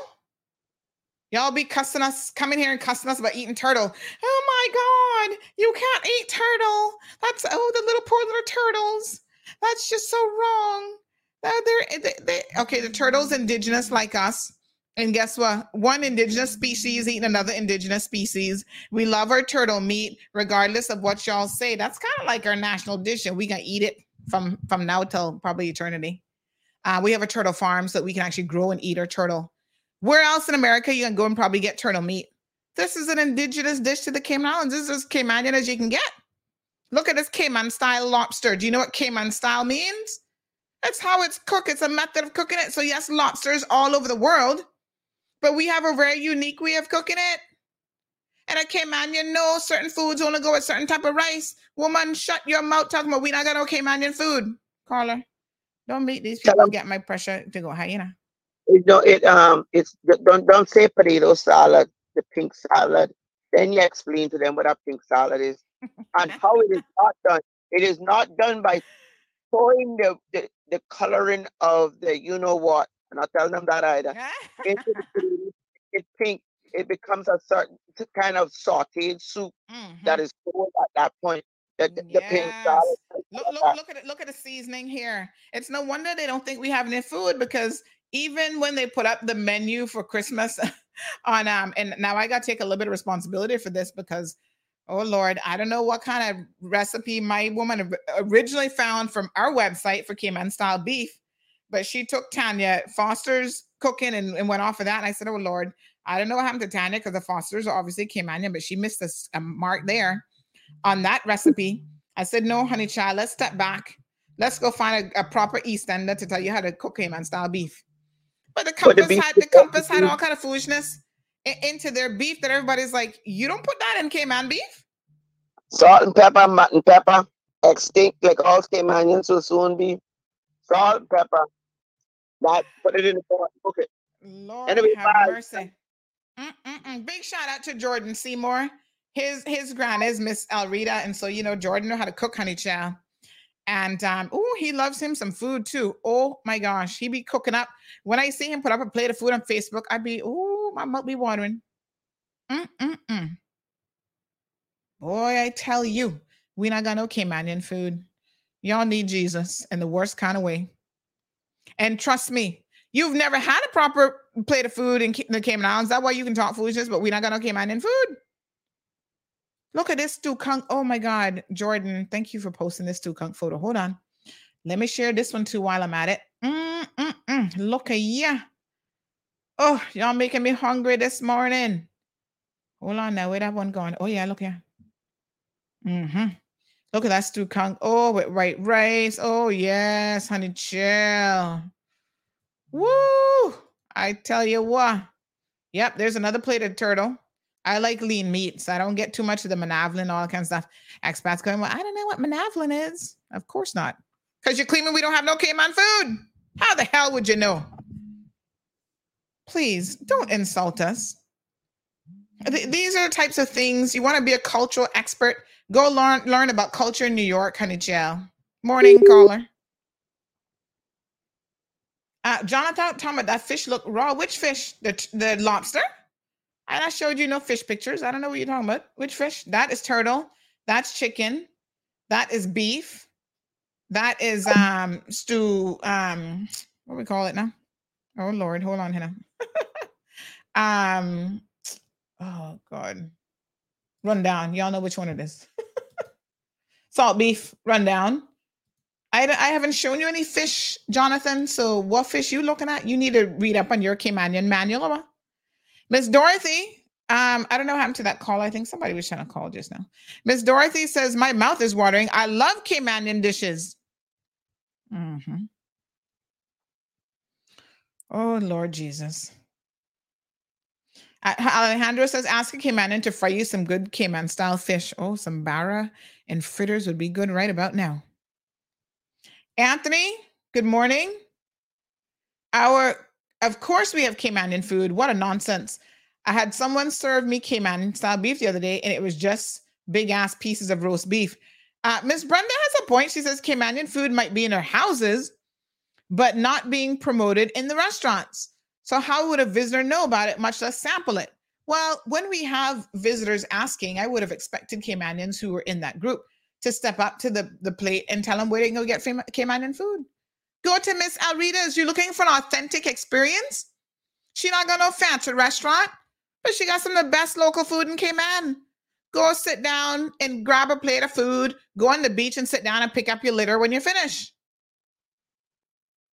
Y'all be cussing us, coming here and cussing us about eating turtle. Oh my God, you can't eat turtle. That's oh, the little poor little turtles. That's just so wrong. They're, they're, they, they, okay, the turtle's indigenous like us. And guess what? One indigenous species eating another indigenous species. We love our turtle meat, regardless of what y'all say. That's kind of like our national dish, and we can eat it from from now till probably eternity. Uh, we have a turtle farm so we can actually grow and eat our turtle. Where else in America you can go and probably get turtle meat? This is an indigenous dish to the Cayman Islands. This is as Caymanian as you can get. Look at this Cayman style lobster. Do you know what Cayman style means? That's how it's cooked. It's a method of cooking it. So yes, lobsters all over the world, but we have a very unique way of cooking it. And a Caymanian know certain foods only go with certain type of rice. Woman, shut your mouth talking about we not got no Caymanian food. Caller, don't make these people get my pressure to go high, you know. You know, it um, it's don't don't say potato salad, the pink salad. Then you explain to them what a pink salad is and how it is not done. It is not done by pouring the, the, the coloring of the you know what. And not telling them that either. into the food. It's pink. It becomes a certain kind of sauteed soup that is cold at that point. The, the, the pink salad. Look, look, look at it. Look at the seasoning here. It's no wonder they don't think we have any food because even when they put up the menu for Christmas on um, and now I got to take a little bit of responsibility for this because oh Lord, I don't know what kind of recipe my woman originally found from our website for Cayman style beef, but she took Tanya Foster's cooking and, and went off of that. And I said, oh Lord, I don't know what happened to Tanya because the Fosters are obviously Caymanian, but she missed a, a mark there on that recipe. I said, no, honey child, let's step back. Let's go find a, a proper East Ender to tell you how to cook Cayman style beef. But the But the compass had the compass had all kind of foolishness into their beef that everybody's like, you don't put that in Cayman beef. Salt and pepper, mutton pepper, extinct like all Caymanians will soon be. Salt and pepper. That put it in the pot, cook it. Lord Anyway, have bye. mercy. Mm-mm-mm. Big shout out to Jordan Seymour. His his grand is Miss Elrita, and so you know Jordan know how to cook honey chow. And um, oh, he loves him some food too. Oh my gosh, he be cooking up. When I see him put up a plate of food on Facebook, I'd be, oh, my mouth be watering. Mm-mm-mm. Boy, I tell you, we not got no Caymanian food. Y'all need Jesus in the worst kind of way. And trust me, you've never had a proper plate of food in the Cayman Islands. That's why you can talk foolishness, but we not got no Caymanian food. Look at this stew conch. Oh my God, Jordan, thank you for posting this stew conch photo. Hold on. Let me share this one too while I'm at it. Mm-mm-mm. Look at ya. Oh, y'all making me hungry this morning. Hold on now. Where that one going? Oh, yeah, look here. Mm-hmm. Look at that stew. Oh, with white rice. Oh, yes, honey chill. Woo! I tell you what. Yep, there's another plate of turtle. I like lean meats. I don't get too much of the monavlin, all that kind of stuff. Expats going, well, I don't know what monavlin is. Of course not. Because you're claiming we don't have no Cayman food. How the hell would you know? Please don't insult us. Th- these are the types of things you want to be a cultural expert. Go learn learn about culture in New York, honey jail. Morning caller. Uh, Jonathan, talking about that fish look raw. Which fish? The the lobster? And I showed you no fish pictures. I don't know what you're talking about. Which fish? That is turtle. That's chicken. That is beef. That is um stew. Um, what we call it now? Oh Lord, hold on, Hannah. um, oh God, rundown. Y'all know which one it is. Salt beef rundown. I, I haven't shown you any fish, Jonathan. So what fish you looking at? You need to read up on your Caymanian manual. Miss Dorothy, um, I don't know what happened to that call. I think somebody was trying to call just now. Miss Dorothy says, My mouth is watering. I love Caymanian dishes. Mm-hmm. Oh, Lord Jesus. Alejandro says, Ask a Caymanan to fry you some good Cayman style fish. Oh, some barra and fritters would be good right about now. Anthony, good morning. Our of course, we have Caymanian food. What a nonsense. I had someone serve me Cayman style beef the other day, and it was just big ass pieces of roast beef. Uh, Miss Brenda has a point. She says Caymanian food might be in our houses, but not being promoted in the restaurants. So, how would a visitor know about it, much less sample it? Well, when we have visitors asking, I would have expected Caymanians who were in that group to step up to the, the plate and tell them where they can go get Caymanian food. Go to Miss Alrita's. You're looking for an authentic experience. She not got no fancy restaurant, but she got some of the best local food in Cayman. Go sit down and grab a plate of food. Go on the beach and sit down and pick up your litter when you finish.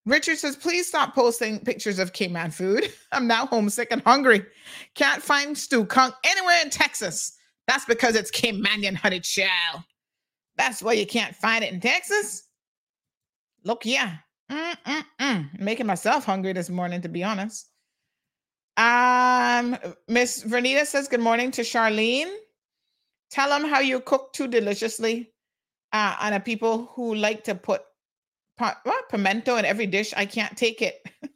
Richard says, please stop posting pictures of Cayman food. I'm now homesick and hungry. Can't find stew conch anywhere in Texas. That's because it's Caymanian honey chow. That's why you can't find it in Texas. Look, yeah, Mm-mm-mm. Making myself hungry this morning, to be honest. Um, Miss Vernita says good morning to Charlene. Tell them how you cook too deliciously. Uh, and people who like to put what, pimento in every dish. I can't take it.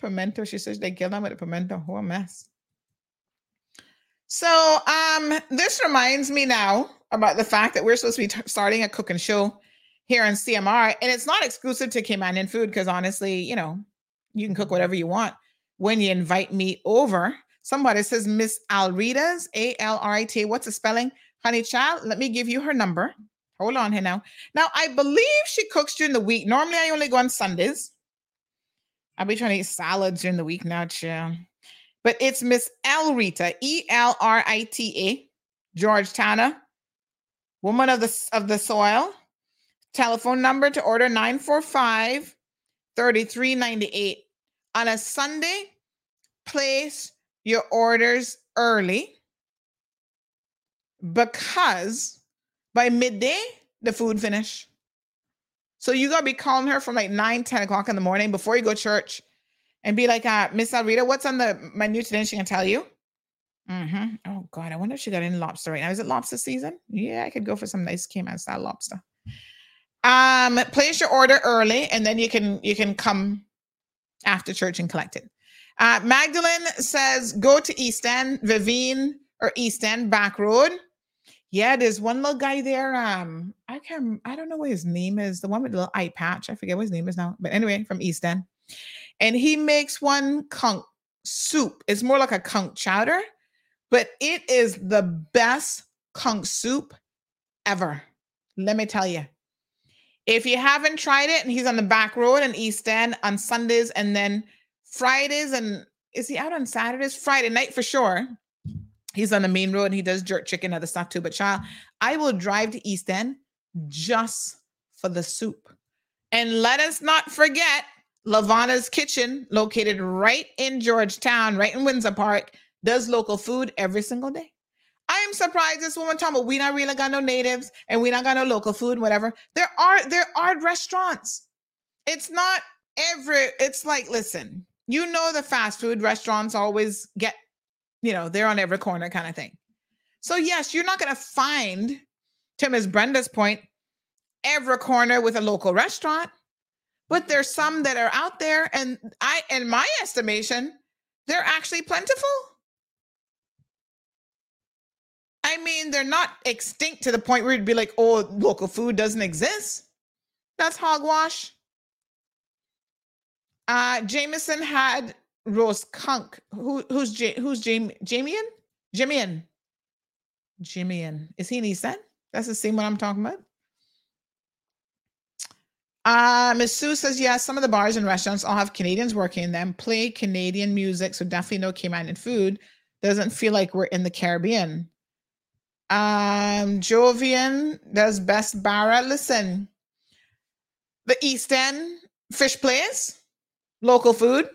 pimento. She says they kill them with a pimento. What a mess. So, um, this reminds me now about the fact that we're supposed to be t- starting a cooking show here in CMR. And it's not exclusive to Caymanian food because honestly, you know, you can cook whatever you want when you invite me over. Somebody says Miss Alrita's, A L R I T. What's the spelling? Honey child, let me give you her number. Hold on here now. Now, I believe she cooks during the week. Normally, I only go on Sundays. I'll be trying to eat salads during the week now, chill. But it's Miss Elrita, E L R I T A, Georgetown, woman of the of the soil. Telephone number to order 945 3398. On a Sunday, place your orders early because by midday, the food finish. So you gotta be calling her from like 9, 10 o'clock in the morning before you go church and be like, uh, Miss Alrita, what's on the menu today? she can tell you. Mm-hmm. Oh God, I wonder if she got any lobster right now. Is it lobster season? Yeah, I could go for some nice Cayman style lobster. Um, place your order early, and then you can you can come after church and collect it. Uh, Magdalene says, go to East End, Vivine or East End Back Road. Yeah, there's one little guy there. Um, I can't. I don't know what his name is. The one with the little eye patch. I forget what his name is now. But anyway, from East End, and he makes one conch soup. It's more like a conch chowder, but it is the best conch soup ever. Let me tell you. If you haven't tried it, and he's on the back road in East End on Sundays and then Fridays, and is he out on Saturdays? Friday night for sure. He's on the main road and he does jerk chicken, other stuff too. But child, I will drive to East End just for the soup. And let us not forget Lavana's Kitchen, located right in Georgetown, right in Windsor Park, does local food every single day. I am surprised this woman talking about we not really got no natives and we not got no local food, whatever. There are there are restaurants. It's not every. It's like listen, you know the fast food restaurants always get, you know, they're on every corner kind of thing. So yes, you're not gonna find, to Ms. Brenda's point, every corner with a local restaurant, but there's some that are out there, and I, in my estimation, they're actually plentiful. I mean, they're not extinct to the point where you'd be like, oh, local food doesn't exist. That's hogwash. Uh, Jameson had roast conch. Who, who's J, who's Jamie Jamian? Jimian. Jimian. Is he an East End? That's the same one I'm talking about. Uh, Miss Sue says, yes, some of the bars and restaurants all have Canadians working in them, play Canadian music, so definitely no Cayman food. Doesn't feel like we're in the Caribbean. Um, Jovian does best Barra. Listen, the East End fish place, local food.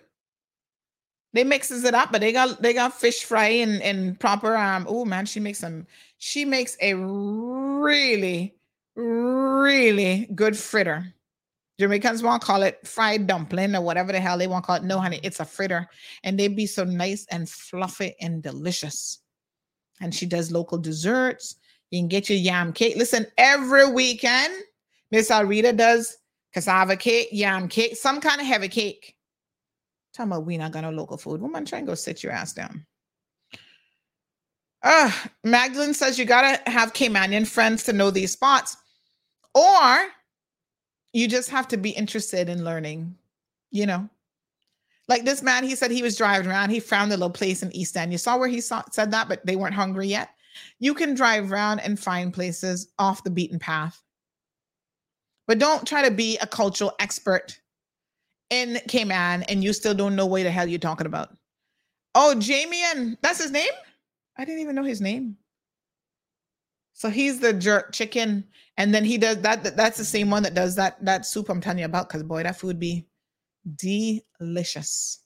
They mixes it up, but they got they got fish fry and and proper um. Oh man, she makes some. She makes a really really good fritter. Jamaicans want to call it fried dumpling or whatever the hell they want to call it. No, honey, it's a fritter, and they be so nice and fluffy and delicious and she does local desserts. You can get your yam cake. Listen, every weekend, Miss Alrita does cassava cake, yam cake, some kind of heavy cake. Tell me we not got no local food. Woman, try and go sit your ass down. Uh, Magdalene says you gotta have Caymanian friends to know these spots, or you just have to be interested in learning, you know. Like this man, he said he was driving around. He found a little place in East End. You saw where he saw, said that, but they weren't hungry yet. You can drive around and find places off the beaten path. But don't try to be a cultural expert in Cayman and you still don't know what the hell you're talking about. Oh, Jamie and that's his name? I didn't even know his name. So he's the jerk chicken, and then he does that. that that's the same one that does that that soup I'm telling you about. Because boy, that food be delicious.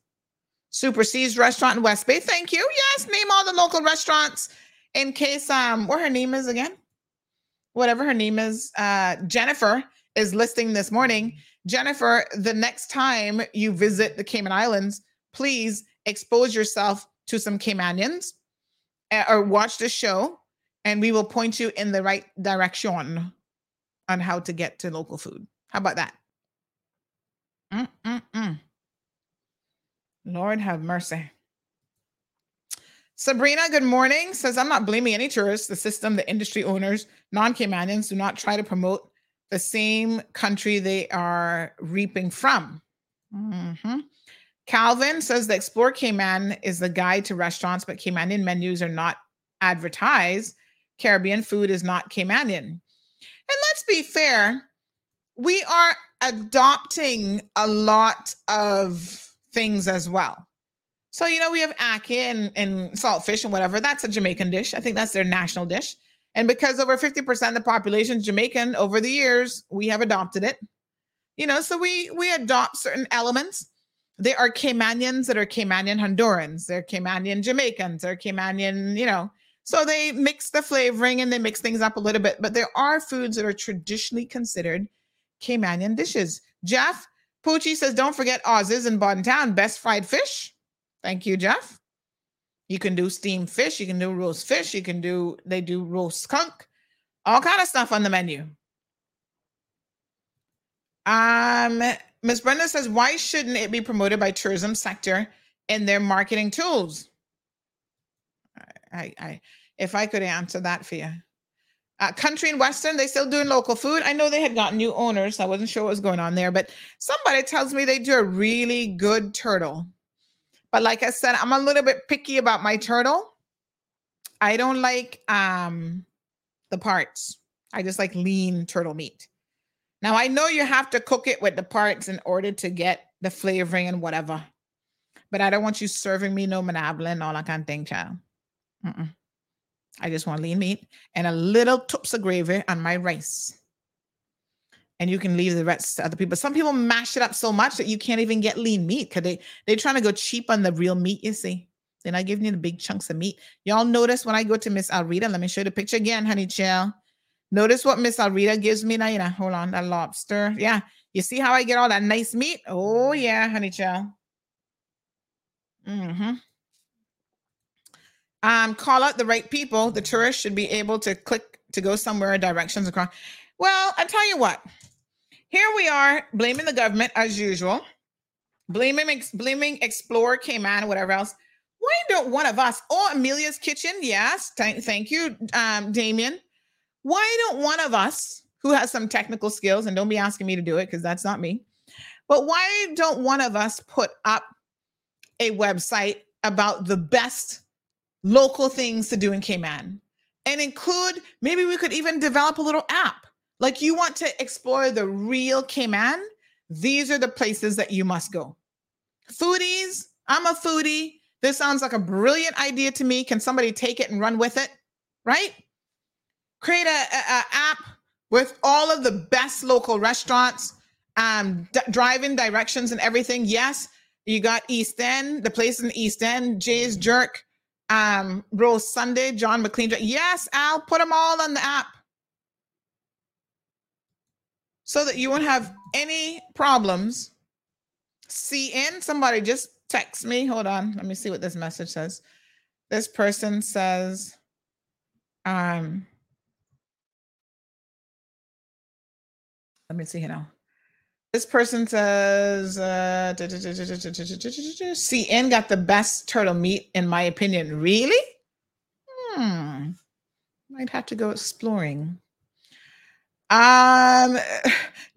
Super C's restaurant in West Bay. Thank you. Yes, name all the local restaurants in case um what her name is again. Whatever her name is. Uh Jennifer is listing this morning. Jennifer, the next time you visit the Cayman Islands, please expose yourself to some Caymanians uh, or watch the show and we will point you in the right direction on how to get to local food. How about that? Mm-mm-mm. Lord have mercy. Sabrina, good morning. Says, I'm not blaming any tourists. The system, the industry owners, non Caymanians do not try to promote the same country they are reaping from. Mm-hmm. Calvin says the Explore Cayman is the guide to restaurants, but Caymanian menus are not advertised. Caribbean food is not Caymanian. And let's be fair, we are adopting a lot of things as well. So, you know, we have ackee and, and saltfish and whatever. That's a Jamaican dish. I think that's their national dish. And because over 50% of the population is Jamaican over the years, we have adopted it. You know, so we we adopt certain elements. There are Caymanians that are Caymanian Hondurans, they're Caymanian Jamaicans, they're Caymanian, you know. So they mix the flavoring and they mix things up a little bit. But there are foods that are traditionally considered Caymanian dishes. Jeff Poochie says, don't forget Oz's in Bodden Town, best fried fish. Thank you, Jeff. You can do steamed fish, you can do roast fish, you can do, they do roast skunk, all kind of stuff on the menu. Um, Miss Brenda says, why shouldn't it be promoted by tourism sector in their marketing tools? I, I, if I could answer that for you. Uh, Country and Western, they still doing local food. I know they had gotten new owners. So I wasn't sure what was going on there, but somebody tells me they do a really good turtle. But like I said, I'm a little bit picky about my turtle. I don't like um the parts. I just like lean turtle meat. Now I know you have to cook it with the parts in order to get the flavoring and whatever. But I don't want you serving me no manablin, all that kind of thing, child. Mm-mm. I just want lean meat and a little tips of gravy on my rice. And you can leave the rest to other people. Some people mash it up so much that you can't even get lean meat because they, they're trying to go cheap on the real meat, you see. They're not giving you the big chunks of meat. Y'all notice when I go to Miss Alrita, let me show you the picture again, honey chill. Notice what Miss Alrita gives me now. You know, hold on, that lobster. Yeah. You see how I get all that nice meat? Oh, yeah, honey chill. Mm-hmm um, call out the right people. The tourist should be able to click to go somewhere, directions across. Well, I tell you what, here we are blaming the government as usual, blaming blaming Explore, Cayman, whatever else. Why don't one of us, oh, Amelia's Kitchen, yes, thank, thank you, um, Damien. Why don't one of us who has some technical skills, and don't be asking me to do it because that's not me, but why don't one of us put up a website about the best local things to do in Cayman and include maybe we could even develop a little app. Like you want to explore the real Cayman, these are the places that you must go. Foodies, I'm a foodie. This sounds like a brilliant idea to me. Can somebody take it and run with it? Right? Create a, a, a app with all of the best local restaurants, um, d- drive-in directions and everything. Yes, you got East End, the place in East End, Jay's Jerk, um, Rose Sunday, John McLean. Yes, Al, put them all on the app so that you won't have any problems. In somebody just text me. Hold on. Let me see what this message says. This person says, um, let me see here now. This person says uh, CN got the best turtle meat, in my opinion. Really? Hmm. Might have to go exploring. Um,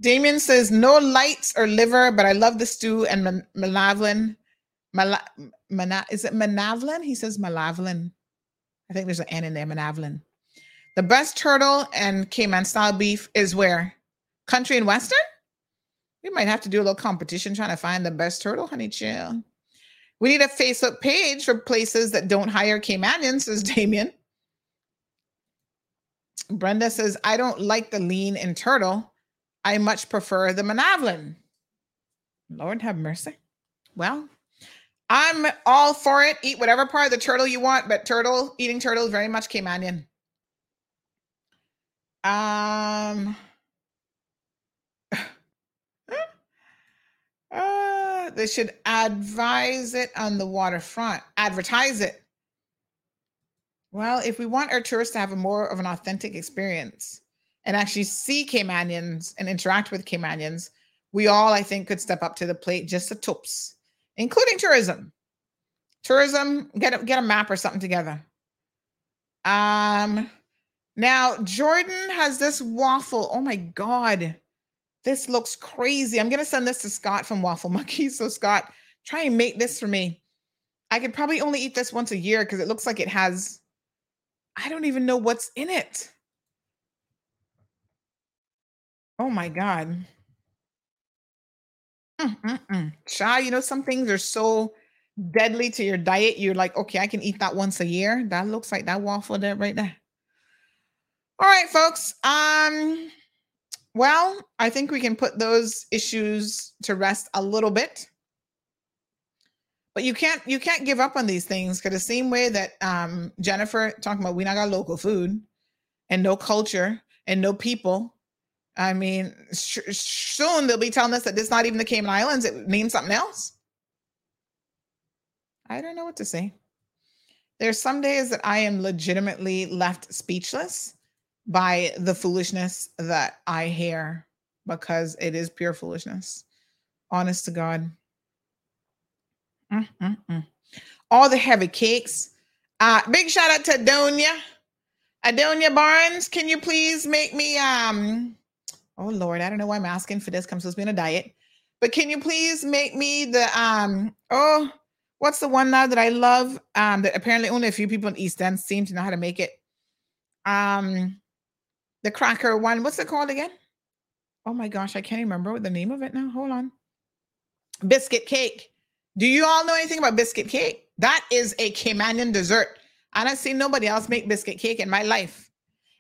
Damien says no lights or liver, but I love the stew and malavlin. Mal- mana- is it manavlin? He says malavlin. I think there's an N in there, manavlin. The best turtle and Cayman style beef is where? Country and Western? We might have to do a little competition trying to find the best turtle, honey chill. We need a Facebook page for places that don't hire Caymanians, says Damien. Brenda says, I don't like the lean and turtle. I much prefer the Manavlin. Lord have mercy. Well, I'm all for it. Eat whatever part of the turtle you want, but turtle, eating turtle very much Caymanian. Um, Uh, they should advise it on the waterfront, advertise it. Well, if we want our tourists to have a more of an authentic experience and actually see Caymanians and interact with Caymanians, we all, I think, could step up to the plate just a tops, including tourism. Tourism, get a, get a map or something together. Um, now Jordan has this waffle. Oh my god, this looks crazy. I'm to send this to Scott from Waffle Monkey. So, Scott, try and make this for me. I could probably only eat this once a year because it looks like it has, I don't even know what's in it. Oh my God. Mm-mm-mm. You know, some things are so deadly to your diet. You're like, okay, I can eat that once a year. That looks like that waffle there right there. All right, folks. Um, well, I think we can put those issues to rest a little bit. But you can't you can't give up on these things because the same way that um, Jennifer talking about we not got local food and no culture and no people. I mean, sh- soon they'll be telling us that this not even the Cayman Islands; it means something else. I don't know what to say. There's some days that I am legitimately left speechless by the foolishness that I hear because it is pure foolishness. Honest to God. Mm-mm-mm. All the heavy cakes. Uh, big shout out to Adonia. Adonia Barnes, can you please make me um oh Lord, I don't know why I'm asking for this. Comes supposed to be on a diet. But can you please make me the um oh what's the one now that I love? Um that apparently only a few people in East End seem to know how to make it. Um the cracker one. What's it called again? Oh my gosh, I can't remember what the name of it now. Hold on. Biscuit cake. Do you all know anything about biscuit cake? That is a Caymanian dessert. I don't see nobody else make biscuit cake in my life.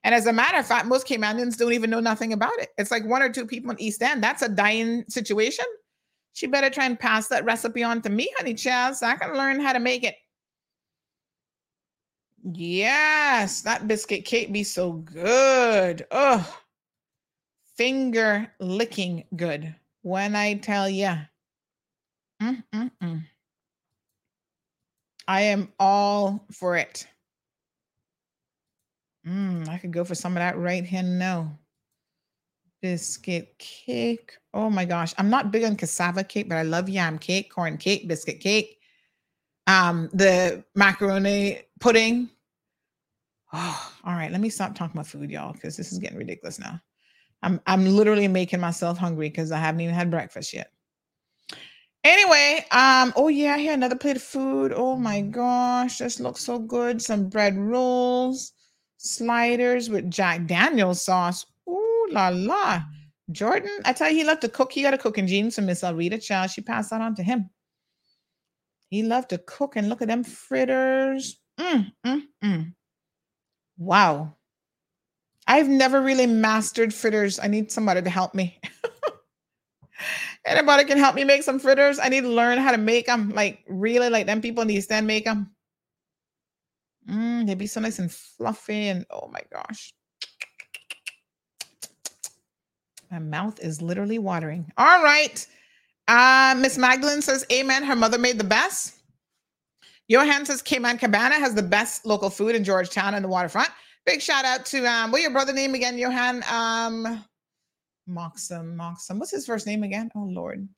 And as a matter of fact, most Caymanians don't even know nothing about it. It's like one or two people in East End. That's a dying situation. She better try and pass that recipe on to me, honey child, so I can learn how to make it. Yes, that biscuit cake be so good. Oh, finger licking good. When I tell you, Mm-mm-mm. I am all for it. Mm, I could go for some of that right here no. Biscuit cake. Oh my gosh. I'm not big on cassava cake, but I love yam cake, corn cake, biscuit cake. Um, the macaroni pudding. Oh, all right. Let me stop talking about food, y'all, because this is getting ridiculous now. I'm I'm literally making myself hungry because I haven't even had breakfast yet. Anyway, um, oh yeah, here another plate of food. Oh my gosh, this looks so good. Some bread rolls, sliders with Jack Daniels sauce. Ooh la la. Jordan, I tell you, he loved to cook. He got a cooking gene. from Miss Alrita Child, she passed that on to him. He loved to cook and look at them fritters. Mm, mm, mm. Wow. I've never really mastered fritters. I need somebody to help me. Anybody can help me make some fritters? I need to learn how to make them. Like really, like them people in the East End make them. Mm, they'd be so nice and fluffy, and oh my gosh, my mouth is literally watering. All right, uh, Miss Magdalene says, "Amen." Her mother made the best. Johan says, "Cayman Cabana has the best local food in Georgetown and the waterfront." Big shout out to um, what your brother name again, Johan? Um, Moxham, Moxham. What's his first name again? Oh Lord.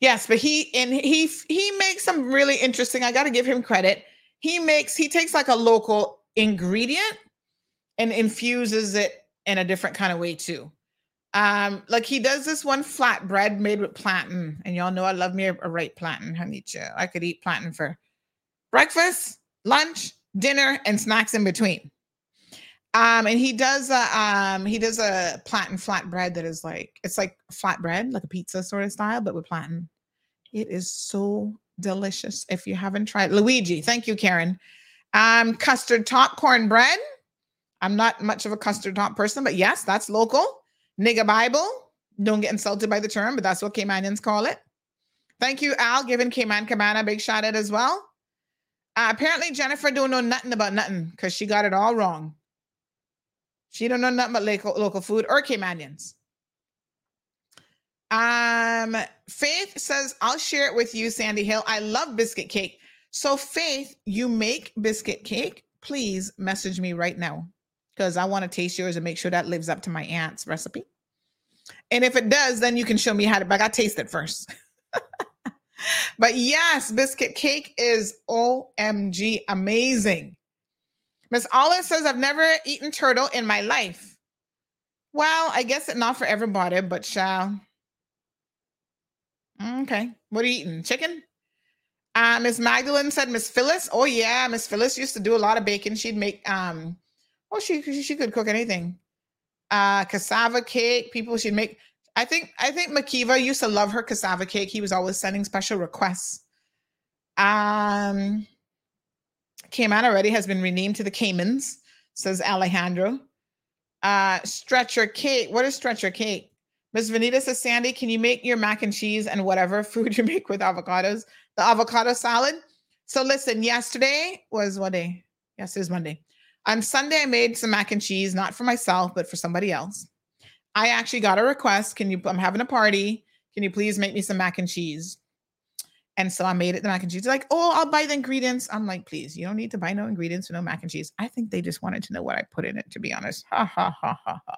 Yes, but he and he he makes some really interesting. I got to give him credit. He makes he takes like a local ingredient and infuses it in a different kind of way too. Um, like he does this one flatbread made with plantain, and y'all know I love me a, a right plantain, honey. I could eat plantain for breakfast, lunch, dinner, and snacks in between. Um, and he does a um he does a plantain flatbread that is like it's like flatbread, like a pizza sort of style, but with plantain. It is so delicious. If you haven't tried Luigi, thank you, Karen. Um, custard top cornbread. I'm not much of a custard top person, but yes, that's local. Nigga Bible. Don't get insulted by the term, but that's what Caymanians call it. Thank you, Al, giving Cayman Cabana a big shout out as well. Uh, apparently, Jennifer don't know nothing about nothing because she got it all wrong. She don't know nothing about local, local food or Caymanians. Um, Faith says, I'll share it with you, Sandy Hill. I love biscuit cake. So, Faith, you make biscuit cake. Please message me right now because I want to taste yours and make sure that lives up to my aunt's recipe. And if it does, then you can show me how to, but I taste it first. but yes, biscuit cake is OMG amazing. Miss Olive says, I've never eaten turtle in my life. Well, I guess it's not for everybody, but shall. Okay. What are you eating? Chicken? Uh, Miss Magdalene said, Miss Phyllis. Oh, yeah. Miss Phyllis used to do a lot of baking. She'd make, um, oh, she, she could cook anything. Uh, cassava cake. People she'd make. I think, I think McKeeva used to love her cassava cake. He was always sending special requests. Um, Cayman already has been renamed to the Caymans, says Alejandro. Uh, stretcher cake. What is stretcher cake? Miss Vanita says, Sandy, can you make your mac and cheese and whatever food you make with avocados? The avocado salad. So listen, yesterday was what day? Yes, it was Monday. On Sunday, I made some mac and cheese, not for myself, but for somebody else. I actually got a request. Can you? I'm having a party. Can you please make me some mac and cheese? And so I made it the mac and cheese. like, oh, I'll buy the ingredients. I'm like, please, you don't need to buy no ingredients for no mac and cheese. I think they just wanted to know what I put in it, to be honest. Ha ha ha ha ha.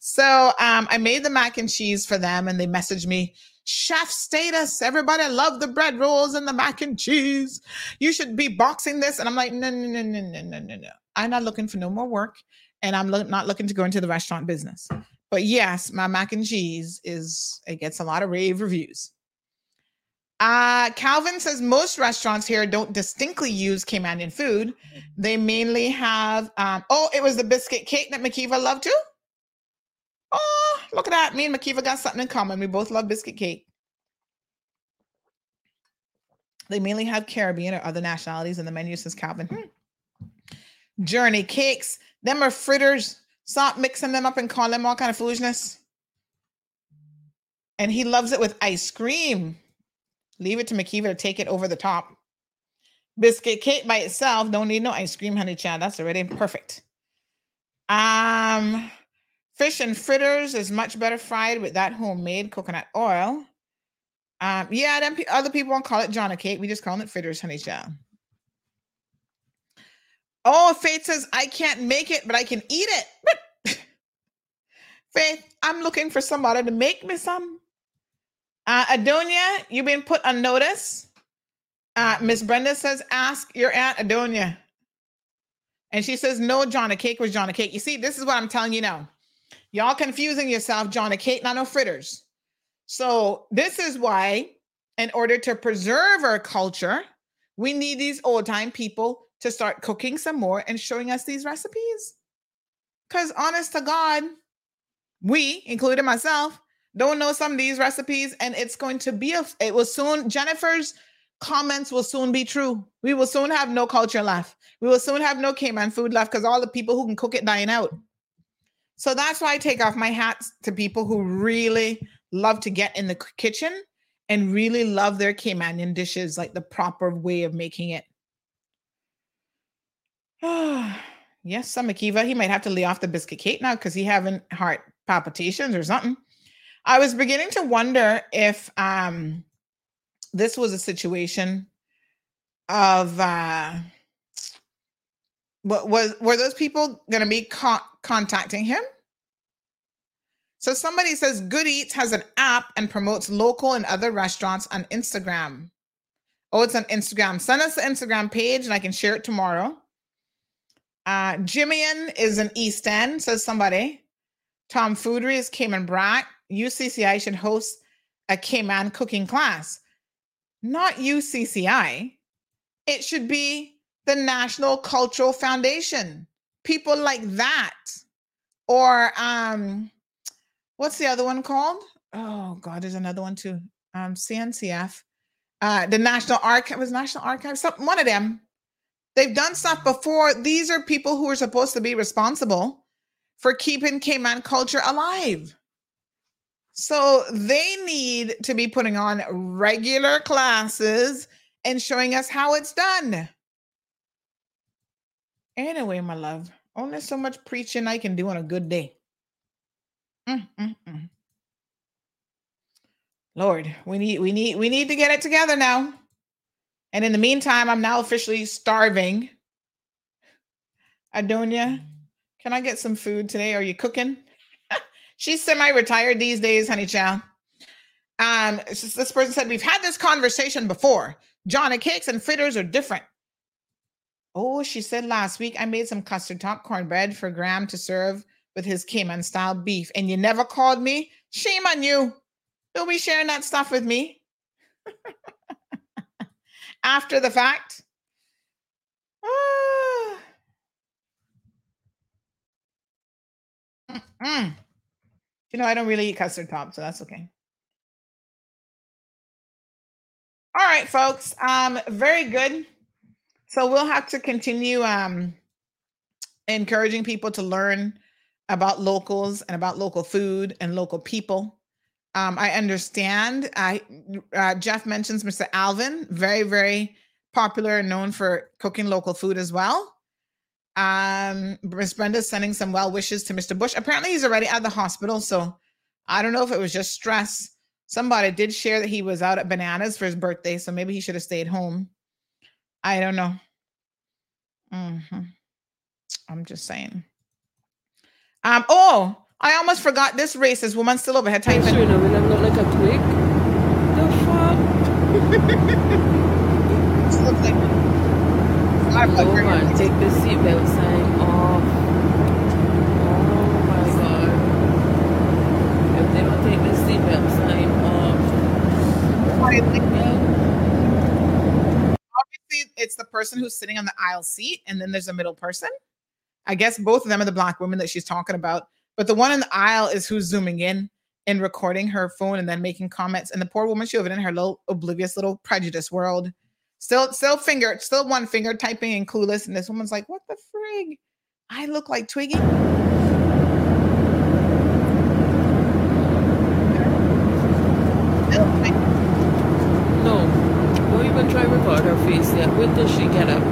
So um, I made the mac and cheese for them, and they messaged me chef status. Everybody love the bread rolls and the mac and cheese. You should be boxing this. And I'm like, no, no, no, no, no, no, no, no. I'm not looking for no more work. And I'm lo- not looking to go into the restaurant business. But yes, my mac and cheese is, it gets a lot of rave reviews. Uh, Calvin says most restaurants here don't distinctly use Caymanian food. They mainly have, um, oh, it was the biscuit cake that McKeeva loved too? Oh, look at that. Me and McKeeva got something in common. We both love biscuit cake. They mainly have Caribbean or other nationalities in the menu, says Calvin. Hmm. Journey cakes. Them are fritters. Stop mixing them up and calling them all kind of foolishness. And he loves it with ice cream. Leave it to McKeeva to take it over the top. Biscuit cake by itself. Don't need no ice cream, honey child. That's already perfect. Um, fish and fritters is much better fried with that homemade coconut oil. Um, yeah, then pe- other people won't call it Jonna cake. We just call it fritters, honey child. Oh, Faith says I can't make it, but I can eat it. Faith, I'm looking for somebody to make me some. Uh, Adonia, you've been put on notice. Uh, Miss Brenda says, ask your aunt Adonia. And she says, no, Jonna cake was Jonna cake. You see, this is what I'm telling you now. Y'all confusing yourself, Jonna cake, not no fritters. So this is why, in order to preserve our culture, we need these old time people to start cooking some more and showing us these recipes. Because honest to God, we, including myself, don't know some of these recipes, and it's going to be a it will soon Jennifer's comments will soon be true. We will soon have no culture left. We will soon have no Cayman food left because all the people who can cook it dying out. So that's why I take off my hats to people who really love to get in the kitchen and really love their Caymanian dishes, like the proper way of making it. yes, some Akiva, he might have to lay off the biscuit cake now because he having heart palpitations or something. I was beginning to wonder if um this was a situation of uh what was were those people going to be co- contacting him? So somebody says Good Eats has an app and promotes local and other restaurants on Instagram. Oh, it's on Instagram. Send us the Instagram page and I can share it tomorrow. Uh Jimian is an East End, says somebody. Tom Foodery is Cayman Brac. UCCI should host a Cayman cooking class. Not UCCI. It should be the National Cultural Foundation. People like that. Or um what's the other one called? Oh god, there's another one too. Um CNCF. Uh the National Archive was National Archive, one of them. They've done stuff before. These are people who are supposed to be responsible for keeping Cayman culture alive. So they need to be putting on regular classes and showing us how it's done. Anyway, my love, only so much preaching I can do on a good day. Mm, mm, mm. Lord, we need we need we need to get it together now. And in the meantime, I'm now officially starving. Adonia, can I get some food today? Are you cooking? She's semi-retired these days, honey child. Um, this person said we've had this conversation before. Johnny cakes and fritters are different. Oh, she said last week I made some custard top cornbread for Graham to serve with his Cayman style beef, and you never called me. Shame on you. Don't be sharing that stuff with me after the fact. Ah. Mm. You know, I don't really eat custard pop, so that's okay. All right, folks. Um, very good. So we'll have to continue um encouraging people to learn about locals and about local food and local people. Um, I understand. I uh, Jeff mentions Mr. Alvin, very very popular and known for cooking local food as well. Um, Miss Brenda's sending some well wishes to Mr. Bush. Apparently, he's already at the hospital, so I don't know if it was just stress. Somebody did share that he was out at Bananas for his birthday, so maybe he should have stayed home. I don't know. Mm-hmm. I'm just saying. Um. Oh, I almost forgot this racist woman still overhead typing. Sure, no, I'm not like a twig. No man, take the seatbelt sign off. Oh, oh my god. If they don't take the seatbelt sign off. Obviously, it's the person who's sitting on the aisle seat, and then there's a middle person. I guess both of them are the black women that she's talking about. But the one in the aisle is who's zooming in and recording her phone and then making comments. And the poor woman, she over in her little oblivious little prejudice world. Still, still finger, still one finger typing and clueless. And this woman's like, what the frig? I look like Twiggy. No. Don't even try record her face yet. Wait till she get up.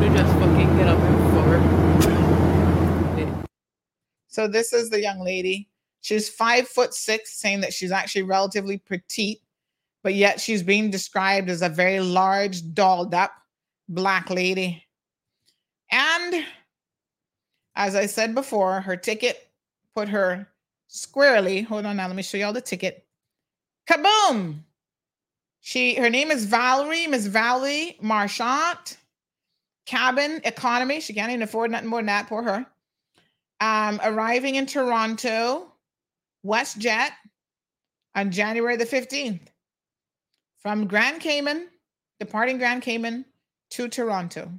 They just fucking get up and forward. So this is the young lady. She's five foot six, saying that she's actually relatively petite, but yet she's being described as a very large, dolled up black lady. And as I said before, her ticket put her squarely. Hold on now, let me show y'all the ticket. Kaboom! She her name is Valerie, Miss Valerie Marchant. Cabin economy. She can't even afford nothing more than that. Poor her. Um, arriving in Toronto, WestJet on January the 15th. From Grand Cayman, departing Grand Cayman to Toronto.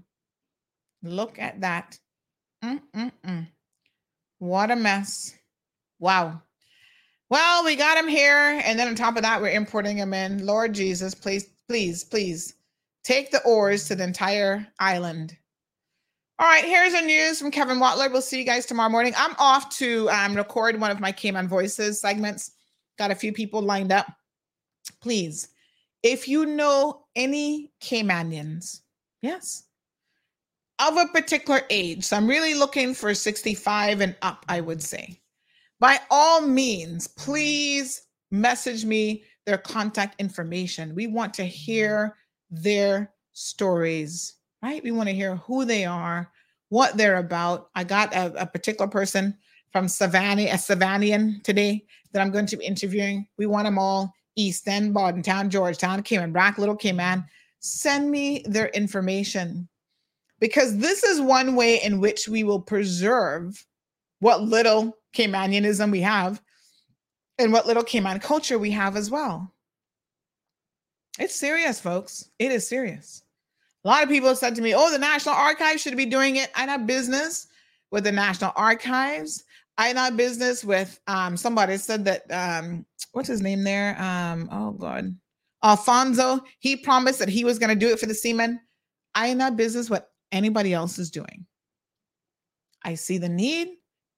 Look at that. Mm-mm-mm. What a mess. Wow. Well, we got him here. And then on top of that, we're importing him in. Lord Jesus, please, please, please take the oars to the entire island. All right, here's the news from Kevin Watler. We'll see you guys tomorrow morning. I'm off to um, record one of my Cayman Voices segments. Got a few people lined up. Please, if you know any Caymanians, yes, of a particular age, so I'm really looking for 65 and up, I would say. By all means, please message me their contact information. We want to hear their stories, right? We want to hear who they are, what they're about. I got a, a particular person from Savannah, a Savannian today that I'm going to be interviewing. We want them all East End, Bodden Town, Georgetown, Cayman, Brac, Little Cayman. Send me their information because this is one way in which we will preserve what little Caymanianism we have and what little Cayman culture we have as well. It's serious, folks. It is serious. A lot of people have said to me, oh, the National Archives should be doing it. I have business with the National Archives. I not business with um somebody said that um what's his name there? Um, oh God. Alfonso, he promised that he was gonna do it for the seamen. I not business what anybody else is doing. I see the need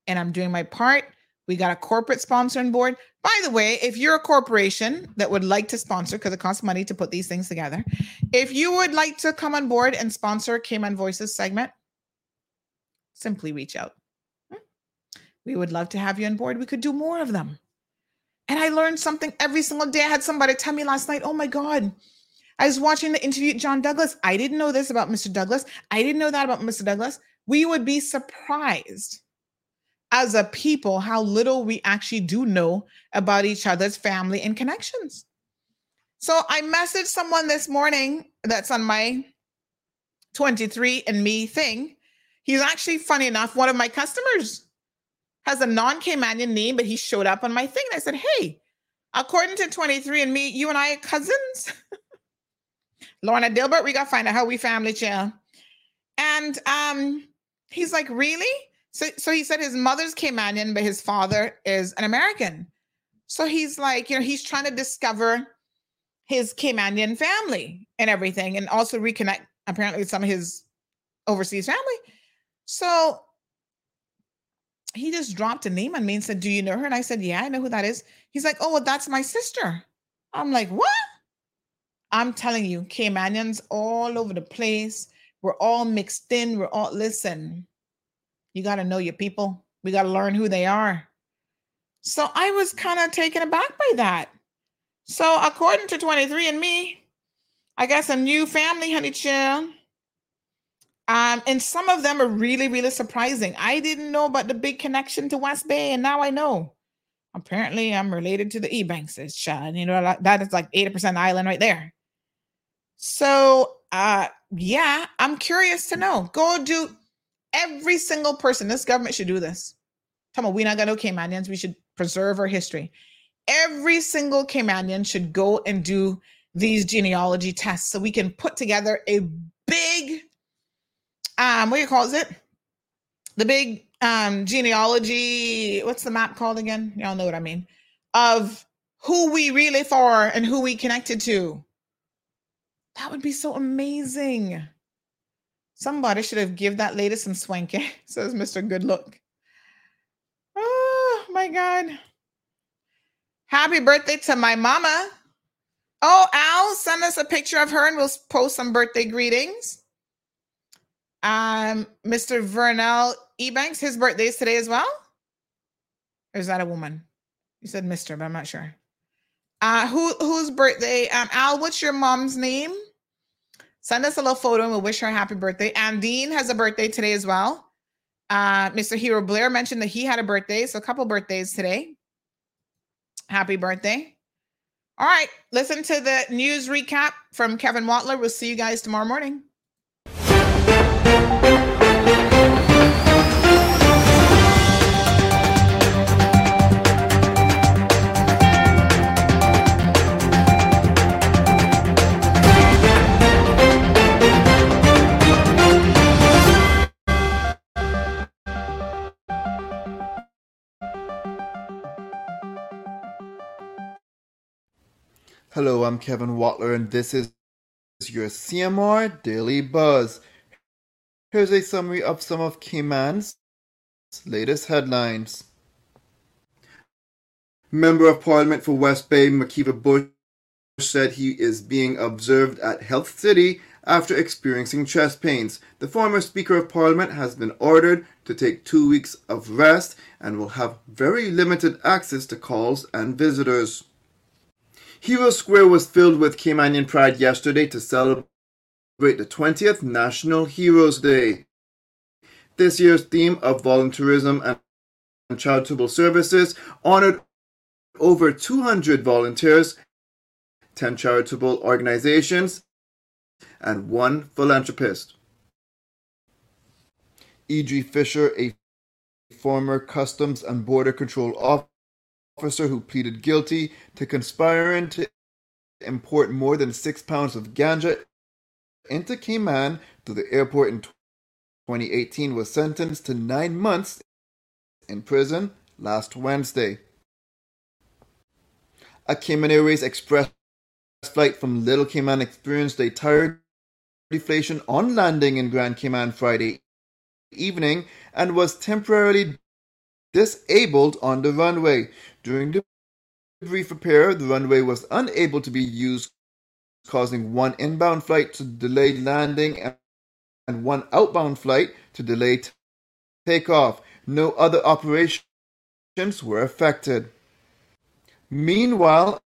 and I'm doing my part. We got a corporate sponsor on board. By the way, if you're a corporation that would like to sponsor, because it costs money to put these things together, if you would like to come on board and sponsor Cayman Voices segment, simply reach out. Hmm? We would love to have you on board. We could do more of them. And I learned something every single day. I had somebody tell me last night, oh my God, I was watching the interview with John Douglas. I didn't know this about Mr. Douglas. I didn't know that about Mr. Douglas. We would be surprised as a people how little we actually do know about each other's family and connections. So I messaged someone this morning that's on my 23 and me thing. He's actually funny enough, one of my customers has a non-Caymanian name, but he showed up on my thing. And I said, Hey, according to 23 and me, you and I are cousins. Lorna Dilbert, we gotta find out how we family chill. And um, he's like, Really? So, so he said his mother's Caymanian, but his father is an American. So he's like, you know, he's trying to discover his Caymanian family and everything, and also reconnect apparently with some of his overseas family. So he just dropped a name on me and said, Do you know her? And I said, Yeah, I know who that is. He's like, Oh, well, that's my sister. I'm like, What? I'm telling you, Caymanians all over the place. We're all mixed in. We're all, listen, you got to know your people. We got to learn who they are. So I was kind of taken aback by that. So according to 23 and me, I got some new family, honey chill. Um, and some of them are really, really surprising. I didn't know about the big connection to West Bay, and now I know. Apparently, I'm related to the Ebanks. Child. You know, that is like 80% island right there. So uh yeah, I'm curious to know. Go do every single person. This government should do this. Come on, we not got no Caymanians. We should preserve our history. Every single Caymanian should go and do these genealogy tests so we can put together a big um what do you call it? The big um genealogy, what's the map called again? Y'all know what I mean. Of who we really for and who we connected to. That would be so amazing. Somebody should have give that lady some swanky, says Mr. Good Look. Oh my God. Happy birthday to my mama. Oh, Al, send us a picture of her and we'll post some birthday greetings. Um, Mr. Vernell Ebanks, his birthday is today as well. Or is that a woman? You said Mr., but I'm not sure. Uh, who whose birthday? Um, Al, what's your mom's name? Send us a little photo and we'll wish her a happy birthday. And Dean has a birthday today as well. Uh, Mr. Hero Blair mentioned that he had a birthday, so a couple birthdays today. Happy birthday. All right, listen to the news recap from Kevin Watler. We'll see you guys tomorrow morning. Hello, I'm Kevin Watler, and this is your CMR Daily Buzz. Here's a summary of some of Cayman's latest headlines. Member of Parliament for West Bay, McKeeva Bush, said he is being observed at Health City after experiencing chest pains. The former Speaker of Parliament has been ordered to take two weeks of rest and will have very limited access to calls and visitors. Hero Square was filled with Caymanian pride yesterday to celebrate the 20th National Heroes Day. This year's theme of volunteerism and charitable services honored over 200 volunteers, 10 charitable organizations, and one philanthropist. E.G. Fisher, a former Customs and Border Control officer who pleaded guilty to conspiring to import more than six pounds of ganja into Cayman through the airport in 2018, was sentenced to nine months in prison last Wednesday. A Cayman Airways Express flight from Little Cayman experienced a tire deflation on landing in Grand Cayman Friday evening and was temporarily disabled on the runway. During the brief repair, the runway was unable to be used, causing one inbound flight to delay landing and one outbound flight to delay takeoff. No other operations were affected. Meanwhile,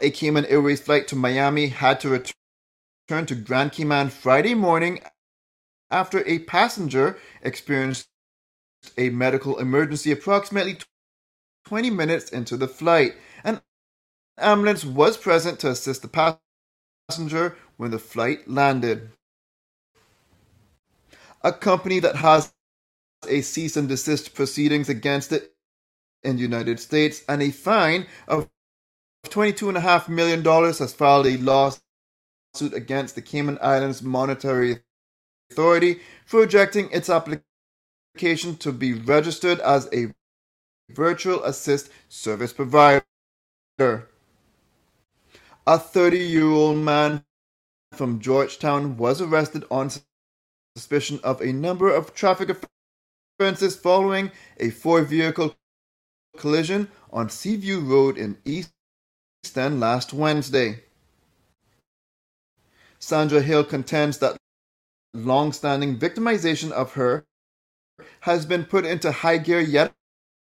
a Cayman Airways flight to Miami had to return to Grand Cayman Friday morning after a passenger experienced a medical emergency approximately 20 minutes into the flight. An ambulance was present to assist the passenger when the flight landed. A company that has a cease and desist proceedings against it in the United States and a fine of $22.5 million has filed a lawsuit against the Cayman Islands Monetary Authority for rejecting its application to be registered as a virtual asset service provider. A 30 year old man from Georgetown was arrested on suspicion of a number of traffic offenses following a four vehicle collision on Seaview Road in East End last Wednesday. Sandra Hill contends that long standing victimization of her has been put into high gear yet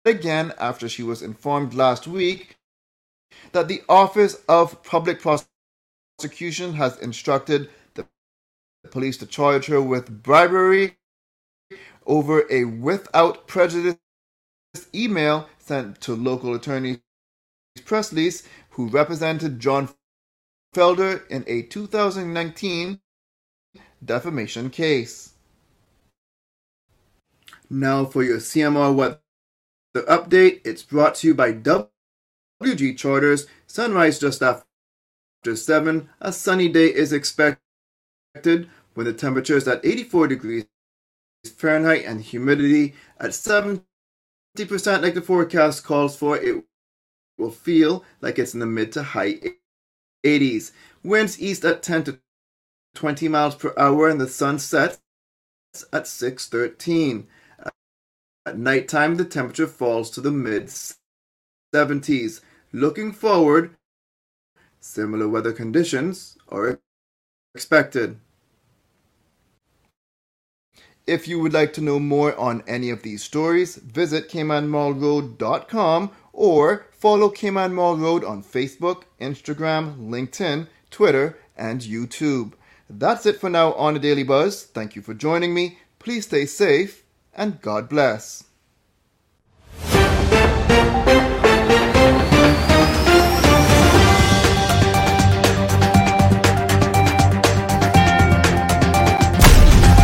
again after she was informed last week that the Office of Public Prosecution has instructed the police to charge her with bribery over a without prejudice email sent to local attorney Presley's, who represented John Felder in a 2019 defamation case. Now for your CMR weather update, it's brought to you by WG Charters. Sunrise just after 7. A sunny day is expected when the temperature is at 84 degrees Fahrenheit and humidity at 70% like the forecast calls for. It will feel like it's in the mid to high 80s. Winds east at 10 to 20 miles per hour and the sun sets at 6:13. At nighttime the temperature falls to the mid 70s. Looking forward, similar weather conditions are expected. If you would like to know more on any of these stories, visit caymanmarlroad.com or follow Cayman Marl Road on Facebook, Instagram, LinkedIn, Twitter, and YouTube. That's it for now on the Daily Buzz. Thank you for joining me. Please stay safe and God bless.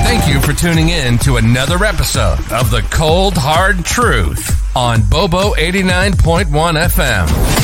Thank you for tuning in to another episode of The Cold Hard Truth on Bobo 89.1 FM.